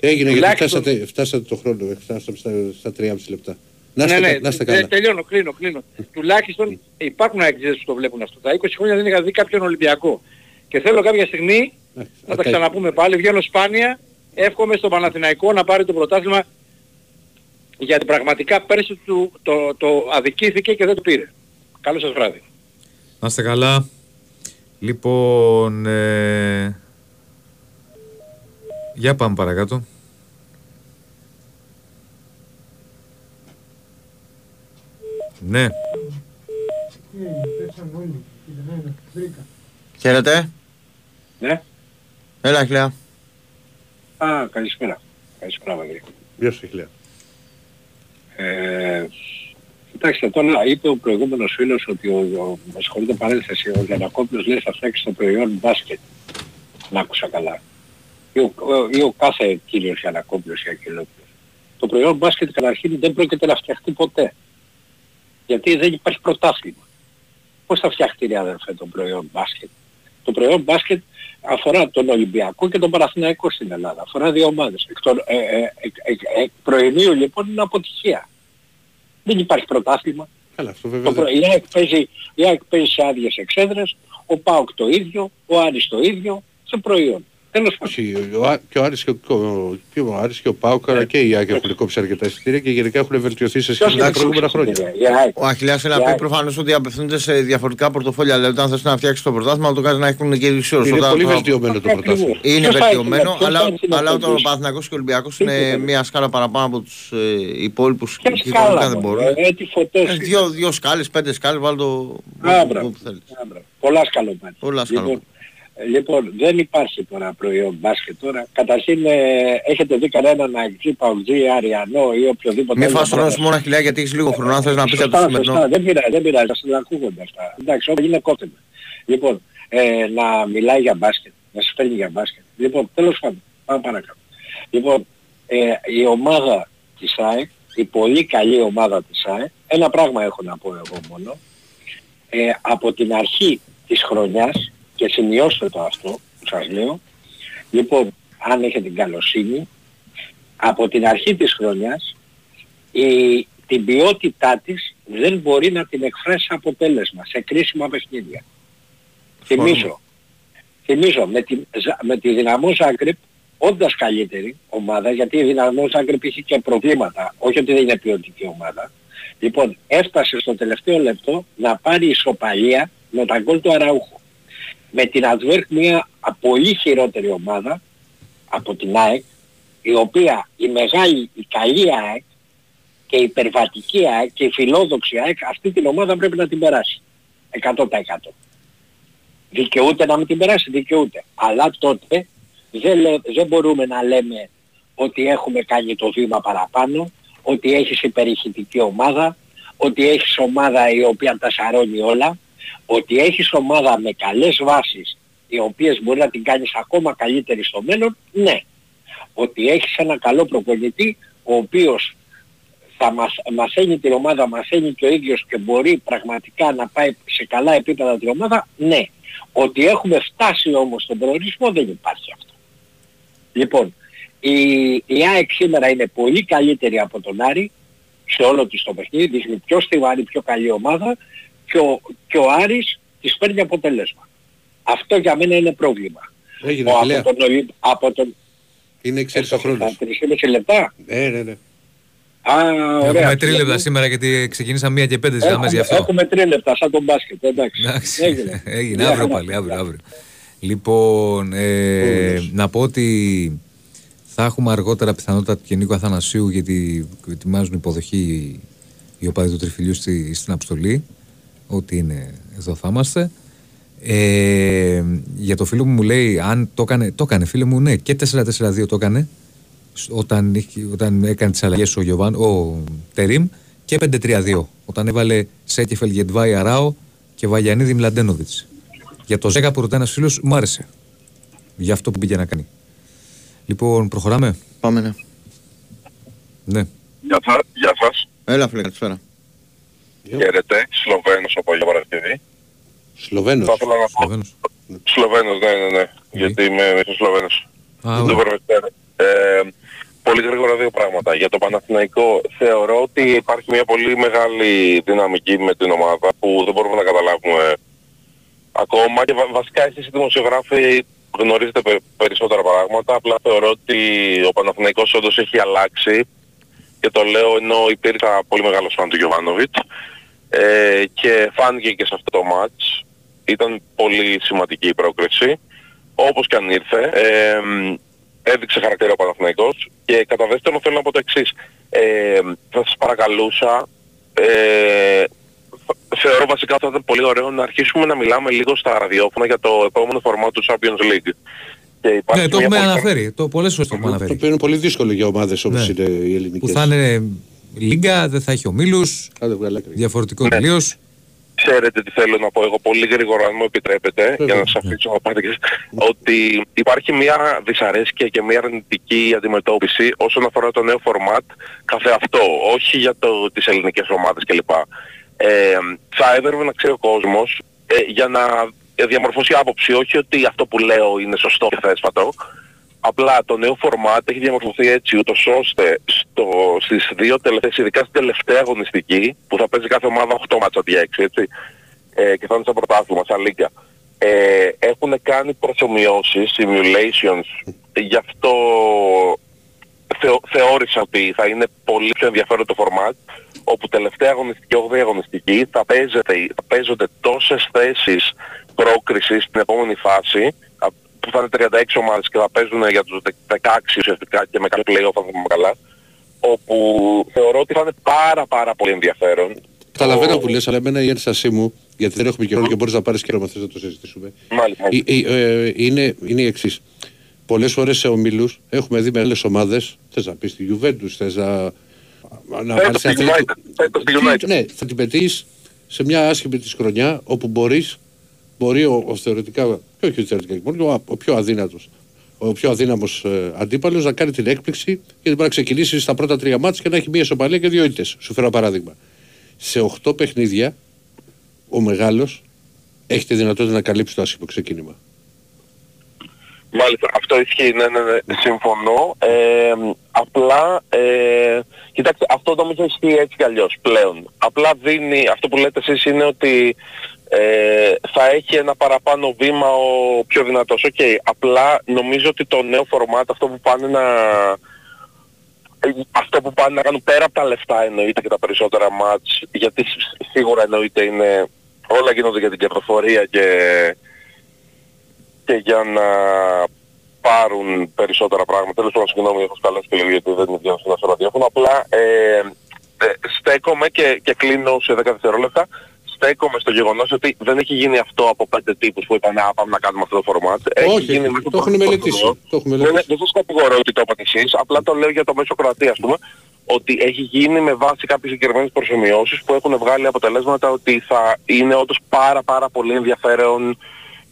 Έγινε γιατί Τουλάχιστον- φτάσατε, φτάσατε το χρόνο, ε, φτάσαμε στα, στα 3,5 λεπτά. Να είστε, ναι, κα- ναι, να είστε τε- καλά. τελειώνω, κλείνω, κλείνω. Τουλάχιστον υπάρχουν αεξίδες που το βλέπουν αυτό. Τα 20 χρόνια δεν είχα δει κάποιον Ολυμπιακό. Και θέλω κάποια στιγμή να τα αυτά- ξαναπούμε πάλι. Βγαίνω σπάνια. Εύχομαι στο Παναθηναϊκό να πάρει το πρωτάθλημα γιατί πραγματικά πέρσι του, το, το αδικήθηκε και δεν το πήρε. Καλό σας βράδυ. Να είστε καλά. Λοιπόν, ε... για πάμε παρακάτω. Ναι, Χαίρετε. Ναι. Έλα, Χιλέα. Α, καλησπέρα. Καλησπέρα, Βαγγέλη. Γεια σου, Χιλέα. Ε, κοιτάξτε, τώρα είπε ο προηγούμενος φίλος ότι ο, ο, με συγχωρείτε παρένθεση, ο Γιανακόπουλος λέει θα φτιάξει το προϊόν μπάσκετ. Να άκουσα καλά. Ή ο, ο- ή ο κάθε κύριος Γιανακόπουλος ή Ακυλόπουλος. Το προϊόν μπάσκετ καταρχήν δεν πρόκειται να φτιαχτεί ποτέ. Γιατί δεν υπάρχει πρωτάθλημα. Πώς θα φτιαχτεί ρε αδερφέ το προϊόν μπάσκετ; Το προϊόν μπάσκετ αφορά τον Ολυμπιακό και τον Παναθηναϊκό στην Ελλάδα. Αφορά δύο ομάδες. Εκ, των, ε, ε, εκ, εκ, εκ προημίου λοιπόν είναι αποτυχία. Δεν υπάρχει πρωτάθλημα. Καλά, αυτό Το βέβαια. προ... δεν- η, ΑΕΚ παίζει, η ΑΕΚ παίζει σε άδειες εξέδρες, ο ΠΑΟΚ το ίδιο, ο Άρης το ίδιο, σε προϊόν. Τέλος πάντων. Όχι, ο, Α- και ο Άρης και ο, ο, και ο, Άρης και ο Πάουκ αλλά και η Άκη έχουν κόψει αρκετά εισιτήρια και γενικά έχουν βελτιωθεί σε σχέση με τα προηγούμενα χρόνια. Ο Αχιλιάς θέλει να πει προφανώς ότι απευθύνονται σε διαφορετικά πορτοφόλια. Δηλαδή, όταν θες να φτιάξεις το πρωτάθλημα, το κάνεις να έχουν και ισόρρος. Είναι Όταν πολύ το- βελτιωμένο το πρωτάθλημα. Είναι Ποιος θα βελτιωμένο, έχει- ποιος αλλά, θα έχει να αλλά όταν ο κερδίσει. Παναθηναϊκός και ο Ολυμπιακός είναι μία σκάλα παραπάνω από τους ε, υπόλοιπους και σκάλα, οικονομικά δεν μωρέ, μπορούν. ε, τι φωτές Ε, Δύο, δύο σκάλες, πέντε σκάλες, βάλει το Α, όπου μπράβο. θέλεις. Α, μπράβο. Πολλά σκαλωμένα. Πολλά σκαλωμένα. Λοιπόν, ε, λοιπόν, δεν υπάρχει τώρα προϊόν μπάσκετ τώρα. Καταρχήν ε, έχετε δει κανέναν Αγγλί, Παουτζή, Αριανό ή οποιοδήποτε Μην άλλο φας πράγμα. χρόνο μόνο Αχιλιά γιατί έχεις λίγο χρόνο. Αν θες να πεις για το Σωστά, σωστά. σημερινό. Δεν πειράζει, δεν πειράζει. Σας τα ακούγονται αυτά. Εντάξει, όλα είναι κόφτεμα. Λοιπόν, ε, να μιλάει για μπάσκετ, να σας παίρνει για μπάσκετ. Λοιπόν, τέλος πάντων, πάμε παρακάτω. Λοιπόν, ε, η ομάδα της ΑΕΚ, η πολύ καλή ομάδα της ΑΕΚ, ένα πράγμα έχω να πω εγώ μόνο, ε, από την αρχή της χρονιάς, και σημειώστε το αυτό που σας λέω, λοιπόν, αν έχετε την καλοσύνη, από την αρχή της χρονιάς η, την ποιότητά της δεν μπορεί να την εκφράσει σε αποτέλεσμα, σε κρίσιμα παιχνίδια. Θυμίζω, θυμίζω με τη, Ζα- με τη Δυναμό Ζάγκρεπ, όντας καλύτερη ομάδα, γιατί η Δυναμό Ζάγκρεπ είχε και προβλήματα, όχι ότι δεν είναι ποιοτική ομάδα, λοιπόν έφτασε στο τελευταίο λεπτό να πάρει ισοπαλία με τα γκολ του Αραούχου. Με την Αντβέρκ μια α- πολύ χειρότερη ομάδα από την ΑΕΚ, η οποία η μεγάλη, η καλή ΑΕΚ και η υπερβατική ΑΕΚ και η φιλόδοξη ΑΕΚ αυτή την ομάδα πρέπει να την περάσει. 100%. δικαιούται να μην την περάσει, δικαιούται. Αλλά τότε δεν, λέ- δεν μπορούμε να λέμε ότι έχουμε κάνει το βήμα παραπάνω, ότι έχεις υπερηχητική ομάδα, ότι έχεις ομάδα η οποία τα σαρώνει όλα, ότι έχεις ομάδα με καλές βάσεις, οι οποίες μπορεί να την κάνεις ακόμα καλύτερη στο μέλλον, ναι. Ότι έχεις ένα καλό προπονητή, ο οποίος θα μας, μαθαίνει την ομάδα, μαθαίνει και ο ίδιος και μπορεί πραγματικά να πάει σε καλά επίπεδα την ομάδα, ναι. Ότι έχουμε φτάσει όμως στον προορισμό δεν υπάρχει αυτό. Λοιπόν, η, η ΑΕΚ σήμερα είναι πολύ καλύτερη από τον Άρη σε όλο της το παιχνίδι, δείχνει πιο στιβαρή, πιο καλή ομάδα και ο, και ο Άρης της παίρνει αποτελέσμα. Αυτό για μένα είναι πρόβλημα. Έγινε, Ο, Φιλέα. από, τον, Ολυ- από τον... Είναι εξαίρεση ο χρόνος. Στα 3,5 λεπτά. Ναι, ναι, ναι. Α, ωραία. Έχουμε τρίλεπτα σήμερα γιατί ξεκινήσαμε μία και πέντε γραμμές γι' Έχουμε, αυτό. έχουμε τρίλεπτα σαν τον μπάσκετ, εντάξει. Εντάξει. Έγινε. Έγινε Μια αύριο χαρά. πάλι, αύριο, αύριο. Λοιπόν, ε, να πω ότι θα έχουμε αργότερα πιθανότητα και Νίκο Αθανασίου γιατί ετοιμάζουν υποδοχή οι οπαδοί του Τριφυλιού στη, στην Αποστολή. Ότι είναι εδώ θα είμαστε. Ε, για το φίλο μου μου λέει αν το έκανε, το έκανε φίλε μου, ναι, και 4-4-2 το έκανε σ- όταν, είχε- όταν έκανε τις αλλαγές ο, Γιωβάν, ο Τερίμ και 5-3-2 όταν έβαλε Σέκεφελ Γετβάη Αράο και Βαγιανίδη Μλαντένοβιτς. Για το Ζέκα που ρωτάει ένας φίλος μου άρεσε. Για αυτό που πήγε να κάνει. Λοιπόν, προχωράμε. Πάμε, ναι. Ναι. Γεια σας. Γεια σας. Έλα, φίλε, καλησπέρα. Χαίρετε. Σλοβαίνος από για Παρασκευή. Σλοβαίνος. Θα ήθελα να πω... Σλοβαίνος. Σλοβαίνος, ναι, ναι, ναι. Γιατί είμαι είμαι Σλοβαίνος. Α, Το ωραία. Βερβεστέρ. Ε, πολύ γρήγορα δύο πράγματα. Για το Παναθηναϊκό θεωρώ ότι υπάρχει μια πολύ μεγάλη δυναμική με την ομάδα που δεν μπορούμε να καταλάβουμε ακόμα και βα- βασικά εσείς οι δημοσιογράφοι γνωρίζετε πε- περισσότερα πράγματα. Απλά θεωρώ ότι ο Παναθηναϊκός όντως έχει αλλάξει και το λέω ενώ υπήρξα πολύ μεγάλος φαν του Γιωβάνοβιτς ε, και φάνηκε και σε αυτό το μάτς. Ήταν πολύ σημαντική η πρόκριση. Όπως και αν ήρθε, ε, έδειξε χαρακτήρα ο Παναθηναϊκός και κατά δεύτερον θέλω να πω το εξής. Ε, θα σας παρακαλούσα, ε, θεωρώ βασικά ότι θα ήταν πολύ ωραίο να αρχίσουμε να μιλάμε λίγο στα ραδιόφωνα για το επόμενο φορμά του Champions League. Και υπάρχει Ναι, το μια έχουμε πολύ- αναφέρει. Το, πολλές φορές το έχουμε Το αναφέρει. οποίο είναι πολύ δύσκολο για ομάδες όπως Ναι. είναι οι ελληνικές. Που θα είναι λίγκα, δεν θα έχει ομίλους, διαφορετικό τελείως. Ξέρετε τι θέλω να πω εγώ πολύ γρήγορα, αν μου επιτρέπετε, για να σας αφήσω να πάτε και ότι υπάρχει μια δυσαρέσκεια και μια αρνητική αντιμετώπιση όσον αφορά το νέο φορμάτ καθε αυτό, όχι για το, τις ελληνικές ομάδες κλπ. Ε, θα έπρεπε να ξέρει ο κόσμος ε, για να διαμορφώσει άποψη, όχι ότι αυτό που λέω είναι σωστό και θέσφατο, Απλά το νέο φορμάτ έχει διαμορφωθεί έτσι ούτως ώστε στο, στις δύο τελευταίες, ειδικά στην τελευταία αγωνιστική, που θα παίζει κάθε ομάδα 8 μάτσα αντί 6, έτσι, ε, και θα είναι στο πρωτάθλημα, σαν λίγκα, ε, έχουν κάνει προσωμιώσεις, simulations, γι' αυτό θεω, θεώρησα ότι θα είναι πολύ πιο ενδιαφέρον το φορμάτ, όπου τελευταία αγωνιστική, 8η αγωνιστική, θα, παίζεται, θα παίζονται τόσες θέσεις πρόκρισης στην επόμενη φάση, α- που θα είναι 36 ομάδες και θα παίζουν για τους 16 ουσιαστικά και με κάποιο play-off αν θυμάμαι καλά, όπου θεωρώ ότι θα είναι πάρα πάρα πολύ ενδιαφέρον. Καταλαβαίνω που λες, αλλά εμένα η ένστασή μου, γιατί δεν έχουμε καιρό και μπορείς να πάρεις καιρό αν θες να το συζητήσουμε, Μάλιστα. η- η- ε, είναι, είναι η εξής. Πολλές φορές σε ομίλους έχουμε δει μεγάλες ομάδες, θες να πεις τη Juventus, θες να, να Φέτος πάρεις στη αυτή- United, φέτος στη United. Ναι, θα την πετύχεις σε μια άσχημη της χρονιά όπου μπορείς, μπορεί ο, ο θεωρητικά, και όχι θεωρητικά, μόνο ο, ο πιο αδύνατος, ο πιο αδύναμος ε, αντίπαλος να κάνει την έκπληξη γιατί μπορεί να ξεκινήσει στα πρώτα τρία ματς και να έχει μία ισοπαλία και δύο ήττες. Σου φέρω ένα παράδειγμα. Σε 8 παιχνίδια ο μεγάλος έχει τη δυνατότητα να καλύψει το άσχημο ξεκίνημα. Μάλιστα, αυτό ισχύει, ναι, ναι, ναι, συμφωνώ. Ε, απλά, ε, κοιτάξτε, αυτό νομίζω ισχύει έτσι κι αλλιώς πλέον. Απλά δίνει, αυτό που λέτε εσείς είναι ότι ε, θα έχει ένα παραπάνω βήμα ο πιο δυνατός. Οκ, απλά νομίζω ότι το νέο φορμάτ, αυτό που πάνε να... ε, Αυτό που πάνε να κάνουν πέρα από τα λεφτά εννοείται και τα περισσότερα μάτς, γιατί σ- σίγουρα εννοείται είναι όλα γίνονται για την κερδοφορία και και για να πάρουν περισσότερα πράγματα. Τέλος πάντων, συγγνώμη, έχω σκαλέσει και λίγο γιατί δεν είναι βγαίνω στο ραδιόφωνο. Απλά ε, ε, στέκομαι και, και κλείνω σε 10 δευτερόλεπτα στέκομαι στο γεγονός ότι δεν έχει γίνει αυτό από πέντε τύπους που είπαν «Α, πάμε να κάνουμε αυτό το φορμάτ». Έχει Όχι, γίνει το μέσω έχουν του μελετήσει. Πρωθυπουργού. Το έχουν Δεν, μελετήσει. δεν σας κατηγορώ ότι το είπατε εσείς, απλά το λέω για το μέσο Κροατία, ας πούμε, ότι έχει γίνει με βάση κάποιες συγκεκριμένες προσωμιώσεις που έχουν βγάλει αποτελέσματα ότι θα είναι όντως πάρα πάρα πολύ ενδιαφέρον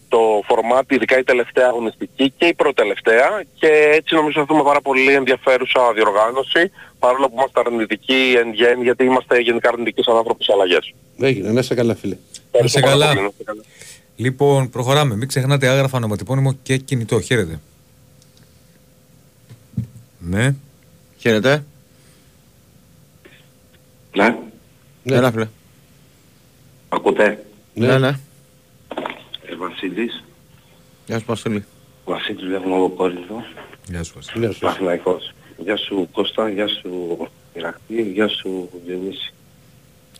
το φορμάτ, ειδικά η τελευταία αγωνιστική και η προτελευταία και έτσι νομίζω θα δούμε πάρα πολύ ενδιαφέρουσα διοργάνωση παρόλο που είμαστε αρνητικοί εν γέννη γιατί είμαστε γενικά αρνητικοί σαν άνθρωποι σε αλλαγές. Έγινε, να είσαι καλά φίλε. Να σε καλά. Λοιπόν, προχωράμε. Μην ξεχνάτε άγραφα, ονοματεπώνυμο και κινητό. Χαίρετε. Ναι. Χαίρετε. Ναι, Έλα φίλε. ακούτε; Ναι, ναι. Ε, Βασίλης. Γεια σου Βασίλη. Βασίλης βλέπουμε από Κόρινθο. Γεια σου Βασίλη. Γεια σου. Παθηναϊκός. Γεια σου Κώστα, γεια σου Ηρακλή, γεια σου Διονύση.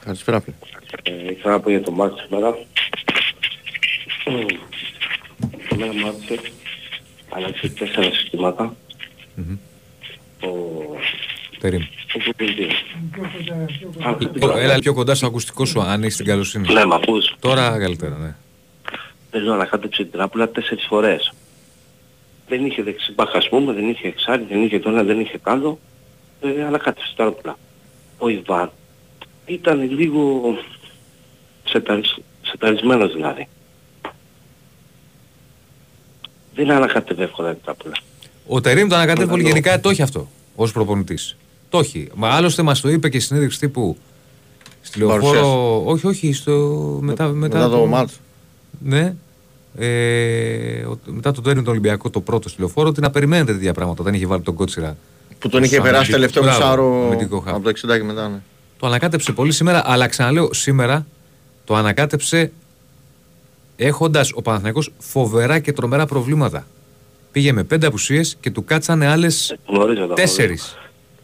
Καλησπέρα φίλε. Ε, ήθελα να πω για το μάτι σήμερα. Εμένα μου άρεσε, άλλαξε τέσσερα συστήματα. Ο... Περίμενε. ο Κουτουμπίδης. Α, Ω, Έλα πιο κοντά στο ακουστικό σου, αν έχεις την καλοσύνη. Ναι, μ' ακούς. Τώρα καλύτερα, ναι. Παίζω ανακάτεψε την τράπουλα τέσσερις φορές. Δεν είχε δεξιμπάχ ας πούμε, δεν είχε εξάρι, δεν είχε το ένα, δεν είχε το άλλο. Ε, ανακάτεψε την τράπουλα. Ο Ιβάν ήταν λίγο σεταρις, σεταρισμένος δηλαδή. Δεν ανακάτευε εύκολα την τράπουλα. Ο Τερήμ το ανακατεύει πολύ Καλό. γενικά το έχει αυτό ως προπονητής. Το έχει. Μα άλλωστε μας το είπε και στη συνέντευξη τύπου στη λεωφόρο. Παρουσίαση. Όχι, όχι, στο, μετά, μετά, Μετά το μάτς. Ναι. Ε, ο- μετά το Τερήμ τον Ολυμπιακό το πρώτο στη λεωφόρο ότι να περιμένετε τέτοια πράγματα. Δεν είχε βάλει τον κότσιρα. Που τον είχε Σαν περάσει με- τελευταίο Μπράβο, μισάρο με την Κοχά. από το 60 και μετά. Ναι. Το ανακάτεψε πολύ σήμερα, αλλά ξαναλέω σήμερα το ανακάτεψε έχοντας ο Παναθηναϊκός φοβερά και τρομερά προβλήματα. Πήγε με πέντε απουσίες και του κάτσανε άλλες Γνωρίζω τα τέσσερις.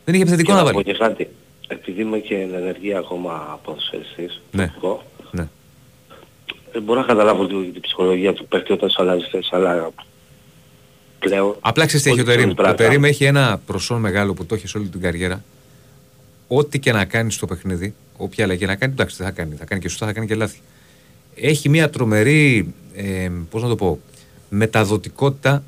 Δεν είχε επιθετικό Και να να πω βάλει. και κάτι. Επειδή είμαι και εν ενεργεία ακόμα ποδοσφαιριστής, Ναι. εγώ, Ναι. δεν μπορώ να καταλάβω λίγο την ψυχολογία του παίκτη όταν σου αλλάζει θέση, αλλά πλέον... Απλά ξέρεις τι έχει ο ό,τι Τερήμ. κάνει Ο πράγματα. Τερήμ έχει ένα προσόν μεγάλο που το έχει σε όλη την καριέρα. Ό,τι και να κάνεις στο παιχνίδι, όποια αλλαγή να κάνει, εντάξει, δεν θα κάνει. Θα κάνει και σωστά, θα κάνει και λάθη. Έχει μια τρομερή, ε, πώς να το πω, μεταδοτικότητα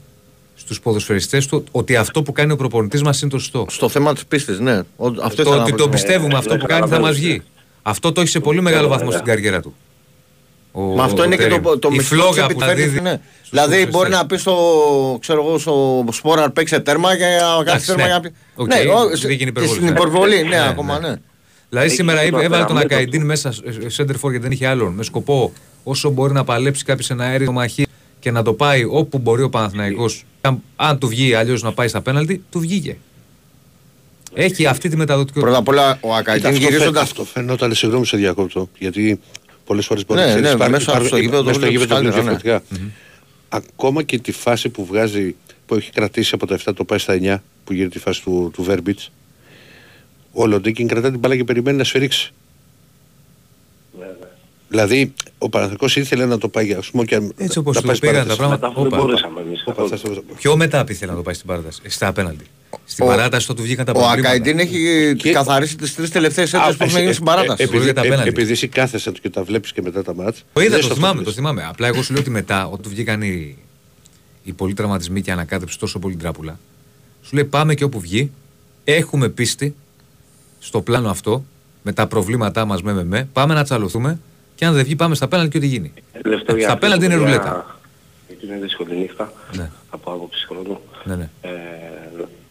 στους ποδοσφαιριστές του ότι αυτό που κάνει ο προπονητής μας είναι το σωστό. Στο θέμα της πίστης, ναι. Ο- Αυτό το ήθελα να ότι πω. το πιστεύουμε Ε, αυτό ναι, που κάνει θα καταλαβαίνω. μας βγει. Αυτό το έχει σε πολύ μεγάλο Βέβαια, βαθμό στην βέβαια. καριέρα του. Ο- Μα αυτό ο είναι και Τερήμ. το, το Η μυστικό φλόγα της που θα επιφέρειας, δίδει ναι. στους Δηλαδή ποδοσφαιριστές. μπορεί να πεις στο, ξέρω εγώ, στο Σπόρα παίξε τέρμα και να κάνει Εντάξει, τέρμα ναι. για να πει. Οκ, Ναι, ο- δεν γίνει και υπερβολή. στην Ναι. υπερβολή, Ναι, ναι, ναι. ακόμα, ναι. Δηλαδή Έχει σήμερα και είπε- το έβαλε τον απεραμέτωπο. Ακαϊντίν μέσα σε σέντερφορ γιατί δεν είχε άλλον. Με σκοπό όσο μπορεί να παλέψει κάποιος ένα αέριο μαχή και να το πάει όπου μπορεί ο Παναθηναϊκός Αν, αν του βγει αλλιώς να πάει στα πέναλτι, του βγήκε. Έχει αυτή τη μεταδοτικότητα. Πρώτα απ' όλα ο Κοίτα, Ακαϊτίν αυτό, φαι, γυρίζοντας αυτό φαινόταν, συγγνώμη σε διακόπτω, γιατί πολλές φορές μπορεί Ναι, να ναι, ξέρεις, μέσα υπάρχουν- στο γήπεδο το μέσα στο βλέπεις γήπεδο είναι καλύτερα, ναι. διαφορετικά. Ακόμα και τη φάση που βγάζει, που έχει κρατήσει από τα 7 το πάει στα 9, που γίνεται τη φάση του, του Βέρμπιτς, ο Λοντίκιν κρατά την μπάλα και περιμένει να σφυρίξει. Δηλαδή, ο Παναθηναϊκός ήθελε να το πάει, ας πούμε, και Έτσι όπως να του πάει στην πήγαν τα παράταση. πράγματα. Μετά δεν Όπα, μπορούσαμε εμείς. Όπα, θα στο- Πιο μετά ήθελε να το πάει στην παράταση. ε, Στα απέναντι. Στην Ο- παράταση το του βγήκαν τα ο προβλήματα. Ακαϊτίν έχει Και- καθαρίσει τις τρεις τελευταίες Α, έντρες που έχουν εσύ- γίνει στην ε, παράταση. ε, Μπορεί Επειδή για τα ε, πέναλτι. επειδή εσύ κάθεσαι και τα βλέπεις και μετά τα μάτς. Το είδα, δεν το στο θυμάμαι, αυτό το που θυμάμαι. Απλά εγώ σου λέω ότι μετά, όταν του βγήκαν οι, οι πολλοί τραυματισμοί και ανακάτεψε τόσο πολύ την τράπουλα, σου λέει πάμε και όπου βγει, έχουμε πίστη στο πλάνο αυτό, με τα προβλήματά μας με, με, με, πάμε να τσαλωθούμε και αν δεν βγει πάμε στα πέναλτι και ό,τι γίνει. Τελευταίο για Στα αυτό πέναλτι το είναι για- ρουλέτα. Γιατί είναι δύσκολη νύχτα Ναι, από άποψη χρόνου. ναι, ναι. Ε,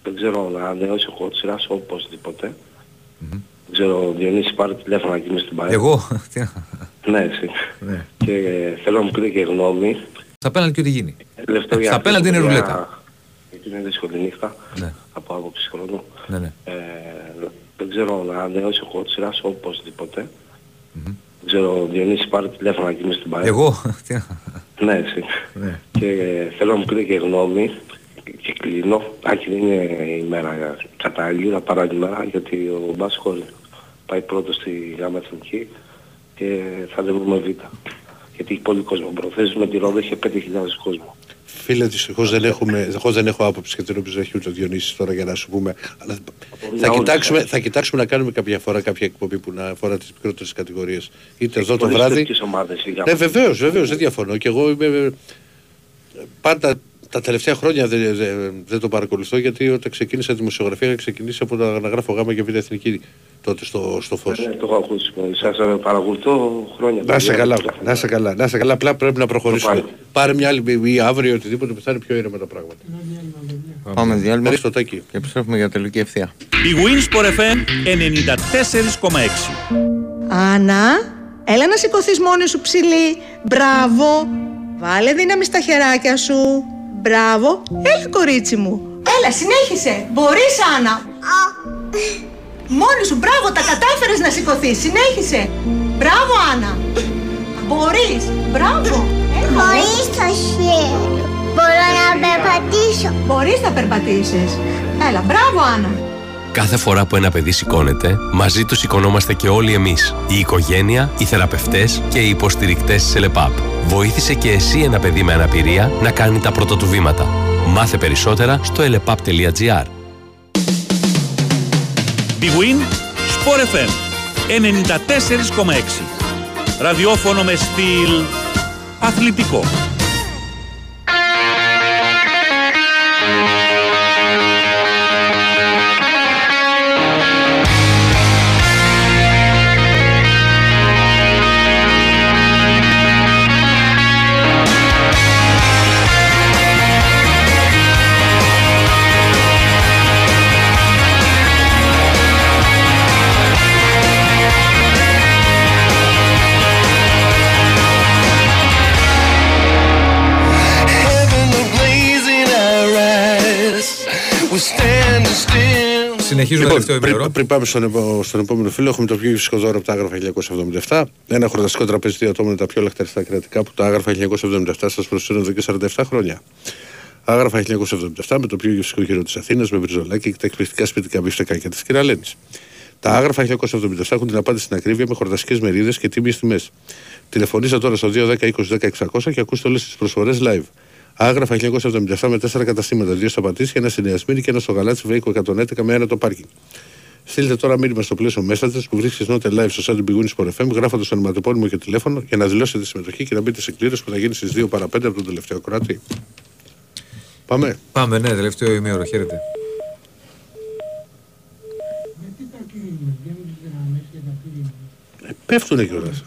δεν ξέρω να ανανεώσει ο Κότσιρας οπωσδήποτε. Δεν ξέρω, ο Διονύσης πάρει τηλέφωνο εκεί μες στην παρέα. Εγώ, τι; Να- Ναι, εσύ. Ναι. Και ε, θέλω να μου πείτε και γνώμη. στα πέναλτι και ό,τι γίνει; Τελευταίο για Στα αυτό πέναλτι το είναι για- ρουλέτα. Γιατί είναι δύσκολη νύχτα Ναι, από άποψη χρόνου. ναι, ναι. Ε, δεν ξέρω να ανανεώσει ο Κότσιρας οπωσδήποτε. Δεν ξέρω, ο Διονύσης πάρει τηλέφωνο εκεί μες στην παρέα. Εγώ, τι να- Ναι, εσύ. ναι. Και θέλω να μου πείτε και γνώμη και κλείνω. Αν και δεν είναι η μέρα κατάλληλη, να πάρω άλλη μέρα γιατί ο Μπάσκολ πάει πρώτος στη γάμα εθνική και θα δεν βρούμε β. Γιατί έχει πολύ κόσμο προθέσεις, με τη Ρόδο είχε 5.000 κόσμο. Φίλε, δυστυχώς δεν, έχουμε, εγώ δεν έχω άποψη και την οποία έχει ούτε ο Διονύσης τώρα για να σου πούμε. Αλλά θα, όλους, κοιτάξουμε, θα κοιτάξουμε να κάνουμε κάποια φορά κάποια εκπομπή που να αφορά τις μικρότερες κατηγορίες. Είτε εδώ το Χωρίς βράδυ. τέτοιες ομάδες, για Ναι, βεβαίως, βεβαίως, δεν διαφωνώ. Και εγώ είμαι... ε, Πάντα τα τελευταία χρόνια δεν, δεν, δεν το παρακολουθώ γιατί όταν ξεκίνησα τη δημοσιογραφία είχα ξεκινήσει από να, να γράφω γάμα και β' εθνική τότε στο, στο φως. Ναι, το έχω ακούσει. Σας ε, παρακολουθώ χρόνια. Να σε παιδιά. καλά, να σε καλά, να σε καλά. Απλά πρέπει να προχωρήσουμε. Πάρε μια άλλη ή αύριο οτιδήποτε που θα είναι πιο ήρεμα τα πράγματα. Πάμε διάλειμμα Ευχαριστώ, Τάκη. και επιστρέφουμε για τελική ευθεία. Η Winsport FM 94,6. Άννα, έλα να σηκωθείς μόνη σου ψηλή. Μπράβο. Βάλε δύναμη στα χεράκια σου. Μπράβο. Έλα κορίτσι μου. Έλα, συνέχισε. Μπορείς, Άννα. Μόνη σου, μπράβο, τα κατάφερες να σηκωθείς. Συνέχισε. Μπράβο, Άννα. Μπορείς. Μπράβο. Έλα. Χωρίς το χέρι. Μπορώ να περπατήσω. Μπορείς να περπατήσεις. Έλα, μπράβο, Άννα. Κάθε φορά που ένα παιδί σηκώνεται, μαζί του σηκωνόμαστε και όλοι εμείς. Η οικογένεια, οι θεραπευτές και οι υποστηρικτές της ΕΛΕΠΑΠ. Βοήθησε και εσύ ένα παιδί με αναπηρία να κάνει τα πρώτα του βήματα. Μάθε περισσότερα στο elepap.gr. Big Win Sport FM 94,6. Ραδιόφωνο με στυλ αθλητικό. Συνεχίζουμε Λοιπόν, τελευταίο πριν, ημίωρο. πριν πάμε στον, επο- στον επόμενο φίλο, έχουμε το πιο φυσικό δώρο από τα άγραφα 1977. Ένα χορταστικό τραπέζι δύο ατόμων, τα πιο λαχταριστά κρεατικά που τα άγραφα 1977 σας προσφέρουν εδώ και 47 χρόνια. Άγραφα 1977 με το πιο γευστικό γύρο της Αθήνας, με μπριζολάκι και τα εκπληκτικά σπιτικά μπιφτεκάκια της κυρα-Λένης. Τα άγραφα 1977 έχουν την απάντηση στην ακρίβεια με χορταστικές μερίδες και τίμιες τιμές. Τηλεφωνήστε τώρα στο 210 20 10 600 και ακούστε όλες τις προσφορές live. Άγραφα 1977 με 4 καταστήματα, 2 στα Πατήσια, ένα στη Νέα Σμύρνη και ένα στο Γαλάτσι Βέικο 111 με ένα το πάρκινγκ. Στείλτε τώρα μήνυμα στο πλαίσιο Messages που βρίσκεται νότε live στο site του Bigunis Sport FM γράφοντας το ονοματεπώνυμο και τηλέφωνο για να δηλώσετε τη συμμετοχή και να μπείτε σε κλήρωση που θα γίνει στις 2 παρα 5 από τον τελευταίο κράτη. Πάμε. Πάμε, ναι, τελευταίο ημίωρο. Χαίρετε. Ε, πέφτουνε κιόλας.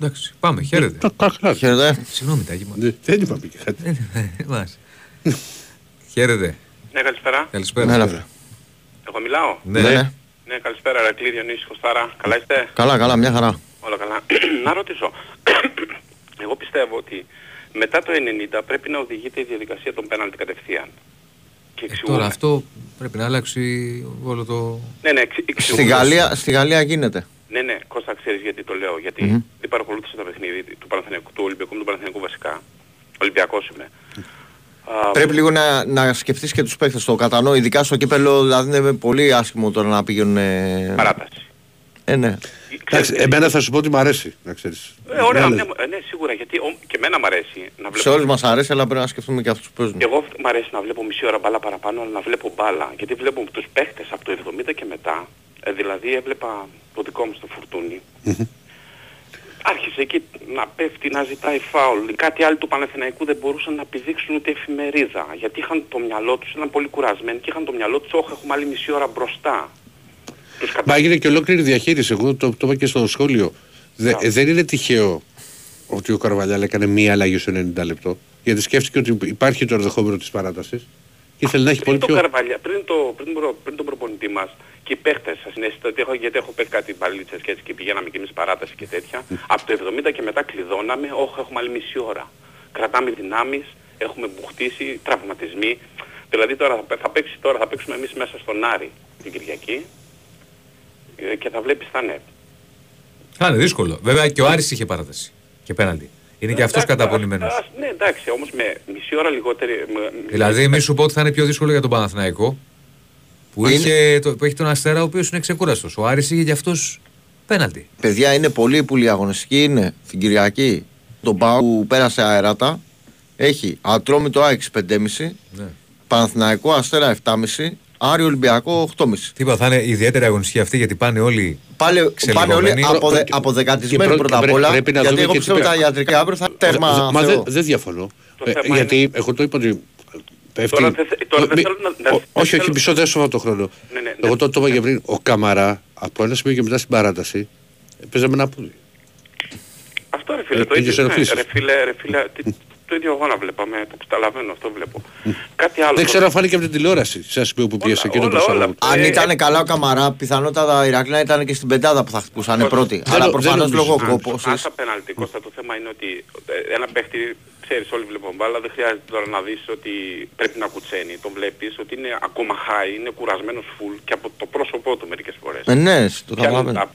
Εντάξει, πάμε, χαίρετε. Χαίρετε. Συγγνώμη, Τάκη μου. Δεν είπαμε και κάτι. Μας. Χαίρετε. Ναι, καλησπέρα. Καλησπέρα. Ναι, ρε. Εγώ μιλάω; Ναι. Ναι. Ναι, καλησπέρα, Ρακλή Διονύση Κωστάρα. Καλά είστε; Καλά, καλά, μια χαρά. Όλα καλά. να ρωτήσω. Εγώ πιστεύω ότι μετά το 90 πρέπει να οδηγείται η διαδικασία των πέναλτι κατευθείαν. Και εξηγούμε. Τώρα αυτό πρέπει να αλλάξει όλο το... Ναι, ναι, εξ- Στη εξηγούμε. Γαλλία, στη Γαλλία γίνεται. Ναι, ναι, Κώστα, ξέρεις γιατί το λέω. Γιατί Μμμ. δεν παρακολούθησα τα παιχνίδι του Παναθηναϊκού, του Ολυμπιακού με του Παναθηναϊκού βασικά. Ολυμπιακός είμαι. Α, Πρέπει λίγο να, να σκεφτείς και τους παίχτες. Το κατανοώ, ειδικά στο κύπελο, δηλαδή είναι πολύ άσχημο τώρα να πηγαίνουν... ε, Παράταση. Ε, ναι. Εντάξει, εμένα θα σου πω ότι μου αρέσει, να ξέρεις. Ε, ωραία, Ναι, ναι, ε, ναι, σίγουρα, γιατί ο, και εμένα μου αρέσει να βλέπω... Σε όλους μας αρέσει, αλλά πρέπει να σκεφτούμε και αυτούς που παίζουν. Εγώ μου αρέσει να βλέπω μισή ώρα μπάλα παραπάνω, αλλά να βλέπω μπάλα. Γιατί βλέπω τους παίχτες από το 70 και μετά, ε, δηλαδή έβλεπα το δικό μου στο φουρτούνι. Άρχισε εκεί να πέφτει, να ζητάει φάουλ. Κάτι άλλο του Παναθηναϊκού δεν μπορούσαν να πηδήξουν ούτε εφημερίδα. Γιατί είχαν το μυαλό τους, ήταν πολύ κουρασμένοι και είχαν το μυαλό τους, όχι έχουμε άλλη μισή ώρα μπροστά. Μα έγινε και ολόκληρη διαχείριση. Εγώ το, το είπα και στο σχόλιο. Δε, ε, δεν είναι τυχαίο ότι ο Καρβαλιάλ έκανε μία αλλαγή στο 90 λεπτό. Γιατί σκέφτηκε ότι υπάρχει το ενδεχόμενο της παράτασης και ήθελε να έχει πολύ πριν, το πιο. Καρβαλιά, πριν, το, πριν, προ- πριν τον προπονητή μας και οι παίχτες σας συνέστητα ότι έχω, γιατί έχω παίξει κάτι μπαλίτσες και έτσι και πηγαίναμε και εμείς παράταση και τέτοια. Από το 70 και μετά κλειδώναμε, όχι έχουμε άλλη μισή ώρα. Κρατάμε δυνάμεις, έχουμε μπουχτίσει, τραυματισμοί. Δηλαδή τώρα θα, παι- θα, παίξει, τώρα θα παίξουμε εμείς μέσα στον Άρη την Κυριακή ε, και θα βλέπεις τα νετ. Θα είναι δύσκολο. Βέβαια και ο Άρης είχε παράταση και πέναλτι. Είναι και αυτός καταπονημένος. Ας- Ναι εντάξει, όμως με μισή ώρα λιγότερη... με- Δηλαδή, μη σου πω ότι θα είναι πιο δύσκολο για τον Παναθηναϊκό που, είχε, το, που έχει τον Αστέρα ο οποίος είναι ξεκούραστος. Ο Άρης είχε γι' αυτός Πέναλτι. Παιδιά είναι πολύ πολύ αγωνιστική. Είναι την Κυριακή. Τον Πάο που πέρασε αέρατα. Έχει Ατρόμητο Άξ 5,5. Ναι. Παναθηναϊκό Αστέρα 7,5. Άριο Ολυμπιακό 8,5. Τίποτα, θα είναι ιδιαίτερη αγωνιστική αυτή γιατί πάνε όλοι. Πάλι, πάνε όλοι Ξελιγωμένοι. αποδε, Και αποδεκατισμένοι πρέ- πρώτα απ' πρέ- όλα. πρέπει να γιατί δούμε εγώ και πιστεύω τι τα πέρα. ιατρικά αύριο θα τέρμα. Μα Θεό. δεν δεν διαφωνώ. Ε, θέμα γιατί εγώ το είπα ότι πέφτει. Τώρα δεν θε- τώρα δεν Μη- θέλω να- να- ο- Όχι, όχι, μισό δεύτερο το χρόνο. Ναι, ναι, Εγώ το το είπα και πριν. Ο Καμαρά από ένα σημείο και μετά στην παράταση παίζαμε ένα πόδι. Αυτό ρε φίλε, Ε, το ίδιος ίδιο. ναι, ενοχλήσεις. Ρε φίλε, ρε φίλε, τι- το ίδιο αγώνα βλέπαμε, το καταλαβαίνω, αυτό βλέπω. Κάτι άλλο. Δεν ξέρω αν φάνηκε από την τηλεόραση σε ένα σημείο που πίεσε εκείνο το όλα, προσαρμό. όλα. Αν Ε, ήταν καλά ο Καμαρά, πιθανότατα η Ηρακλή ήταν και στην πεντάδα που θα χτυπούσαν Κώστα, πρώτοι. δεν Αλλά νο- προφανώς δεν λόγω νομίζω. κόπωσης. Άσα πέναλτι, Κώστα, το θέμα είναι ότι ε, ένα παίχτη, ξέρεις όλοι βλέπουν μπάλα, δεν χρειάζεται τώρα να δεις ότι πρέπει να κουτσένει. Το βλέπεις ότι είναι ακόμα high, είναι κουρασμένος full και από το πρόσωπό του μερικές φορές. Ε, ναι, το Πιάνει καταλαβαίνω.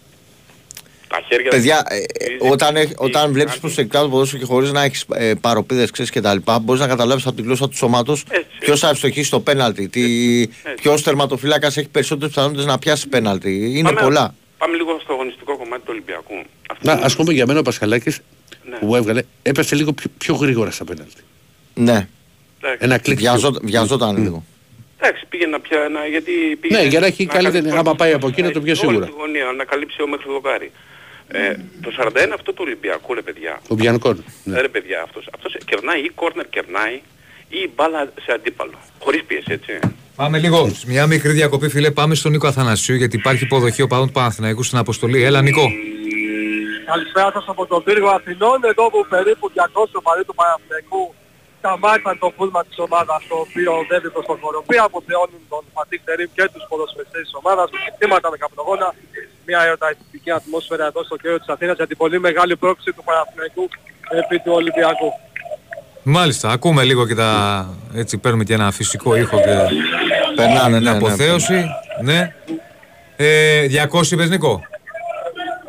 Τα, τα χέρια Παιδιά, τους, ε, ε, σφίζει, όταν, έχ- σφίζει, όταν βλέπεις κάνει. προσεκτικά το ποδόσφαιρο και χωρίς να έχεις ε, παροπίδες κτλ., μπορείς να καταλάβεις από τη γλώσσα του σώματος ποιος θα ευστοχίσει στο πέναλτι. Ποιος τερματοφύλακα έχει περισσότερες πιθανότητες να πιάσει πέναλτι. Είναι Πάμε- πολλά. Πάμε λίγο στο αγωνιστικό κομμάτι του Ολυμπιακού. Να, ας πούμε για μένα ο Πασχαλάκης Ναι. που έβγαλε έπεσε λίγο πιο, πιο γρήγορα στα πέναλτι. Ναι. Ένα κλικ. Βιαζό- Βιαζόταν λίγο. Εντάξει, πήγε να πια, να, γιατί πήγε Ναι, για να έχει καλύτερη, καλύψει άμα πάει από εκεί να το πιάσει όλη σίγουρα. τη γωνία, να καλύψει ο μέχρι το δοκάρι. Ε, το 41 αυτό του Ολυμπιακού, ρε παιδιά. Ο Μπιανκόν. Ναι. Ρε παιδιά, αυτός, αυτός κερνάει ή κόρνερ κερνάει ή μπάλα σε αντίπαλο. Χωρίς πίεση, έτσι. Πάμε λίγο. σε Μια μικρή διακοπή, φίλε. Πάμε στον Νίκο Αθανασίου γιατί υπάρχει υποδοχή οπαδών του Παναθηναϊκού στην αποστολή. Έλα, Νίκο. Καλησπέρα σας από τον πύργο Αθηνών, εδώ που περίπου 200 οπαδοί του Παναθηναϊκού σταμάτησαν το πούλμα της ομάδας το οποίο οδεύει προς τον Κοροπή, αποθεώνουν τον Φατίχ Τερίμ και τους ποδοσφαιριστές της ομάδας, με χτυπήματα με καπνογόνα, μια ερωταϊκή ατμόσφαιρα εδώ στο κέντρο της Αθήνας για την πολύ μεγάλη πρόκληση του Παναθηναϊκού επί του Ολυμπιακού. Μάλιστα, ακούμε λίγο και τα. Έτσι, παίρνουμε και ένα φυσικό ήχο και. Περνάνε, την ναι, ναι, αποθέωση. Ναι. Ε, 200 είπες, Νίκο.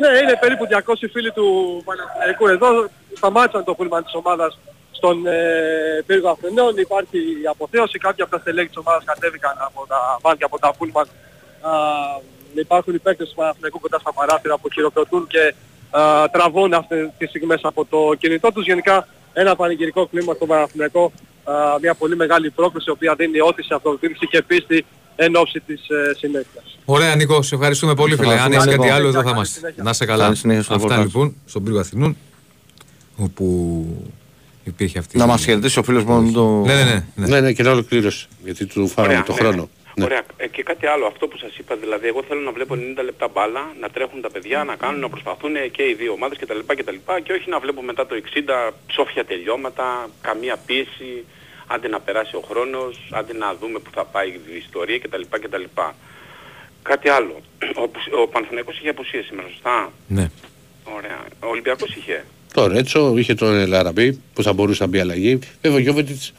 Ναι, είναι περίπου 200 φίλοι του Παναθηναϊκού εδώ. Σταμάτησαν το πούλμα της ομάδας στον ε, πύργο Αθηνών. Υπάρχει η αποθέωση. Κάποια από τα στελέχη της ομάδας κατέβηκαν από τα βάν και από τα πούλμαν. Α, υπάρχουν οι παίκτες του Παναθηναϊκού κοντά στα παράθυρα που χειροκροτούν και α, τραβούν αυτές τις στιγμές από το κινητό τους. Γενικά ένα πανηγυρικό κλίμα στο Παναθηναϊκό. Α, μια πολύ μεγάλη πρόκληση η οποία δίνει όθηση, αυτοκτήρηση και πίστη εν ώψη της ε, συνέχειας. Ωραία, Νίκο, σε ευχαριστούμε πολύ, φίλε. Αν έχεις ευχαριστούμε, κάτι Νίκο. άλλο, εδώ θα είμαστε. Να είσαι καλά. Καλή συνέχεια στο Αυτά ρεπορτάζ. λοιπόν, στον πύργο Αθηνών, όπου υπήρχε αυτή. Να μας χαιρετήσει ο φίλος μου το. Ναι, ναι, ναι. ναι. Ναι, ναι, και να ολοκλήρωσε. Γιατί του φάγαμε Ωραία, το ναι, χρόνο. Ναι. Ωραία. Ε, και κάτι άλλο, αυτό που σας είπα, δηλαδή εγώ θέλω να βλέπω 90 λεπτά μπάλα, να τρέχουν τα παιδιά, να κάνουν, να προσπαθούν και οι δύο ομάδες κτλ. κτλ και όχι να βλέπω μετά το 60 ψόφια τελειώματα, καμία πίεση, άντε να περάσει ο χρόνος, άντε να δούμε που θα πάει η ιστορία κτλ. κτλ. Κάτι άλλο. Ο, ο Παναθηναϊκός είχε απουσίες σήμερα, σωστά; Ναι. Ωραία. Ο Ολυμπιακός είχε; Το Ρέτσο είχε τον Ελαραμπή που θα μπορούσε να μπει αλλαγή. Βέβαια ο Γιώβετιτς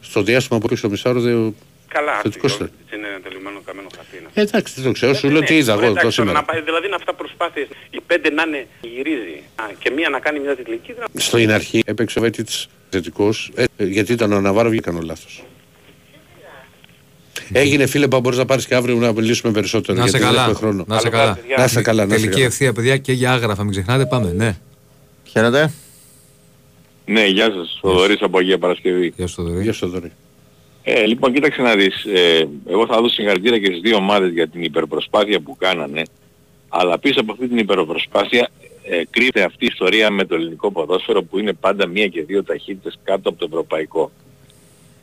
στο διάστημα που στο μισάρο δεν. Καλά, Θετικός αυτό ήταν. είναι ένα τελειωμένο καμένο χαρτί. είναι. Ε, εντάξει, δεν το ξέρω. Σου λέω Ναι, τι είδα ωραία, εγώ το εντάξει, τώρα σήμερα. να πάει, δηλαδή είναι αυτά προσπάθειες. Οι πέντε να είναι γυρίζει α, και μία να κάνει μια τιτλική. δεν- Στην αρχή έπαιξε ο Βέτιτς θετικός ε, ε, γιατί ήταν ο Ναβάρο και έκανε λάθος. Έγινε φίλε που μπορείς να πάρεις και αύριο να μιλήσουμε περισσότερο. Να σε γιατί δεν καλά. έχουμε χρόνο. Να σε καλά. Να είσαι καλά. να είσαι Τελική καλά. ευθεία, παιδιά, και για άγραφα, μην ξεχνάτε. Πάμε, ναι. Χαίρετε. Ναι, γεια σας. Θοδωρής από Αγία Παρασκευή. Γεια σου, Θοδωρή. Γεια σου, Θοδωρή. Ε, λοιπόν, κοίταξε να δεις. Ε, εγώ θα δώσω συγχαρητήρια και στις δύο ομάδες για την υπερπροσπάθεια που κάνανε. Αλλά πίσω από αυτή την υπερπροσπάθεια ε, κρύβεται αυτή η ιστορία με το ελληνικό ποδόσφαιρο που είναι πάντα μία και δύο ταχύτητες κάτω από το ευρωπαϊκό.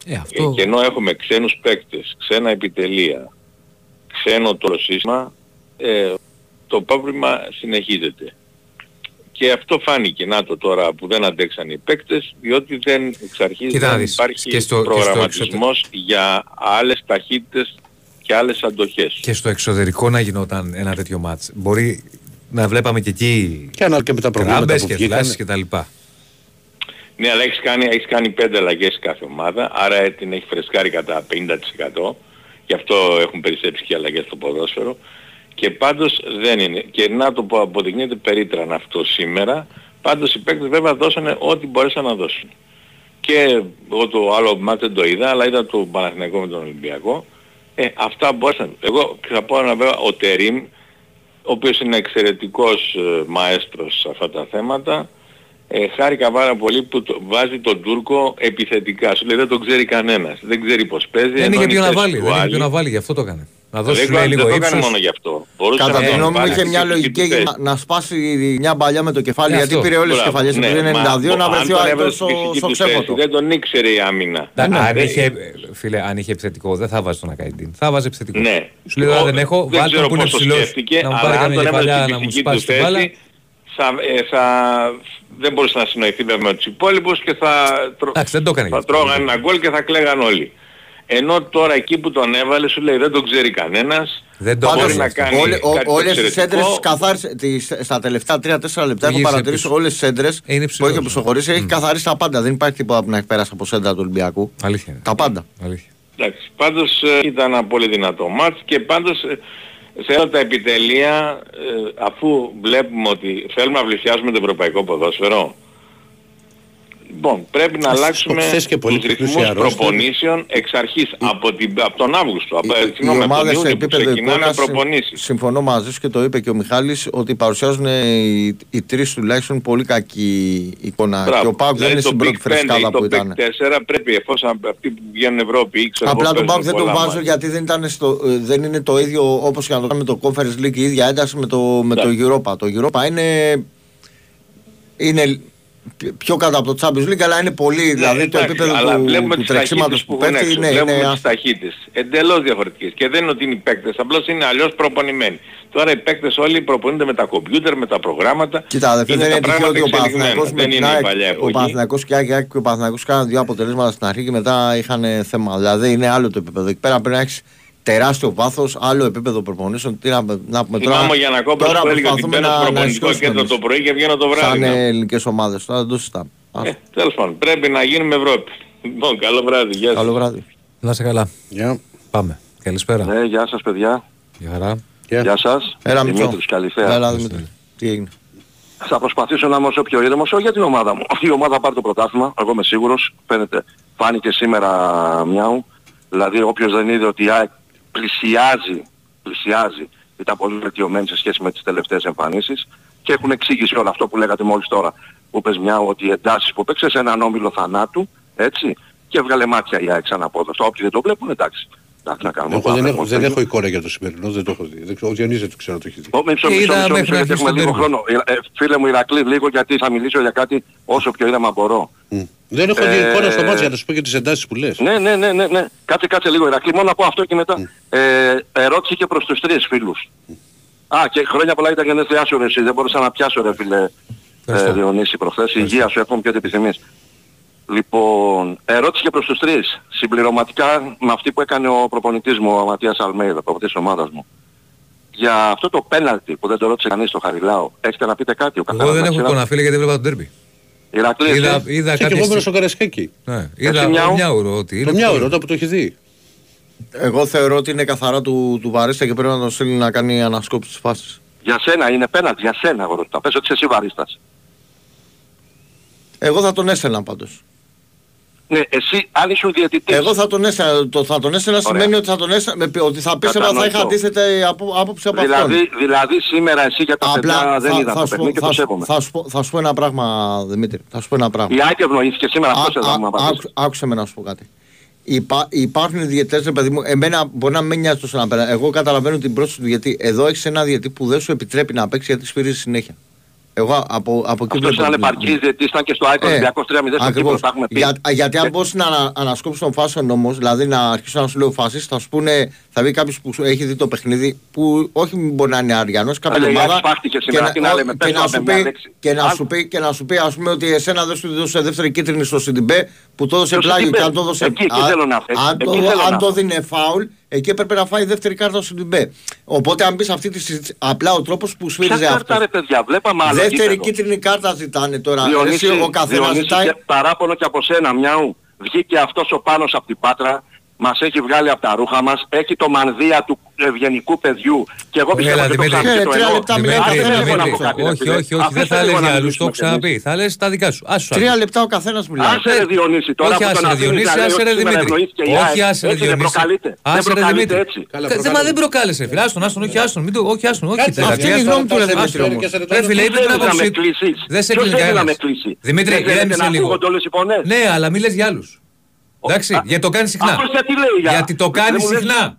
Ε, Ε, αυτό... και ενώ έχουμε ξένους παίκτες, ξένα επιτελεία, ξένο το σύστημα, ε, το πρόβλημα συνεχίζεται. Και αυτό φάνηκε, να το τώρα που δεν αντέξαν οι παίκτες, διότι δεν εξ αρχής Κοίτα να δεν δεις, υπάρχει και στο- και στο προγραμματισμός για άλλες ταχύτητες και άλλες αντοχές. Και στο εξωτερικό να γινόταν ένα τέτοιο μάτς. Μπορεί να βλέπαμε και εκεί Και αν και με τα προβλήματα κράμπες που και βγήκαν. φλάσεις και τα λοιπά. Ναι, αλλά έχεις κάνει, έχεις κάνει πέντε αλλαγές κάθε ομάδα, άρα ε, την έχει φρεσκάρει κατά 50%. Γι' αυτό έχουν περισσέψει και αλλαγές στο ποδόσφαιρο. Και πάντως δεν είναι. Και να το πω αποδεικνύεται περίτραν αυτό σήμερα. Πάντως οι παίκτες βέβαια δώσανε ό,τι μπορέσαν να δώσουν. Και εγώ το άλλο μάτι δεν το είδα, αλλά είδα το Παναθηναϊκό με τον Ολυμπιακό. Ε, αυτά μπορέσαν. Εγώ θα πω ένα βέβαια, ο Τερίμ ο οποίος είναι εξαιρετικός ε, μαέστρος σε αυτά τα θέματα. Ε, χάρηκα πάρα πολύ που το, βάζει τον Τούρκο επιθετικά. Σου λέει δεν τον ξέρει κανένας. Δεν ξέρει πώς παίζει. Δεν ενώ είχε είναι ποιο να θέση βάλει. του Δεν είχε άλλου. ποιο να βάλει, γι' αυτό το έκανε. Να δώσει Δεν σου λέει το- λίγο δεν το έκανε ύψος. μόνο γι' αυτό. Μπορούσε Κατά να τη τον γνώμη μου βάλει είχε στη μια φυσική λογική του θέση. να, να σπάσει μια μπαλιά με το κεφάλι Ε, γιατί αυτό. πήρε όλες τις Μπράβο, κεφαλιές ναι, του μα 92 να αν βρεθεί τον ο έβαζε Αϊτός στη φυσική στο του ψέμα θέση, του. Δεν τον ήξερε η άμυνα. Να- Ναι, αν ναι. είχε, φίλε, αν είχε επιθετικό, δεν θα βάζει τον Ακαϊντίν. Θα βάζει επιθετικό. Ναι. Σου λέει τώρα Ο- δεν έχω, δεν βάλει τον ξέρω που είναι πώς το ψηλός σκέφτηκε, να μου αλλά πάρει αν καμιά τον έβαζε κεφαλιά στη να μου φυσική σπάσει του την μπάλα. θέση, θα, ε, θα, δεν μπορούσε να συνοηθεί βέβαια με τους υπόλοιπους και θα, τρω- Εντάξει, δεν το έκανε γι' θα αυτό. τρώγαν ένα γκολ και θα κλαίγαν όλοι. Ενώ τώρα εκεί που τον έβαλε σου λέει δεν τον ξέρει κανένας. Δεν το μπορεί Πάντως, να κάνει όλε- ο- κάτι όλες τις εξαιρετικό. έντρες τις καθάρισε τις- στα τελευταία 3-4 λεπτά έχω Γύρισε παρατηρήσει πίσω. όλες τις έντρες Είναι που ψηλός, έχει ναι. προσχωρήσει έχει καθαρίσει τα πάντα δεν υπάρχει τίποτα που να έχει πέρασει από σέντρα του Ολυμπιακού Αλήθεια είναι. τα πάντα Αλήθεια. Εντάξει, πάντως ε, ήταν ένα πολύ δυνατό μάτς και πάντως ε, σε όλα τα επιτελεία ε, αφού βλέπουμε ότι θέλουμε να πλησιάσουμε το ευρωπαϊκό ποδόσφαιρο Λοιπόν, πρέπει να Ας αλλάξουμε χθες και πολύ τους πλούσια ρυθμούς αρρώστια. προπονήσεων εξ αρχής από, την, από τον Αύγουστο, από, Οι- ε, οι συγγνώμη, από τον ομάδες σε Ιούνιο που επίπεδο ξεκινάμε εικόνας προπονήσεις. συμφωνώ μαζί σου και το είπε και ο Μιχάλης ότι παρουσιάζουν οι, οι τρεις τουλάχιστον πολύ κακή εικόνα Μπράβο. και ο Πάουκ δεν Δηλαδή είναι το στην πρώτη Big 5 ή φρεσκάδα το που Big ήταν 4 πρέπει εφόσον αυτοί που βγαίνουν Ευρώπη ή ξέρω Απλά εγώ τον Πάουκ παίζουν δεν τον πολλά βάζω μάτς. γιατί δεν, ήταν στο, ε, δεν είναι το ίδιο όπως και να το κάνουμε το Conference League η ίδια ένταση με το, με το Europa. Το Europa είναι, είναι πιο κάτω από το Champions League αλλά είναι πολύ, δηλαδή το Ναι, εντάξει, επίπεδο αλλά του, βλέπουμε του τις τρεξίματος ταχύτητες που έχουν πέφτει έξω. είναι, βλέπουμε είναι τις ταχύτητες. Εντελώς διαφορετικές. Και δεν είναι ότι είναι οι παίκτες, απλώς είναι αλλιώς προπονημένοι. Τώρα οι παίκτες όλοι προπονούνται με τα κομπιούτερ, με τα προγράμματα. Κοίτα, αδερφέ, δεν τα είναι τυχαίο ότι πράγματα ο εξελιγμένα. Παναθηναϊκός με Δεν την είναι η ΑΕΚ, παλιά ο εποχή. Παναθηναϊκός και η ΑΕΚ, η ΑΕΚ και ο Παναθηναϊκός κάναν δύο αποτελέσματα στην αρχή και μετά είχαν θέμα. Δηλαδή είναι άλλο το επίπεδο. Εκεί πέρα πρέπει να έχεις τεράστιο βάθος, άλλο επίπεδο προπονήσεων. Τι να, να πούμε τώρα. Θυμάμαι ο Γιανακόπουλος τώρα που έλεγε ότι προσπαθούμε μπαίνω στο να, να προπονητικό ενισχύσουμε κέντρο εμείς. το πρωί και βγαίνω το βράδυ. Σαν ναι. ελληνικές ομάδες. Τώρα δεν το συζητάμε. Ε, τέλος πάντων, πρέπει να γίνουμε Ευρώπη. Λοιπόν, καλό βράδυ. Γεια σας. Καλό βράδυ. Να είσαι καλά. Γεια. Πάμε. Καλησπέρα. Ναι, γεια σας παιδιά. Γεια χαρά. Γεια σας. Έλα Μητσό. Δημήτρης, καλησπέρα. Έλα Δημήτρη. Τι έγινε; Θα προσπαθήσω να είμαι όσο πιο ήρεμος όχι για την ομάδα μου. Η ομάδα θα πάρει το πρωτάθλημα, εγώ είμαι σίγουρος. Φαίνεται, φάνηκε σήμερα μιάου. Δηλαδή όποιος δεν είδε ότι η ΑΕΚ πλησιάζει, πλησιάζει, ήταν πολύ βελτιωμένη σε σχέση με τις τελευταίες εμφανίσεις και έχουν εξήγηση όλο αυτό που λέγατε μόλις τώρα. Που πες μιάου ότι οι εντάσεις που παίξε σε έναν όμιλο θανάτου, έτσι, και έβγαλε μάτια η ΑΕΚ σαν απόδοση. Όποιοι δεν το βλέπουν, εντάξει. Εντάξει να κάνουμε. Εγώ δεν πάμε, έχω, όμως, δεν τέλειο. έχω εικόνα για το σημερινό, δεν το έχω δει. Δεν ξέρω, ο Διονύσης δεν το ξέρω το έχεις δει. Ω, Μισό, Και μισό, είδα μισό, μέχρι μισό, να γιατί αρχίσει έχουμε το λίγο τέρμι. χρόνο. Ε, ε, Φίλε μου Ηρακλή, λίγο γιατί θα μιλήσω για κάτι όσο πιο ήρεμα μπορώ. Μμ. Δεν έχω δει Ε, εικόνα στο μάτς για να σου πω και τις εντάσεις που λες. Ναι, ναι, ναι, ναι, ναι. Κάτσε, κάτσε λίγο Ηρακλή, μόνο να πω αυτό και μετά. Ε, ερώτηση και προς τους τρεις φίλους. Α, και χρόνια πολλά ήταν γενέθλιά σου ρε εσύ, δεν μπορούσα να πιάσω ρε φίλε ε, Ευχαριστώ. Διονύση προχθές. Υγεία σου εύχομαι και ό,τι επιθυμείς. Λοιπόν, ερώτηση και προς τους τρεις. Συμπληρωματικά με αυτή που έκανε ο προπονητής μου, ο Ματίας Αλμέιδα, προπονητής της ομάδας μου. Για αυτό το πέναλτι που δεν το ρώτησε κανείς στο Χαριλάο, έχετε να πείτε κάτι. Ο Εγώ καθένας δεν να έχω ξέρει. εικόνα φίλε γιατί έβλεπα τον τέρμπι. Ηρακλής, εσύ. Είδα, είδα Και, και κάποια εγώ ήμουν στιγμή. στο Καρασκάκι. Ναι, είδα Εσύ μιαου. μια ουρό ότι είναι Το μια πολύ- ώρα, όταν που το έχεις δει. Εγώ θεωρώ ότι είναι καθαρά του, του Βαρίστα και πρέπει να τον στείλει να κάνει ανασκόπηση της φάσης. Για σένα είναι πέναλτι, για σένα εγώ ρωτάω. Πες ότι είσαι εσύ βαρίστας. Εγώ θα τον έστελνα πάντως. Ναι, εσύ αν ήσουν διαιτητής. Εγώ θα τον έστελνα. Το θα τον έστελνα Ωραία. σημαίνει ότι θα τον έστελνα, με- ότι θα πίστευα θα είχα Κατανοητό. αντίθετη απο, άποψη από αυτόν. Δηλαδή, δηλαδή σήμερα εσύ για τα παιδιά Απλά δεν θα, είδα θα, το σου πω, παιχνίδι και θα, το σου- σέβομαι. θα, σου πω, θα σου πω ένα πράγμα, Δημήτρη. Θα σου πω ένα πράγμα. Η ΑΕΚ ευνοήθηκε σήμερα, αυτός Α- θέλω να μου α- απαντήσεις. άκου- Άκουσε με να σου πω κάτι. Υπά, υπάρχουν διαιτές, ρε παιδί μου, εμένα μπορεί να μην νοιάζει τόσο να πέρα. Εγώ καταλαβαίνω την πρόσθεση του γιατί εδώ έχεις ένα διαιτή που δεν σου επιτρέπει να παίξεις γιατί σφυρίζει συνέχεια. Εγώ από, από εκεί Αυτός βλέπω ήταν την- επαρκής διαιτής, ήταν και στο ΑΕΚ Ε, Ολυμπιακός 3-0 στο ακριβώς. κύπρο, τα έχουμε πει. Για, α, γιατί αν Και- μπορείς να ανα, ανασκόψεις τον φάσον όμως, δηλαδή να αρχίσω να σου λέω φάσεις, θα σου πούνε, θα βγει κάποιος που σου έχει δει το παιχνίδι, που όχι μπορεί να είναι αριανός, κάποια Ρε, η ομάδα, ΑΕΚ σπάχτηκε σήμερα, τι να λέμε, και πες να το σου με μια πει, λέξη. και να Αν- σου πει, και να σου πει ας πούμε ότι εσένα δεν σου δώσε δεύτερη κίτρινη στο Σιντιμπέ, που το έδωσε Στο πλάγιο Σιντιμπέ. και αν το έδωσε, Εκεί, εκεί αν- θέλω να- αν εκεί το- θέλω αν να- το δίνε φάουλ, εκεί έπρεπε να φάει δεύτερη κάρτα στο Σιντιμπέ. Οπότε αν μπεις αυτή τη συζήτηση, απλά ο τρόπος που Ποια σφύριζε κάρτα αυτός. ρε παιδιά, βλέπαμε άλλο Δεύτερη γήπεδο. κίτρινη κάρτα ζητάνε τώρα. Διονύση, Εσύ, ο καθένας Διονύση, ζητάει και παράπονο και από σένα, μιαου. Βγήκε αυτός ο Πάνος από την Πάτρα, μας έχει βγάλει από τα ρούχα μας, έχει το μανδύα του ευγενικού παιδιού και εγώ πιστεύω Έλα, ότι το Δημήτρη. ψάχνει Ε, το τρία ενώ. λεπτά Δημήτρη, μιλάτε, Άσε δεν λίγο έχω να να πω πω κάτι, ρε όχι, φίλε. όχι, όχι, δεν Αφήστε θα λίγο λες να για άλλους, το μιλήσουμε έχω ξαναπεί. κι εμείς. Θα λες τα δικά σου. Άσου. Τρία άσου. λεπτά ο καθένας μιλάει. Άσε ρε Διονύση, τώρα Όχι, που άσε τον ρε αφήνεις Διονύση, να λέει άσε ότι ρε σήμερα Δημήτρη. ευνοήθηκε η Όχι, ΑΕΚ, άσε ρε έτσι δεν Διονύση. προκαλείται. Δεν Άσε ρε προκαλείται Δημήτρη. έτσι. Καλά, Κα- προκαλώ. Μα δεν προκάλεσε, φίλε. Άστον, άστον, όχι άστον. Μην το, όχι άστον, όχι. Κάτσε, τε- αυτή είναι η άστον, γνώμη του, ρε άστον, Δημήτρη, άστον. όμως. Ρε φίλε, είπε την Ποιος θέλει να άποψή με του. κλείσεις. Δεν σε Ποιος κλείνει θέλει να κανένας. με κλείσει. Δημήτρη, Δεν θέλετε ηρέμησε να λίγο. ακούγονται όλες οι φωνές. Ναι, αλλά μη λες για άλλους. Εντάξει, γιατί το κάνει συχνά. Αυτός γιατί λέει για- Γιατί το Δεν κάνει μου λες- συχνά.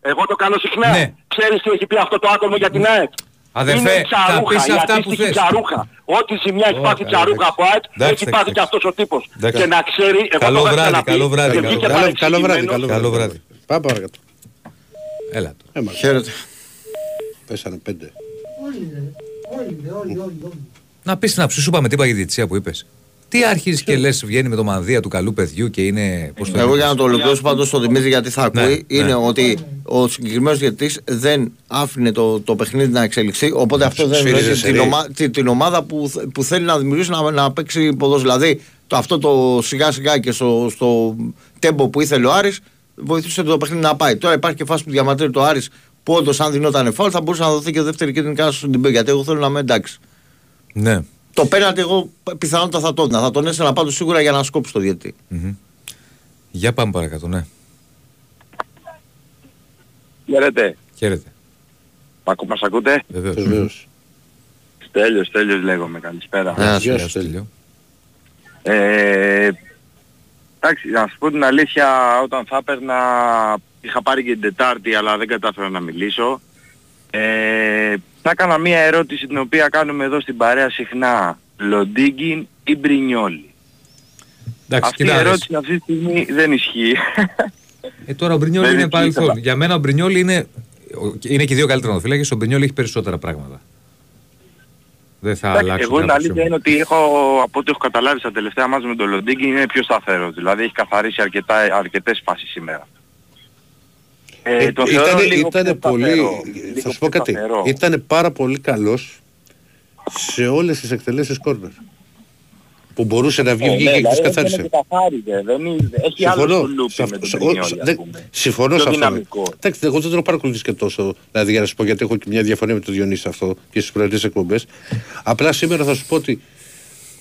Εγώ το κάνω συχνά. Ναι. Ξέρεις τι έχει πει αυτό το άτομο για την ΑΕΚ; Αδερφέ, είναι θα τσαρούχα, πεις η αυτά που αντίστοιχη θες. τσαρούχα. Ό,τι ζημιά έχει Ω, πάθει καλά, τσαρούχα εντάξει. από ΑΕΚ, Εντάξει, έχει εντάξει, πάθει και εντάξει. αυτός ο τύπος. Εντάξει. Και να ξέρει, εγώ Καλό το είχα βράδυ, ξαναπεί καλό βράδυ, και καλό βγήκε Καλό, καλό βράδυ, παρεξηγημένος. καλό Καλό βράδυ. βράδυ. Πάμε παρακάτω. Έλα το. Ε, μα, Χαίρετε. Πέσανε πέντε. Να πεις την αψή σου, είπαμε τίποτα για τη διετησία που είπες. Τι αρχίζεις και λες, βγαίνει με το μανδύα του καλού παιδιού και είναι. Πώς το Εγώ είπες. για να το ολοκληρώσω πάντως στον Δημήτρη γιατί θα Ναι, ακούει είναι ναι. ότι ο συγκεκριμένος διαιτητής δεν άφηνε το, το παιχνίδι να εξελιχθεί οπότε αυτό δεν Σφύριζε ευνοεί σε την, ρί. ομα, την, την ομάδα που, θ- που θέλει να δημιουργήσει να, να παίξει ποδόσφαιρο. Δηλαδή το, αυτό το σιγά σιγά και στο, στο τέμπο που ήθελε ο Άρης βοηθούσε το παιχνίδι να πάει. Τώρα υπάρχει και φάση που διαμαρτύρει το Άρης που όντως αν δινόταν φάουλ θα μπορούσε να δοθεί και δεύτερη κίτρινη κάρτα στον Τιμπέ γιατί εγώ θέλω να είμαι εντάξει. Ναι. Το πέναντι εγώ πιθανότατα θα το έδινα. Θα τον έστελνα πάντως σίγουρα για να σκόψει το διαιτητή. Μμμ. Για πάμε παρακάτω, ναι. Χαίρετε. Χαίρετε. Ακού, μας ακούτε; Βεβαίως. Βεβαίως. Στέλιος, Στέλιος λέγομαι. Καλησπέρα. Γεια σου. Γεια Γεια σου, σου, Στέλιο. Στέλιο. Ε, εντάξει, να σου πω την αλήθεια, όταν θα έπαιρνα, είχα πάρει και την Τετάρτη, αλλά δεν κατάφερα να μιλήσω. Ε, θα έκανα μία ερώτηση την οποία κάνουμε εδώ στην παρέα συχνά. Λοντίγκιν ή Μπρινιόλι; Εντάξει, Αυτή η κοίτα. ερώτηση αυτή τη στιγμή δεν ισχύει. Ε, τώρα ο Μπρινιόλ Δεν είναι είναι παρελθόν. τίποτα. Για μένα ο Μπρινιόλ είναι. ο- Είναι και οι δύο καλύτερα φύλακε. Ο Μπρινιόλ έχει περισσότερα πράγματα. Δεν θα Εντάξει, αλλάξει. εγώ την αλήθεια είναι ότι έχω, από ό,τι έχω καταλάβει στα τελευταία μάτια με τον Λοντίγκιν είναι πιο σταθερός. Δηλαδή έχει καθαρίσει αρκετά, αρκετές φάσεις σήμερα. Ε, Ε, το θεωρώ ήτανε- λίγο ήτανε πιο πολύ, σταθερό. θα Λίγο σου πω πιο κάτι, σταθερό. ήταν πάρα πολύ καλός σε όλες τις εκτελέσεις κόρνερ. Που μπορούσε να βγει, Ε, βγήκε ναι, και τις δηλαδή καθάρισε. δεν καθάριζε, δεν είναι, έχει άλλο Συμφωνώ. το λούπι Σε με αυτό- τον σε- Μπρινιόλι, ο- ας δεν- πούμε. Συμφωνώ Πιο σε αυτό. δυναμικό. Εντάξει, εγώ δεν το παρακολουθήσω και τόσο. Δηλαδή για να σου πω γιατί έχω και μια διαφωνία με τον Διονύση σε αυτό και στις προηγούμενες εκπομπές. Απλά σήμερα θα σου πω ότι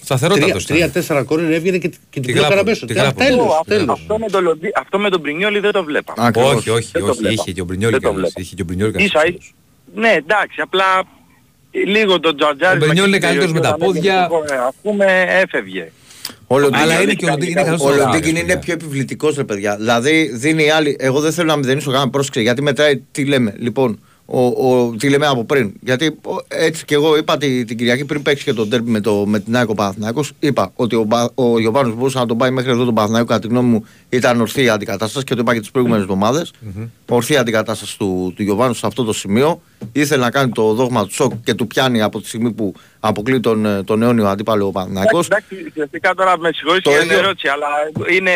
Σταθερότατος ήταν. τρία-τέσσερα κόρνερ έβγαινε και, και την Τη πλέον γλάπω, καραμέσο. τη γλάπω. Τέλος, Αυτό- τέλος. Αυτό με τον Λοντι- Αυτό με τον Μπρινιόλι δεν το βλέπαμε. Ακριβώς. Όχι, όχι, Δεν το όχι. βλέπα. Είχε και ο Μπρινιόλ Δεν το καλές. βλέπα. Είχε και ο Μπρινιόλ καλές. Ίσα ίσα. Ναι, εντάξει, απλά λίγο τον Τζαρτζάρι. Ο Μπρινιόλ είναι καλύτερος με τα πόδια. Ας πούμε έφευγε. Ο Λοντίγκιν- Αλλά είναι και ο Λοντίγκιν είναι καλός Ο στο Λοντίγκιν δοκάρι, είναι παιδιά. πιο επιβλητικός, ρε παιδιά. Δηλαδή δίνει άλλη. Εγώ δεν θέλω να μηδενίσω κανένα πρόσεξε γιατί μετράει τι λέμε. Λοιπόν, ο, ο, τι λέμε από πριν. Γιατί ο, έτσι και εγώ είπα τη, την Κυριακή πριν παίξεις και τον τέρπι με, το, με την Άκο Παναθηναϊκός είπα ότι ο, Μπα- ο Γιωβάνος μπορούσε να τον πάει μέχρι εδώ τον Παναθηναϊκό κατά τη γνώμη μου ήταν ορθή η αντικατάσταση και το είπα και τις προηγούμενες εβδομάδες. Ορθή η αντικατάσταση του, του Γιωβάνου σε αυτό το σημείο. Ήθελε να κάνει το δόγμα του σοκ και του πιάνει από τη στιγμή που αποκλεί τον, ε, τον αιώνιο αντίπαλο ο Παναθηναϊκός. Εντάξει, ουσιαστικά τώρα με συγχωρείς Το για την ίδιο. ερώτηση, αλλά είναι,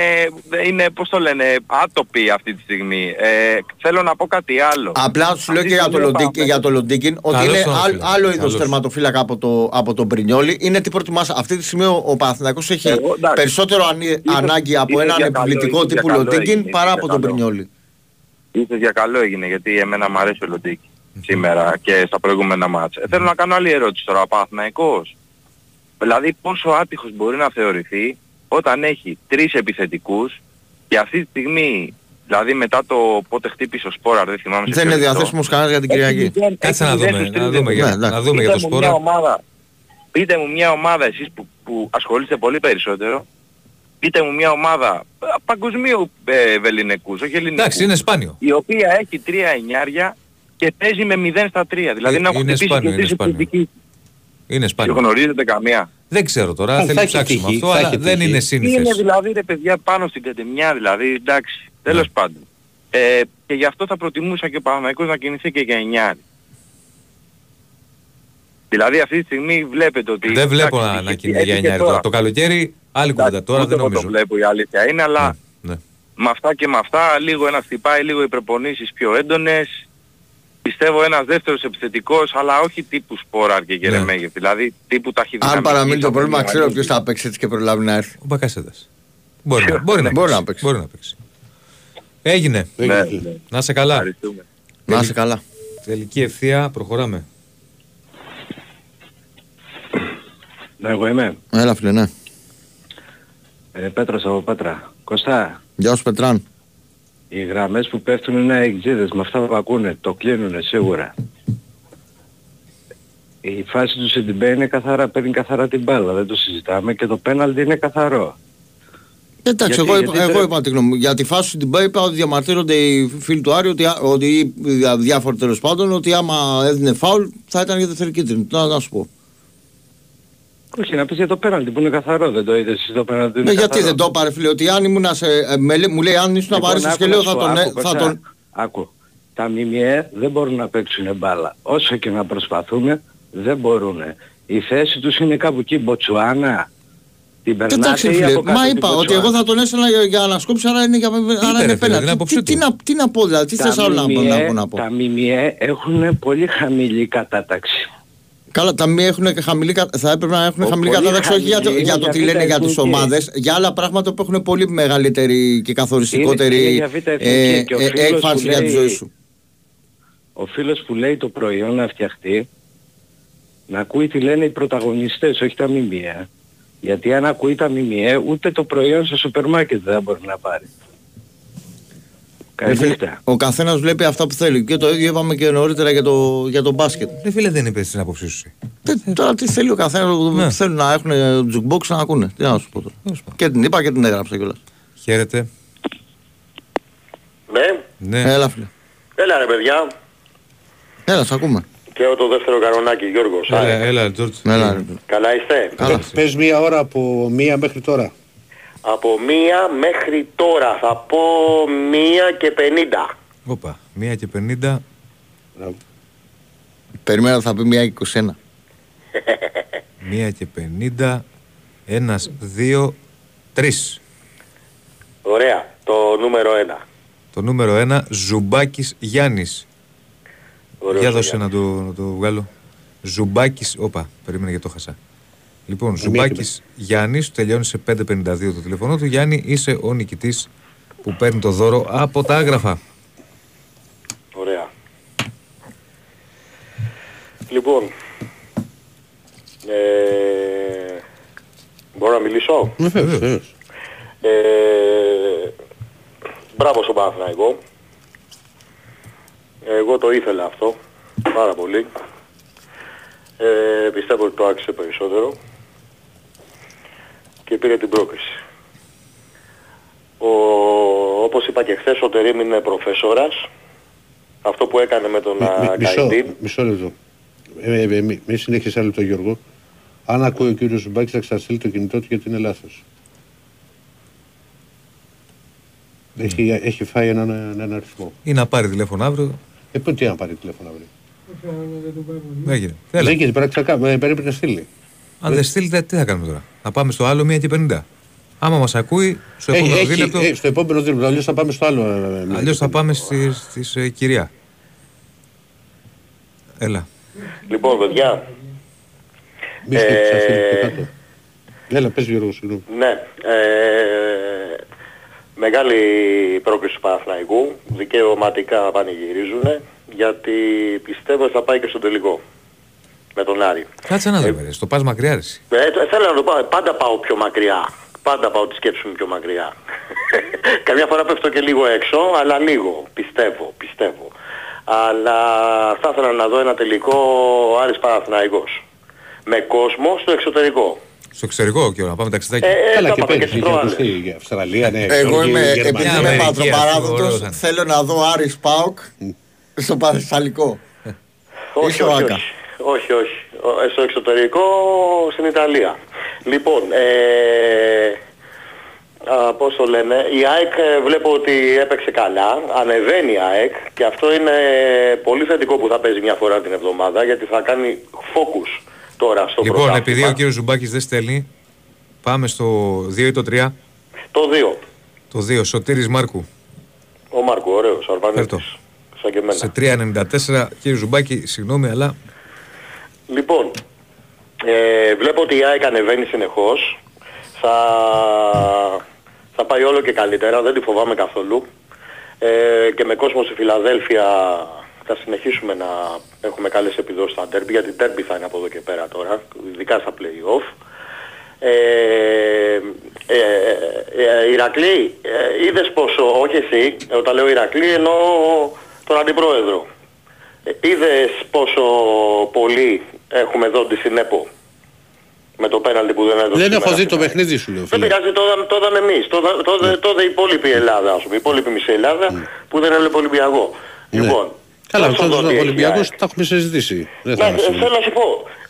είναι, πώς το λένε, άτοπη αυτή τη στιγμή. Ε, θέλω να πω κάτι άλλο. Απλά σου λέω Αυτή και τη για το, στιγμή Λοντίγκιν, πάμε. για το Λοντίγκιν ότι Καλός είναι τον άλλ- φίλε. άλλο είδος Καλός. τερματοφύλακα από, το, από τον Μπρινιόλι. Είναι τι προτιμάς. Αυτή τη στιγμή ο, ο Παναθηναϊκός έχει Εγώ, εντάξει. περισσότερο ανή- Ίσως- ανάγκη από ίσως έναν για καλό, επιβλητικό ίσως για τύπου καλό Λοντίγκιν έγινε, παρά ίσως από για τον καλό. Πρινιόλη. Ίσως για καλό έγινε γιατί εμένα μου αρέσει ο Λοντίγκιν σήμερα και στα προηγούμενα ματς. Ε, θέλω να κάνω άλλη ερώτηση τώρα. Ο Παναθηναϊκός, δηλαδή πόσο άτυχος μπορεί να θεωρηθεί όταν έχει τρεις επιθετικούς και αυτή τη στιγμή, δηλαδή μετά το πότε χτύπησε ο Σπόραρ, δεν θυμάμαι σε Δεν ποιο είναι λεπτό, διαθέσιμος κανένας για την έχει Κυριακή. μηδέν- Κάτσε έχει να μηδέν δούμε, στους να τρεις δούμε, για, Ναι, δεκούς. εντάξει. να δούμε για το Πείτε μου μια σπόρα. ομάδα, πείτε μου μια ομάδα εσείς που, που ασχολείστε πολύ περισσότερο, πείτε μου μια ομάδα ε, παγκοσμίου ε, βεληνικούς, όχι ελληνικούς, Εντάξει, είναι σπάνιο. η οποία έχει τρία εννιάρια και παίζει με 0 στα 3. Δηλαδή Ε, να έχουν είναι χτυπήσει σπάνιο, και είναι τρεις σπάνιο. επιθετικοί. Είναι Και σπάνιο. γνωρίζετε καμία. Δεν ξέρω τώρα, Θα θέλει να έχει ψάξουμε τύχη, αυτό, θα αλλά έχει δεν τύχη. είναι Τι είναι σύνηθες. δηλαδή ρε παιδιά πάνω στην κατεμιά δηλαδή, εντάξει, τέλος Ναι. πάντων. Ε, και γι' αυτό θα προτιμούσα και ο Παναμαϊκός να κινηθεί και για εννιάρι. Δηλαδή αυτή τη στιγμή βλέπετε ότι... Δεν βλέπω εντάξει, να, να έχει- κινείται για έχει και 9 τώρα. τώρα. Το καλοκαίρι, άλλη κουβέντα. Τώρα Ούτε δεν εγώ νομίζω. το βλέπω η αλήθεια είναι, αλλά Ναι. με αυτά και με αυτά λίγο ένας χτυπάει, λίγο οι προπονήσεις πιο έντονες. Πιστεύω ένας δεύτερος επιθετικός, αλλά όχι τύπου Σπόραρ και Γερεμέγεφ. Δηλαδή τύπου ταχυδυναμικής. Αν παραμείνει το από πρόβλημα, την ξέρω Ιωαννίδη. ποιος θα παίξει έτσι και προλάβει να έρθει. Ο Μπακασέτας. Μπορεί, να- μπορεί, να Μπορεί παίξει. να παίξει. Μπορεί να παίξει. Έγινε. Ναι. Να σε καλά. Να είσαι καλά. Τελική ευθεία, προχωράμε. Ναι, εγώ είμαι. Έλα φίλε, ναι. Ε, Πέτρος από Πέτρα. Κωστά, Γεια σου Πετράν. Οι γραμμές που πέφτουν είναι εξίδες με αυτά που ακούνε. Το κλείνουνε σίγουρα. Η φάση του Σιντιμπέ είναι καθαρά, παίρνει καθαρά την μπάλα, δεν το συζητάμε και το πέναλτι είναι καθαρό. Εντάξει, Γιατί- εγώ, γιατί είπα, εγώ πρέπει- είπα τη γνώμη μου. Για τη φάση του Ντιμπέ είπα ότι διαμαρτύρονται οι φίλοι του Άρη ότι, ότι ή διάφοροι τέλος πάντων ότι άμα έδινε φάουλ θα ήταν για δεύτερη κίτρινη. Τι να, να σου πω. Όχι, να πεις για το πέναλτι που είναι καθαρό, δεν το είδες εσύ το πέναλτι. Ναι, γιατί δεν το πάρε φίλε, ότι αν ήμουν σε. ε, με λέ- μου λέει αν ήσουν Λοιπόν, απαραίτητο και άκου λέω να θα σου πω, τον. ε, άκου, θα Κωστά, τον Άκου. Τα ΜΜΕ δεν μπορούν να παίξουν μπάλα. Όσο και να προσπαθούμε, δεν μπορούν. Η θέση τους είναι κάπου εκεί, Μποτσουάνα. Την περνάτε Εντάξει, ή φίλε, από κάτω μα την είπα ότι Μποτσουάνα. εγώ θα τον έστελνα για, για να σκόψω, άρα είναι, για, άρα ρε, είναι φίλε, πέναλτι. είναι Τι, άποψή τι, τι, να, τι να πω, δηλαδή, τι θες άλλο να, πω- να, πω- να πω. Τα ΜΜΕ έχουν πολύ χαμηλή κατάταξη. Καλά, τα μία έχουν και χαμηλή, κα- θα έπρεπε να έχουν Ο χαμηλή πολύ κατάταξη όχι για το, χαμηλή για είναι το τι για λένε για β' τις εθνική. ομάδες, για άλλα πράγματα που έχουν πολύ μεγαλύτερη και Είναι- καθοριστικότερη είναι για β' εθνική ε, και ο ε, φίλος έκφανση που για τη λέει- ζωή σου. Ο φίλος που λέει το προϊόν να φτιαχτεί, να ακούει τι λένε οι πρωταγωνιστές, όχι τα ΜΜΕ. Γιατί αν ακούει τα ΜΜΕ, ούτε το προϊόν στο σούπερ μάρκετ δεν μπορεί να πάρει. Καλή νύχτα. Ο καθένας βλέπει αυτά που θέλει. Και το ίδιο είπαμε και νωρίτερα για το, για το μπάσκετ. Δεν φίλε, δεν είπες την άποψή σου. εσύ. Ε, τώρα τι θέλει ο καθένας, Ναι. θέλουν να έχουν jukebox να ακούνε. Τι να σου πω τώρα. Και την είπα και την έγραψα κιόλας. Χαίρετε. Ναι, Ναι. Έλα, φίλε. έλα ρε παιδιά. Έλα, σ' ακούμε. Και εγώ το δεύτερο κανονάκι, Γιώργος. Έλα, Άρε. έλα, Τζόρτζ. Έλα, ρε. Καλά είστε. Καλά. Πες μία ώρα από μία μέχρι τώρα. Από μία μέχρι τώρα θα πω μία και πενήντα. Όπα, 1 και 50. Περιμένω θα πει μια 21. 1 και 50. Ένας, δύο, τρεις. Ωραία. Το νούμερο ένα. Το νούμερο 1, Ζουμπάκης Γιάννης. Ωραίος Για ο δώσε να Γιάννης. το, να το βγάλω. Ζουμπάκης, όπα, περίμενε γιατί το χάσα. Λοιπόν, Ζουμπάκης Γιάννης, τελειώνει σε 5.52 το τηλεφωνό του. Γιάννη, είσαι ο νικητής που παίρνει το δώρο από τα άγραφα. Ωραία. Λοιπόν, ε, μπορώ να μιλήσω; Βεβαίως, βεβαίως. Ε, μπράβο στον Παναθηναϊκό. Εγώ το ήθελα αυτό, πάρα πολύ. Ε, πιστεύω ότι το άξιζε περισσότερο και πήρε την πρόκριση. Ο, όπως είπα και χθες, ο Τερίμ είναι προφέσορας. Αυτό που έκανε με τον Μι- μι- Μισό, Αγκαϊντίν. μισό λεπτό. Ε, ε, ε, μη, μη συνέχισε άλλο το Γιώργο. Αν ακούει ο κύριος Ζουμπάκης θα ξαναστείλει το κινητό του γιατί είναι λάθος. Έχει, έχει φάει έναν, έναν αριθμό. Ή να πάρει τηλέφωνο αύριο. Ε, πού τι να πάρει τηλέφωνο αύριο. Έγινε. Έλα. Δεν γίνεται, πρέπει να ξακα- ε, πρέπει να στείλει. Αν δεν στείλετε, τι θα κάνουμε τώρα; Να πάμε στο άλλο 1 και 50. Άμα μας ακούει, στο Έχει- επόμενο έχει- δίλεπτο, ε, στο επόμενο δίλεπτο, αλλιώς θα πάμε στο άλλο. ε, ε, αλλιώς θα πάμε στη, στις, ε, κυρία. Έλα. Λοιπόν, παιδιά, Μη σκέφτεσαι Ε, αυτή πιο κάτω. Έλα, πες Γιώργο, συγγνώμη. Ναι. Ε, μεγάλη πρόκληση του Παναθηναϊκού. Δικαιωματικά πανηγυρίζουν γιατί πιστεύω ότι θα πάει και στο τελικό. Με τον Άρη. Κάτσε να δούμε. ρε. Στο πας μακριά, ρε, εσύ. Ε, το- θέλω να το πάω. Πάντα πάω πιο μακριά. Πάντα πάω τη σκέψη μου πιο μακριά. Καμιά φορά πέφτω και λίγο έξω, αλλά λίγο. Πιστεύω, πιστεύω. Αλλά θα ήθελα να δω ένα τελικό Άρης Παναθηναϊκός. Με κόσμο στο εξωτερικό. Στο εξωτερικό και να πάμε ταξιδάκι. Ε, ε, Καλά τα και είπαμε πες, στις για προάλλες. Ρωσία, για Αυστραλία, ναι. Εγώ Γεωργία, είμαι, Γερμανία. επειδή είμαι Αμερική, πατροπαράδοτος, αυτό, ωραίο θα θέλω να δω Άρης Πάοκ στο Πανεσταλικό. Όχι, Είσαι ο όχι, Άκα. όχι. Όχι, όχι. Ο- ε, Στο εξωτερικό, στην Ιταλία. Λοιπόν, ε, α, πώς το λένε, η ΑΕΚ ε, βλέπω ότι έπαιξε καλά, ανεβαίνει η ΑΕΚ και αυτό είναι πολύ θετικό που θα παίζει μια φορά την εβδομάδα γιατί θα κάνει focus τώρα στο Λοιπόν, πρωτάθλημα. επειδή ο κύριος Ζουμπάκης δεν στέλνει, πάμε στο 2 ή το 3. Το 2. Το 2, Σωτήρης Μάρκου. Ο Μάρκο, ωραίος, Φέρτο. Αρβανίτης. Σαν και εμένα. Σε 3,94. Κύριε Ζουμπάκη, συγγνώμη, αλλά Λοιπόν, ε, βλέπω ότι η ΑΕΚ ανεβαίνει συνεχώς. Θα, θα πάει όλο και καλύτερα, δεν τη φοβάμαι καθόλου. ε, και με κόσμο στη Φιλαδέλφια θα συνεχίσουμε να έχουμε καλές επιδόσεις στα derby, γιατί derby θα είναι από εδώ και πέρα τώρα, ειδικά στα play-off. Ε, ε, ε, Ηρακλή, ε, είδες πόσο, όχι εσύ, όταν λέω Ηρακλή εννοώ τον Αντιπρόεδρο. Ε, είδες πόσο πολύ έχουμε δόντι στην ΕΠΟ με το πέναλτι που δεν έδωσε. Δεν έχω σήμερα. δει το παιχνίδι σου, λέω. Δεν Φίλε. πειράζει, το είδαμε- το είδαμε εμείς. Το, είδα- το, είδε- το είδε η υπόλοιπη Ελλάδα, ας πούμε. Η υπόλοιπη μισή Ελλάδα που δεν έβλεπε Ολυμπιακό. Λοιπόν, Ναι. Καλά, τόσο αυτό δόντι ο έχει η Ολυμπιακός ΑΕΚ. τα έχουμε συζητήσει. Δεν Ναι, θα ε, μας θέλω να σου πω,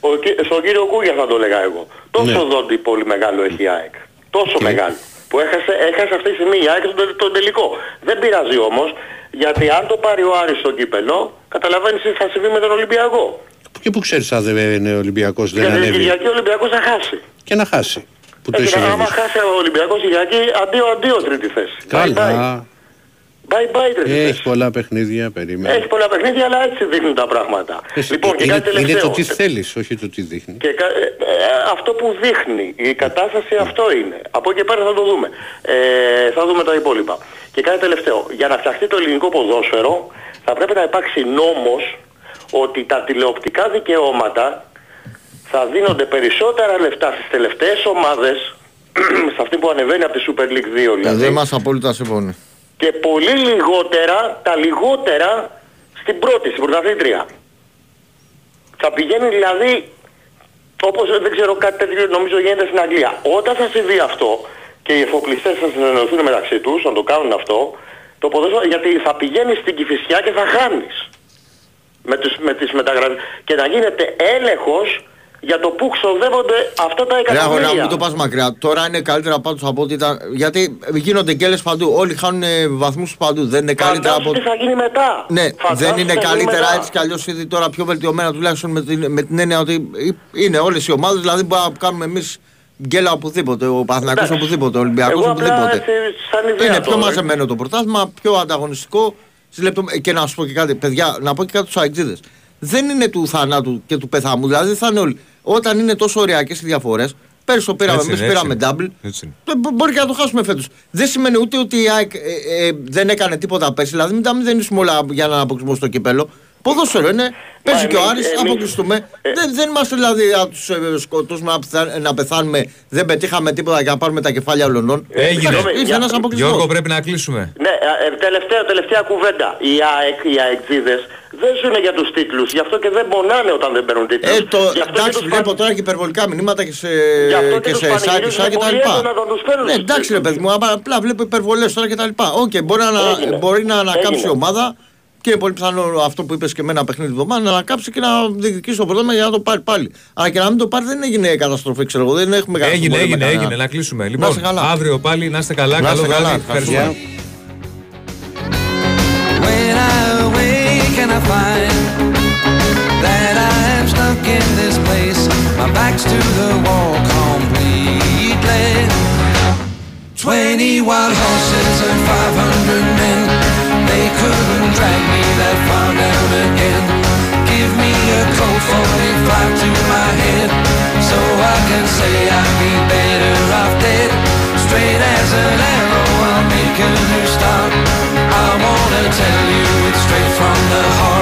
ο, κυ- στον κύριο Κούγια θα το έλεγα εγώ. Τόσο Ναι. δόντι πολύ μεγάλο έχει η ΑΕΚ. Τόσο μεγάλο. Που έχασε, έχασε αυτή τη στιγμή η ΑΕΚ τον, τον τελικό. Δεν πειράζει όμως, γιατί αν το πάρει ο Άρης στο κύπελο, καταλαβαίνεις τι θα συμβεί με τον Ολυμπιακό. Και που ξέρεις αν δεν είναι Ολυμπιακός, δεν γιατί την ανέβει; Κυριακή ο Ολυμπιακός θα χάσει. Και να χάσει. Που το Έτσι, έχει άμα χάσει ο Ολυμπιακός Κυριακή, αντίο αντίο τρίτη θέση. Bye bye. Καλά. Bye bye τρίτη θέση. Έχει πολλά παιχνίδια, περίμενε. Έχει πολλά παιχνίδια, αλλά έτσι δείχνουν τα πράγματα. Εσύ, λοιπόν, και είναι, κάτι είναι τελευταίο. το τι θέλεις, όχι το τι δείχνει. Και κα- ε, ε, αυτό που δείχνει, η κατάσταση αυτό είναι. Από εκεί πέρα θα το δούμε. Ε, θα δούμε τα υπόλοιπα. Και κάτι τελευταίο. Για να φτιαχτεί το ελληνικό ποδόσφαιρο θα πρέπει να υπάρξει νόμος ότι τα τηλεοπτικά δικαιώματα θα δίνονται περισσότερα λεφτά στις τελευταίες ομάδες, σε αυτή που ανεβαίνει από τη Super League 2 Ε, δηλαδή, δεν μας απόλυτα συμφωνεί. και πολύ λιγότερα, τα λιγότερα στην πρώτη, στην πρωταθλήτρια. Θα πηγαίνει δηλαδή, όπως δεν ξέρω κάτι τέτοιο νομίζω γίνεται στην Αγγλία. Όταν θα συμβεί αυτό και οι εφοπλιστές θα συνενωθούν μεταξύ τους, να το κάνουν αυτό, το ποδόσφαιρο, γιατί θα πηγαίνεις στην Κηφισιά και θα χάνεις με, τους, με τις μεταγραφές και να γίνεται έλεγχος για το που ξοδεύονται αυτά τα Ρε αγορά μου, εκατομμύρια. μην το πας μακριά. Τώρα είναι καλύτερα πάντως από ό,τι ήταν. Γιατί γίνονται γκέλες παντού. Όλοι χάνουν ε, βαθμούς παντού. Δεν είναι καλύτερα Φαντάσου από... τι θα γίνει μετά. Ναι, Φαντάσου δεν τι είναι θα γίνει καλύτερα μετά. έτσι κι αλλιώς ήδη τώρα πιο βελτιωμένα τουλάχιστον με την, με την έννοια ότι είναι όλες οι ομάδες. Δηλαδή μπορούμε να κάνουμε εμείς γκέλα οπουδήποτε. Ο Παθηνακός Εντάξει. οπουδήποτε. Ο Ολυμπιακός Εγώ απλά οπουδήποτε. έτσι, σαν ιδέα Είναι πιο τώρα, ε. μαζεμένο το πρωτάθλημα, πιο ανταγωνιστικό. Στις λεπτομ- Και να σου πω και κάτι, παιδιά, να πω και κάτι στους αεξίδες. Δεν είναι του θανάτου και του πεθάμου. Δηλαδή θα είναι όλοι. Όταν είναι τόσο ωριακές οι διαφορές, πέρσι το πήραμε, Έτσι εμείς είναι, έτσι πήραμε είναι. double. Έτσι είναι. Το- μπο- Μπορεί και να το χάσουμε φέτος. Δεν σημαίνει ούτε ότι η ΑΕΚ ε, ε, δεν έκανε τίποτα πέρσι. Δηλαδή, μην τα μηδενίσουμε όλα για να αποκλεισμό στο κυπέλο. Ποδόσφαιρο είναι. Παίζει και ο εμείς- Άρης, εμείς- αποκλειστούμε. δεν, δεν είμαστε δηλαδή να τους ε, σκοτώσουμε να, πεθα- να πεθάνουμε. Δεν πετύχαμε τίποτα για να πάρουμε τα κεφάλια ολονών. Έγινε. Ήρθε ένας αποκλεισμός. Γιώργο, πρέπει να κλείσουμε. Ναι, ε, τελευταία, τελευταία κουβέντα. Οι ΑΕΚ, οι αεκτζήδες δεν ζουν για τους τίτλους. Γι' αυτό και δεν πονάνε όταν δεν παίρνουν τίτλους. Ε, το, Γι' αυτό και εντάξει, τους βλέπω τώρα και υπερβολικά μηνύματα και σε, Γι' αυτό και και τους σε site πανηγυρίζουν και τα πολύ λοιπά. έντονα όταν τους παίρνουν Ναι, στους εντάξει ρε τίτλους. παιδί μου, αλλά απλά βλέπω υπερβολές τώρα και τα λοιπά. Οκ, μπορεί, να, Έγινε. μπορεί να ανακάμψει Έγινε. η ομάδα και είναι πολύ πιθανό αυτό που είπες και με ένα παιχνίδι εβδομάδα να ανακάμψει και να διεκδικήσει το πρωτάθλημα για να το πάρει πάλι. Αλλά και να μην το πάρει δεν έγινε καταστροφή, ξέρω εγώ. Δεν έχουμε κανένα Έγινε, πρόβλημα έγινε, με κανένα. έγινε. Να κλείσουμε. Να Λοιπόν, είστε καλά. αύριο πάλι να είστε καλά. Να Καλό είστε καλά. βράδυ. Ευχαριστούμε. Ευχαριστούμε. When I awake and I find that I'm stuck in this place, my back's to the wall completely. Twenty wild horses and five hundred men, they couldn't drag me that far down again. Give me a cold 45 to my head. So I can say I'd be better off dead. Straight as an arrow, I'll make a new start. I wanna tell you it's straight from the heart.